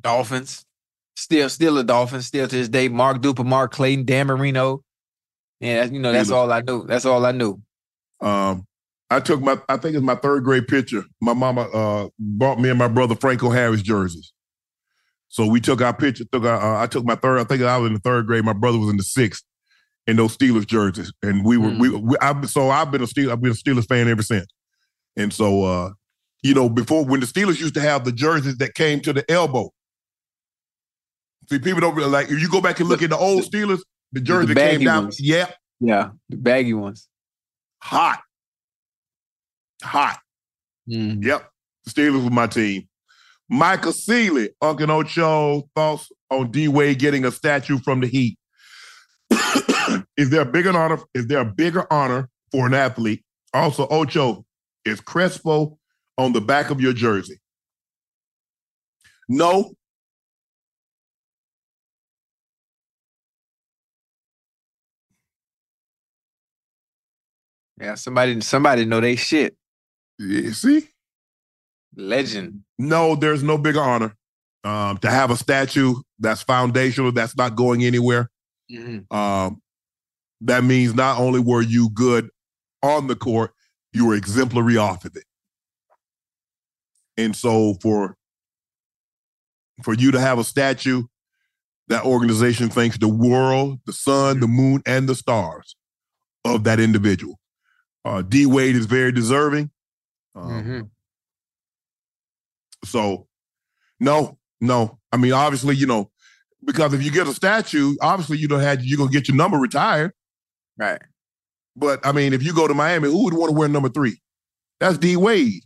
Dolphins. Still, still a Dolphin. Still to this day. Mark Duper, Mark Clayton, Dan Marino. Yeah, that's- you know, that's all I knew. That's all I knew. Um, I took my, I think it's my third grade picture. My mama uh bought me and my brother Franco Harris jerseys. So we took our picture. Took our, uh, I took my third. I think I was in the third grade. My brother was in the sixth, in those Steelers jerseys, and we were we, we I, so I've been a Steel I've been a Steelers fan ever since. And so uh, you know, before when the Steelers used to have the jerseys that came to the elbow. See, people don't really like if you go back and look at the old Steelers, the jersey baggy came down. ones. Yep, Yeah. The baggy ones. hot, hot. Mm. Yep. The Steelers was my team. Michael Seeley, Uncle Ocho, thoughts on D Wade getting a statue from the Heat. (coughs) is there a bigger honor? Is there a bigger honor for an athlete? Also, Ocho, is Crespo on the back of your jersey? No. Yeah, somebody somebody know they shit. You see? Legend. No, there's no bigger honor. Um, to have a statue that's foundational, that's not going anywhere. Mhm. Um, that means not only were you good on the court, you were exemplary off of it. And so for for you to have a statue, that organization thanks the world, the sun, the moon, and the stars of that individual. Uh, D Wade is very deserving. Um, Mhm. so, no, no. I mean, obviously, you know, because if you get a statue, obviously you don't have you're gonna get your number retired. Right. But I mean, if you go to Miami, who would want to wear number three? That's D Wade.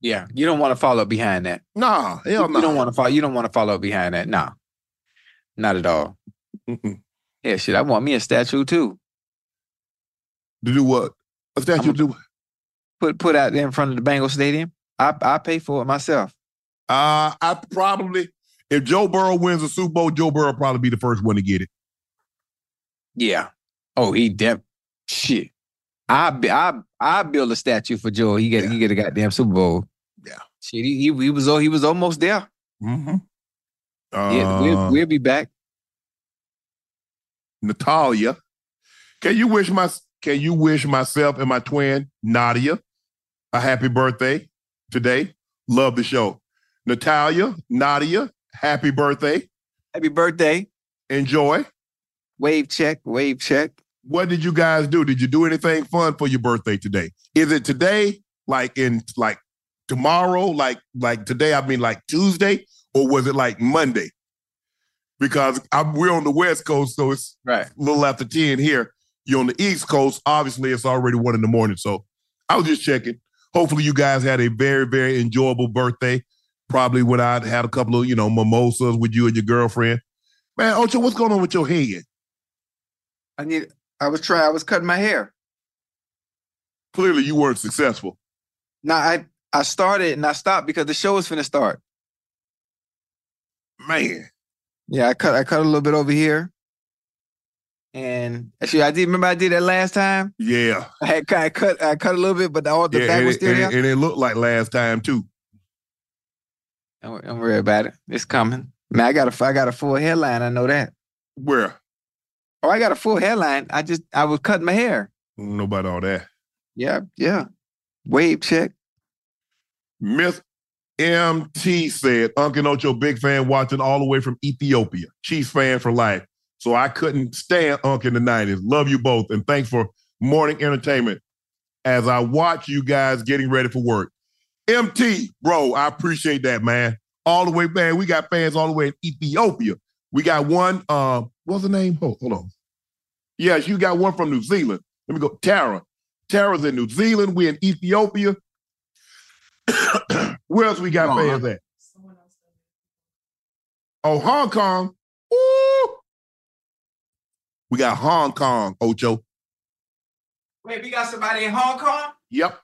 Yeah. You don't want to follow behind that. Nah, hell you, no. you don't want to follow. You don't want to follow behind that. Nah, not at all. Mm-mm. Yeah, shit. I want me a statue too. To do what? A statue to do? Put put out there in front of the Bengal Stadium. I I pay for it myself. Uh, I probably if Joe Burrow wins the Super Bowl, Joe Burrow will probably be the first one to get it. Yeah. Oh, he def shit. I I I build a statue for Joe. He get Yeah. he get a goddamn Super Bowl. Yeah. Shit, he, he, he was he was almost there. Mm-hmm. yeah, we'll, we'll be back. Natalia, can you wish my can you wish myself and my twin Nadia a happy birthday today? Love the show. Natalia, Nadia, happy birthday. Happy birthday. Enjoy. Wave check, wave check. What did you guys do? Did you do anything fun for your birthday today? Is it today, like in like tomorrow, like like today? I mean, like Tuesday, or was it like Monday? Because I'm, we're on the West Coast, so it's Right. a little after 10 here. You're on the East Coast. Obviously, it's already one in the morning. So I was just checking. Hopefully, you guys had a very, very enjoyable birthday. Probably when I had a couple of, you know, mimosas with you and your girlfriend. Man, Ocho, what's going on with your head? I need I was trying I was cutting my hair. Clearly, you weren't successful. Now I I started and I stopped because the show was finna start. Man, Yeah, I cut I cut a little bit over here. And actually I did remember I did that last time. yeah. I had cut I cut I cut a little bit, but all the yeah back was still and, there. it, and it looked like last time, too. Don't, don't worry about it. It's coming. Man, I got a I got a full hairline. I know that. Where? Oh, I got a full hairline. I just I was cutting my hair. Know about all that. Yeah, yeah. Wave check. Miss MT said, Uncle Ocho, big fan watching all the way from Ethiopia. Chiefs fan for life. So I couldn't stand Unc in the 90s. Love you both. And thanks for morning entertainment as I watch you guys getting ready for work. MT, bro, I appreciate that, man. All the way, man. We got fans all the way in Ethiopia. We got one, uh, what's the name? Hold, hold on. Yes, you got one from New Zealand. Let me go. Tara. Tara's in New Zealand. We're in Ethiopia. (coughs) Where else we got Oh, fans at? Oh, Hong Kong. Woo! We got Hong Kong, Ocho. Wait, we got somebody in Hong Kong? Yep.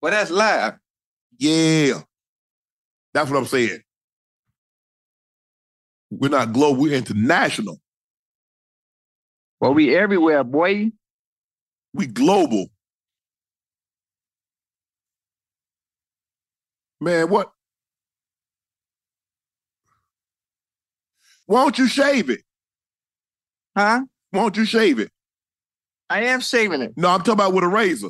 Well, that's live. Yeah. That's what I'm saying. We're not global, we're international. Well, we everywhere, boy. We global. Man, what? Why don't you shave it? Huh? Why don't you shave it? I am shaving it. No, I'm talking about with a razor.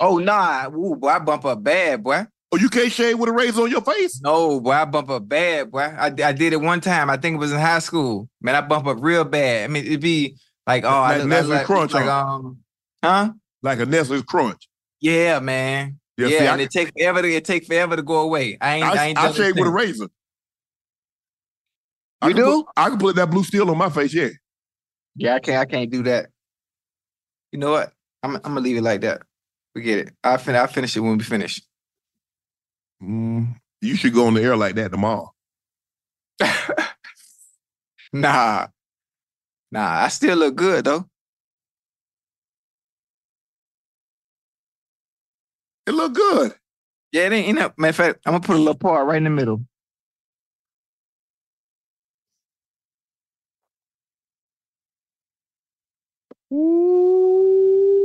Oh nah, Ooh, boy, I bump up bad, boy. Oh, you can't shave with a razor on your face? No, boy, I bump up bad, boy. I, I did it one time. I think it was in high school. Man, I bump up real bad. I mean, it'd be like, oh, I Like look, I Nestle like, Crunch, like huh? um, huh? Like a Nestle's crunch. Yeah, man. Yeah, Yeah, see, I and it take forever to it take forever to go away. I ain't, I, I, ain't I shave with a razor. I You can do? Put, I can put that blue steel on my face, yeah. Yeah, I can't. I can't do that. You know what? I'm. I'm gonna leave it like that. Forget it. I fin. I finish it when we finish. Mm, you should go on the air like that tomorrow. (laughs) Nah, nah. I still look good though. It look good. Yeah, it ain't. You know, matter of fact, I'm gonna put a little part right in the middle. Ooh,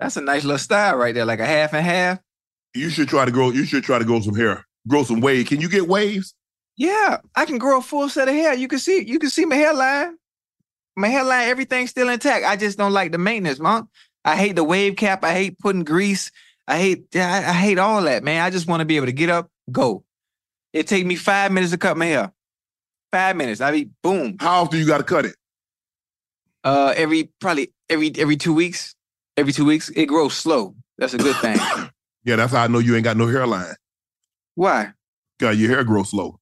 That's a nice little style right there, like a half and half. You should try to grow. You should try to grow some hair, grow some waves. Can you get waves? Yeah, I can grow a full set of hair. You can see, you can see my hairline. My hairline, everything's still intact. I just don't like the maintenance, man. I hate the wave cap. I hate putting grease. I hate, I, I hate all that, man. I just want to be able to get up, go. It take me five minutes to cut my hair. Five minutes. I be boom. How often you got to cut it? Uh, every probably every every two weeks. Every two weeks, it grows slow. That's a good thing. (coughs) Yeah, that's how I know you ain't got no hairline. Why? God, your hair grows slow.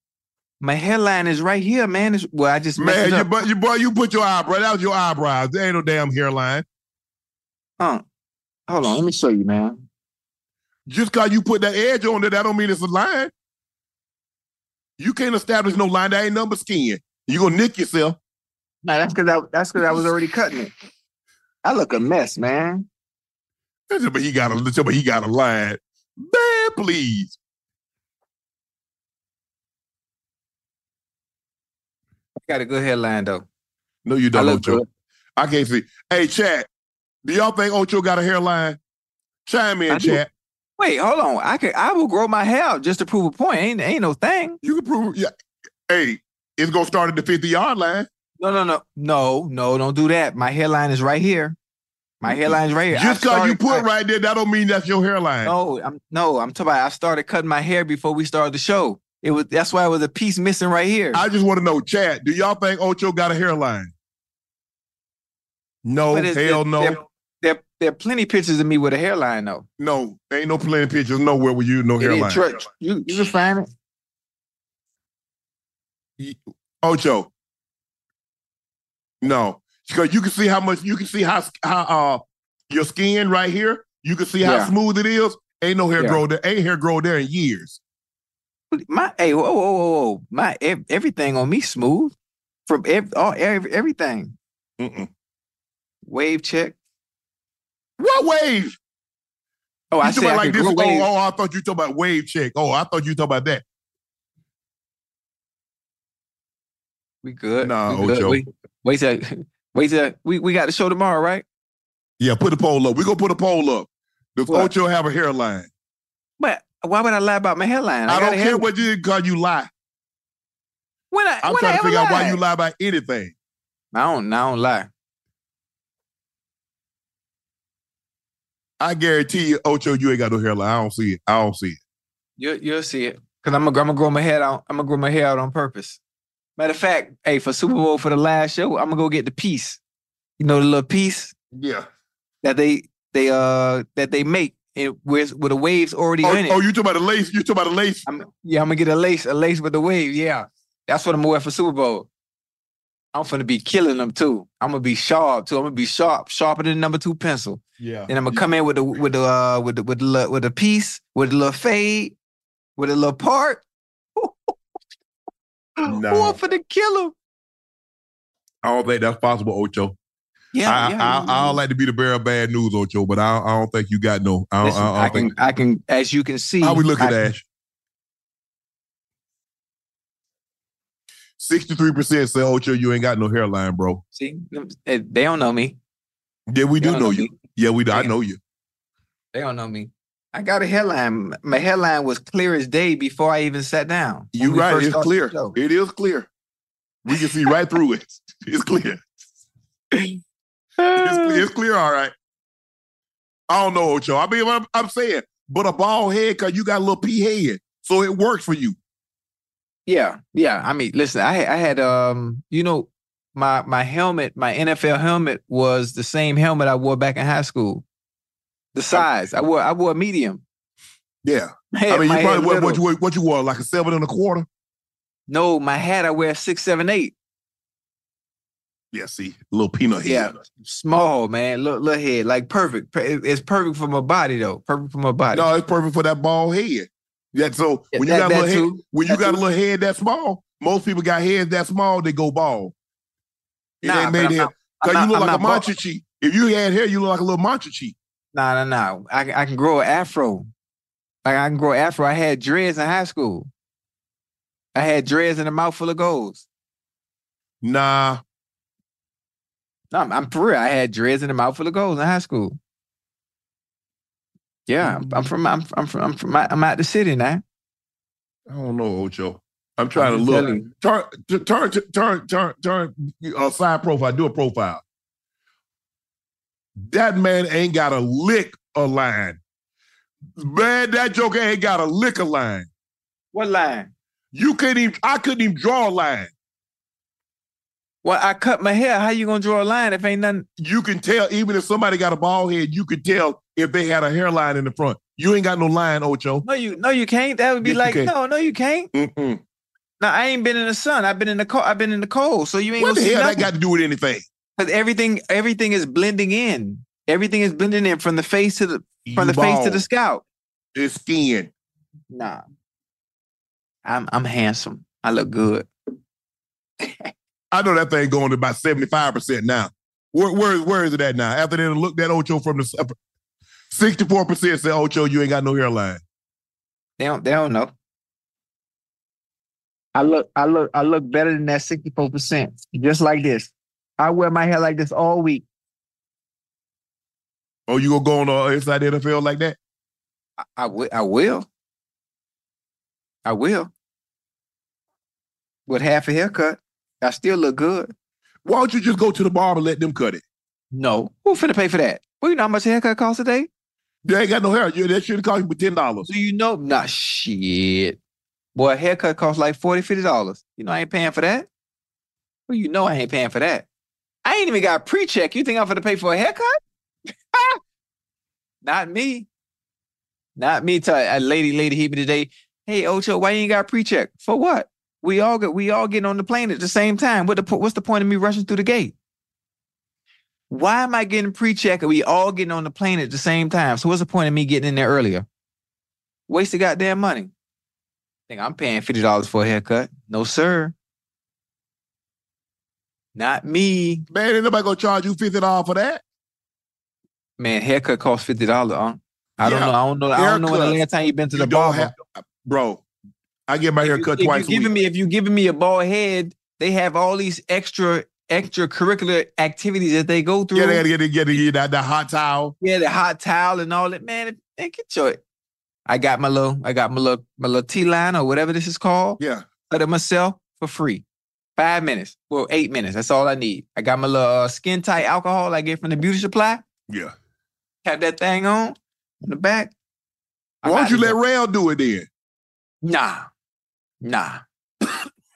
My hairline is right here, man. It's, well, I just Man, it you, but you boy, you put your eyebrow. That was your eyebrows. There ain't no damn hairline. Huh. Hold on, let me show you, man. Just cause you put that edge on there, that don't mean it's a line. You can't establish no line. That ain't number skin. You gonna nick yourself. No, that's because I that's because I was already cutting it. I look a mess, man. But he got a but he got a line. Man, please. I got a good hairline though. No, you don't, look Ocho. good. I can't see. Hey, chat. Do y'all think Ocho got a hairline? Chime in, I do. chat. Wait, hold on. I could I will grow my hair out just to prove a point. Ain't ain't no thing. You can prove. Yeah. Hey, it's gonna start at the fifty yard line. No, no, no, no, no. Don't do that. My hairline is right here. My hairline is right here. Just because you put right there, that don't mean that's your hairline. No, I'm no. I'm talking about. I started cutting my hair before we started the show. It was that's why it was a piece missing right here. I just want to know, Chad, Do y'all think Ocho got a hairline? No, hell there- no, There, there, there are plenty pictures of me with a hairline though. no. Ain't no plenty pictures nowhere with you no It hairline. church. You you can find it. Ocho. No, because you can see how much you can see how how uh your skin right here. You can see how Yeah. smooth it is. Ain't no hair Yeah. grow there. Ain't hair grow there in years. My hey, whoa, whoa, whoa, whoa. My everything on me smooth from ev- all every, everything. Mm-mm. Wave check. What wave? Oh, you I talking said about I like this? Oh, oh, I thought you talking about wave check. Oh, I thought you talking about that. We good. Nah, we good. Ocho. Wait, wait till (laughs) wait till we, we got the show tomorrow, right? Yeah, put a poll up. We're gonna put a poll up. Does What? Ocho have a hairline? But why would I lie about my hairline? I, got don't care hair- what you did because you lie. When I, I'm when trying I to figure out why you lie about anything. I don't. I don't lie. I guarantee you, Ocho, you ain't got no hairline. I don't see it. I don't see it. You you'll see it because I'm gonna I'm gonna grow my hair out. I'm gonna grow my hair out on purpose. Matter of fact, hey, for Super Bowl for the last show, I'm gonna go get the piece. You know the little piece Yeah. that they they uh that they make it with with the waves already Oh, in it. oh, you talking about the lace? You talking about the lace? I'm, yeah, I'm gonna get a lace a lace with the wave. Yeah, that's what I'm gonna wear for Super Bowl. I'm gonna be killing them too. I'm gonna be sharp too. I'm gonna be sharp, sharper than number two pencil. Yeah. And I'm gonna come in with the with the uh with the with the with the piece with a little fade with a little part. No. Who for the killer? I don't think that's possible, Ocho. Yeah, I, yeah, I, I don't like to be the bearer of bad news, Ocho, but I, I don't think you got no. I don't, Listen, I don't I can think. I can as you can see. How we look at I- Ash? Sixty-three percent say Ocho, you ain't got no hairline, bro. See, they don't know me. Yeah, we They do know know you. Yeah, we do. I know you. They don't know me. I got a headline. My headline was clear as day before I even sat down. You right. It's clear. It is clear. We can see right through it. (laughs) It's clear. It's, it's clear. All right. I don't know, Ocho. I mean, I'm, I'm saying, but a bald head because you got a little pea head, so it works for you. Yeah, yeah. I mean, listen, I I had um, you know, my my helmet, my NFL helmet was the same helmet I wore back in high school. The size I wore, I wore a medium. Yeah. My I mean, you probably head what, what you wore- what you wore like a seven and a quarter. No, my hat I wear six, seven, eight. Yeah, see, a little peanut head. Yeah, small man, little, little head, like perfect. It's perfect for my body though. Perfect for my body. No, it's perfect for that bald head. Yeah, so Yeah, when you that- got a little head, too. when you That got a little head that small, most people got heads that small, they go bald. It Nah, ain't made I'm head. not- Cause you look I'm like a bald. If you had hair, you look like a little mancha Nah, nah, nah. I can I can grow an afro. Like I can grow afro. I had dreads in high school. I had dreads in a mouthful of goals. Nah, No, I'm, I'm for real. I had dreads in a mouthful of goals in high school. Yeah, I'm, I'm from I'm, I'm from I'm from I'm out the city now. I don't know, Ocho. I'm trying I'm to look. you. Turn, turn, turn, turn, turn. Uh, side profile. Do a profile. That man ain't got a lick a line. Man, that joker ain't got a lick a line. What line? You couldn't even. I couldn't even draw a line. Well, I cut my hair. How you gonna draw a line if ain't nothing? You can tell, even if somebody got a bald head, you could tell if they had a hairline in the front. You ain't got no line, Ocho. No, you no, you can't. That would be Yes, like no, no, you can't. Mm-mm. No, I ain't been in the sun. I've been in the cold. I've been in the cold. So you ain't What the hell that got to do with anything? Because everything, everything is blending in. Everything is blending in from the face to the from You the face to the scalp. It's skin. Nah, I'm I'm handsome. I look good. (laughs) I know that thing going to about 75% now. Where, where, where is it at now? After they done looked at Ocho from the 64% said, Ocho, you ain't got no hairline. They don't they don't know. I look I look I look better than that sixty four percent. Just like this. I wear my hair like this all week. Oh, you gonna go on the inside the NFL like that? I, I will. I will. I will. With half a haircut, I still look good. Why don't you just go to the barber and let them cut it? No, who finna pay for that? Well, you know how much a haircut costs today? They ain't got no hair. You- That should cost you ten dollars. Do you know? Nah, shit. Boy, a haircut costs like 40 dollars. You know I ain't paying for that. Well, you know I ain't paying for that. I ain't even got a pre-check. You think I'm gonna pay for a haircut? (laughs) Not me. Not me. Tell a lady, lady hit me today. Hey, Ocho, why you ain't got a pre-check? For what? We all get we all getting on the plane at the same time. What the what's the point of me rushing through the gate? Why am I getting pre-check and we all getting on the plane at the same time? So what's the point of me getting in there earlier? Waste of goddamn money. Think I'm paying fifty dollars for a haircut? No, sir. Not me. Man, ain't nobody gonna charge you fifty dollars for that. Man, haircut costs fifty dollars. Huh? I don't know. I don't know. I don't know when the last time you been to the barber. have, bro. I get my hair If you- cut if twice a you giving week. me if you giving me a bald head, they have all these extra extracurricular activities that they go through. Yeah, they gotta get, get, get, get that hot towel. Yeah, the hot towel and all that. Man, man, get your. I got my little, I got my little, my little T line or whatever this is called. Yeah. Cut it myself for free. Five minutes. Well, eight minutes. That's all I need. I got my little uh, skin tight alcohol I get from the beauty supply. Yeah. Have that thing on in the back. Why don't you let Rail do it then? Nah, nah, (coughs)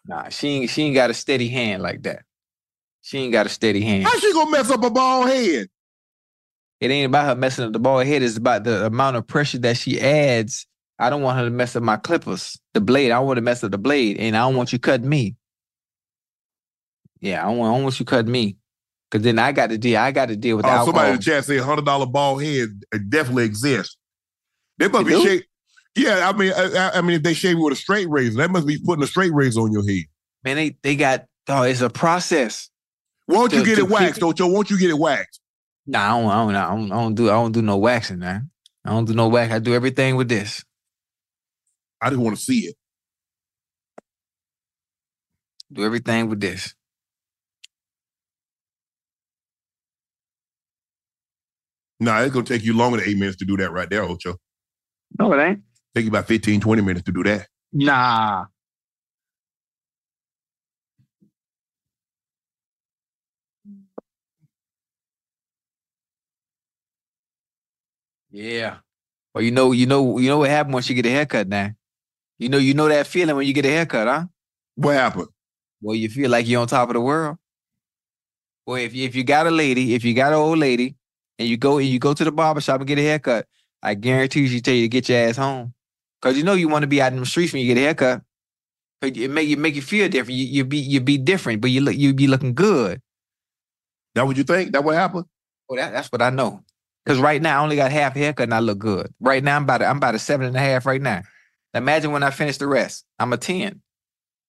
nah. She ain't, she ain't got a steady hand like that. She ain't got a steady hand. How she gonna mess up a bald head? It ain't about her messing up the bald head. It's about the amount of pressure that she adds. I don't want her to mess up my clippers, the blade. I want to mess up the blade, and I don't want you cutting me. Yeah, I don't want, I don't want you cutting me, because then I got to deal. I got to deal with Oh, somebody in alcohol. the chat said hundred dollar bald head definitely exists. They must They be shaved. Yeah, I mean, I, I- mean, if they shave you with a straight razor, that must be putting a straight razor on your head. Man, they they got. Oh, it's a process. Why don't you get it waxed, it- Ocho? Won't you get it waxed? Nah, I don't, I don't, I don't, I don't do. I don't do no waxing, man. I don't do no wax. I do everything with this. I just want to see it. Do everything with this. Nah, it's gonna take you longer than eight minutes to do that right there, Ocho. No, it ain't. Take you about 15, 20 minutes to do that. Nah. Yeah. Well, you know, you know, you know what happened once you get a haircut now. You know, you know that feeling when you get a haircut, huh? What happened? Well, you feel like you're on top of the world. Well, if you, if you got a lady, if you got an old lady, and you go and you go to the barber shop and get a haircut, I guarantee you she tell you to get your ass home. Cause you know you want to be out in the streets when you get a haircut. 'Cause it make you make you feel different. You you be you be different, but you look you be looking good. That what you think? That what happened? Well, that, that's what I know. Cause right now I only got half a haircut and I look good. Right now I'm about a, I'm about a seven and a half right now. Imagine when I finish the rest. I'm a ten.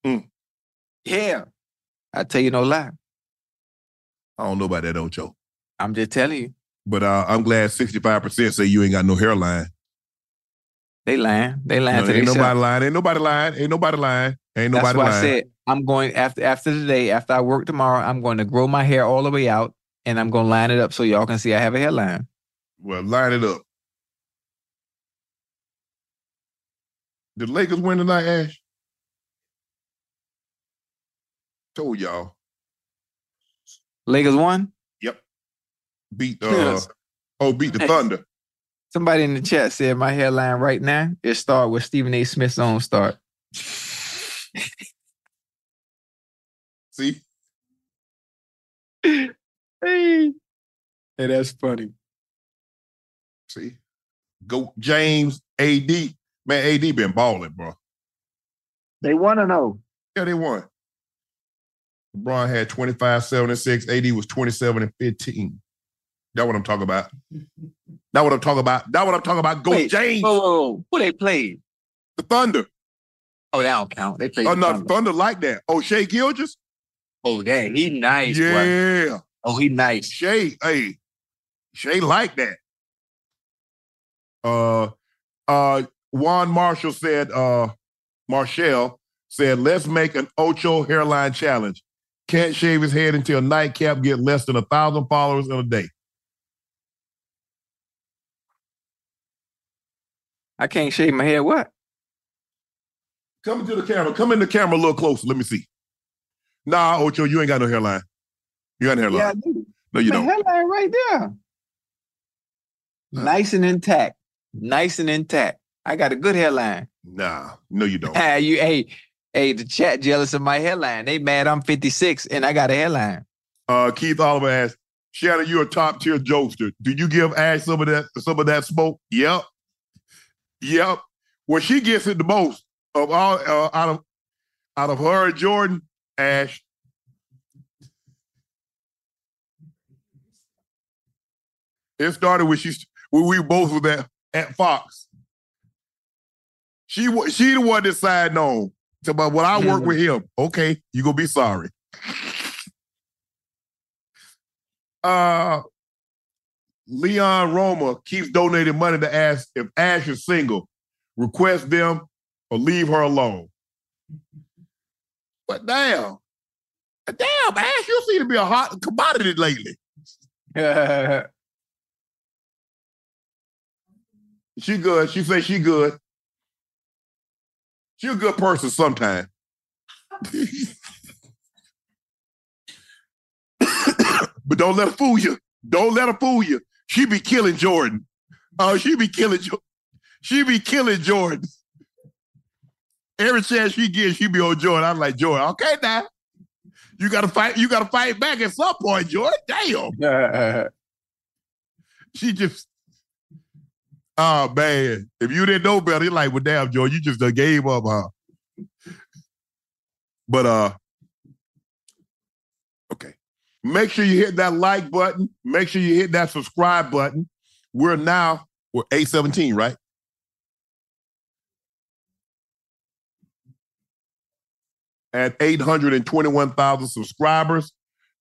Mm. Yeah, I tell you no lie. I don't know about that, Ocho. I'm just telling you. But uh, I'm glad 65% say you ain't got no hairline. They lying. They lying No, to ain't nobody lying. Ain't nobody lying. Ain't nobody lying. Ain't nobody That's why I said I'm going after after today, after I work tomorrow, I'm going to grow my hair all the way out and I'm gonna line it up so y'all can see I have a hairline. Well, line it up. Did Lakers win tonight, Ash? Told y'all. Lakers won. Yep. Beat uh oh beat the Thunder. Somebody in the chat said my headline right now it start with Stephen A. Smith's own start. (laughs) See? Hey, hey, that's funny. See? Go James AD. Man, AD been balling, bro. They want to know. Yeah, they won. LeBron had 25, 7, and 6. AD was 27 and 15. That's what I'm talking about. That's what I'm talking about. That's what I'm talking about. Go Wait, James. Whoa, whoa, whoa. Who they played? The Thunder. Oh, that don't count. They played. Oh, the no, Thunder. Thunder like that. Oh, Shai Gilgeous? Oh, dang, he nice. boy. yeah. Oh, he nice. Shay, hey, Shay like that. Uh, uh, Juan Marshall said, uh, Marshall said, let's make an Ocho hairline challenge. can't shave his head until nightcap get less than a thousand followers in a day. I can't shave my head. What? Come into the camera. Come in the camera a little closer. Let me see. Nah, Ocho, you ain't got no hairline. You got no hairline. Yeah, I do. no, you my don't. hairline right there. Nice and intact. Nice and intact. I got a good hairline. Nah, no, you don't. Ah, (laughs) you, hey, hey, the chat jealous of my hairline. They mad I'm 56 and I got a hairline. Uh, Keith Oliver asked, Shannon, you're a top tier jokester. Do you give Ash some of that some of that smoke? Yep. Yep. Well, she gets it the most of all uh, out of out of her and Jordan, Ash. It started when she when we both were at, at Fox. She she the one that signed on. So, but when I work with him, okay, you gonna be sorry. Uh Leon Roma keeps donating money to ask if Ash is single. Request them or leave her alone. But damn. Damn, Ash, you seem to be a hot commodity lately. (laughs) She good. She say she good. She a good person sometime. (laughs) but don't let her fool you. Don't let her fool you. She be killing Jordan. Oh, she be killing She be killing Jordan. Every chance she gets, she be on Jordan. I'm like, Jordan, okay now. You gotta fight, you gotta fight back at some point, Jordan. Damn. (laughs) She just Oh man, if you didn't know better, you're like, well, damn, Jordan, you just gave up, huh? But uh. Make sure you hit that like button. Make sure you hit that subscribe button. We're now we're 817, right? At 821,000 subscribers.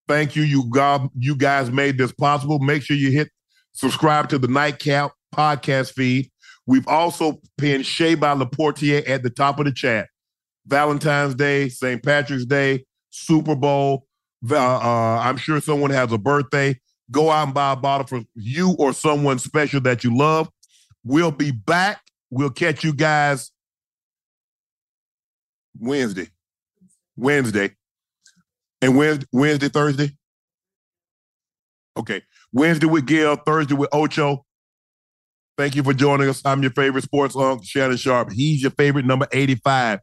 Thank you. You God, you guys made this possible. Make sure you hit subscribe to the Nightcap podcast feed. We've also pinned Shay by Laportier at the top of the chat. Valentine's Day, St. Patrick's Day, Super Bowl. Uh, I'm sure someone has a birthday. Go out and buy a bottle for you or someone special that you love. We'll be back. We'll catch you guys Wednesday. Wednesday. And Wednesday, Wednesday, Thursday? Okay. Wednesday with Gail, Thursday with Ocho. Thank you for joining us. I'm your favorite sports uncle, Shannon Sharpe. He's your favorite number 85,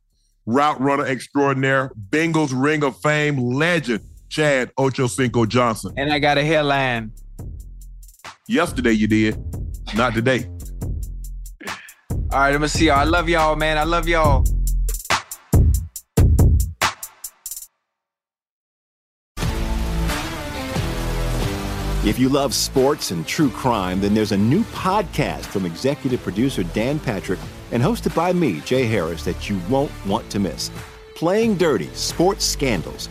route runner extraordinaire, Bengals Ring of Fame legend, Chad Ochocinco Johnson. And I got a hairline. Yesterday you did, not today. All right, I'm gonna see y'all. I love y'all, man. I love y'all. If you love sports and true crime, then there's a new podcast from executive producer Dan Patrick and hosted by me, Jay Harris, that you won't want to miss. Playing Dirty Sports Scandals.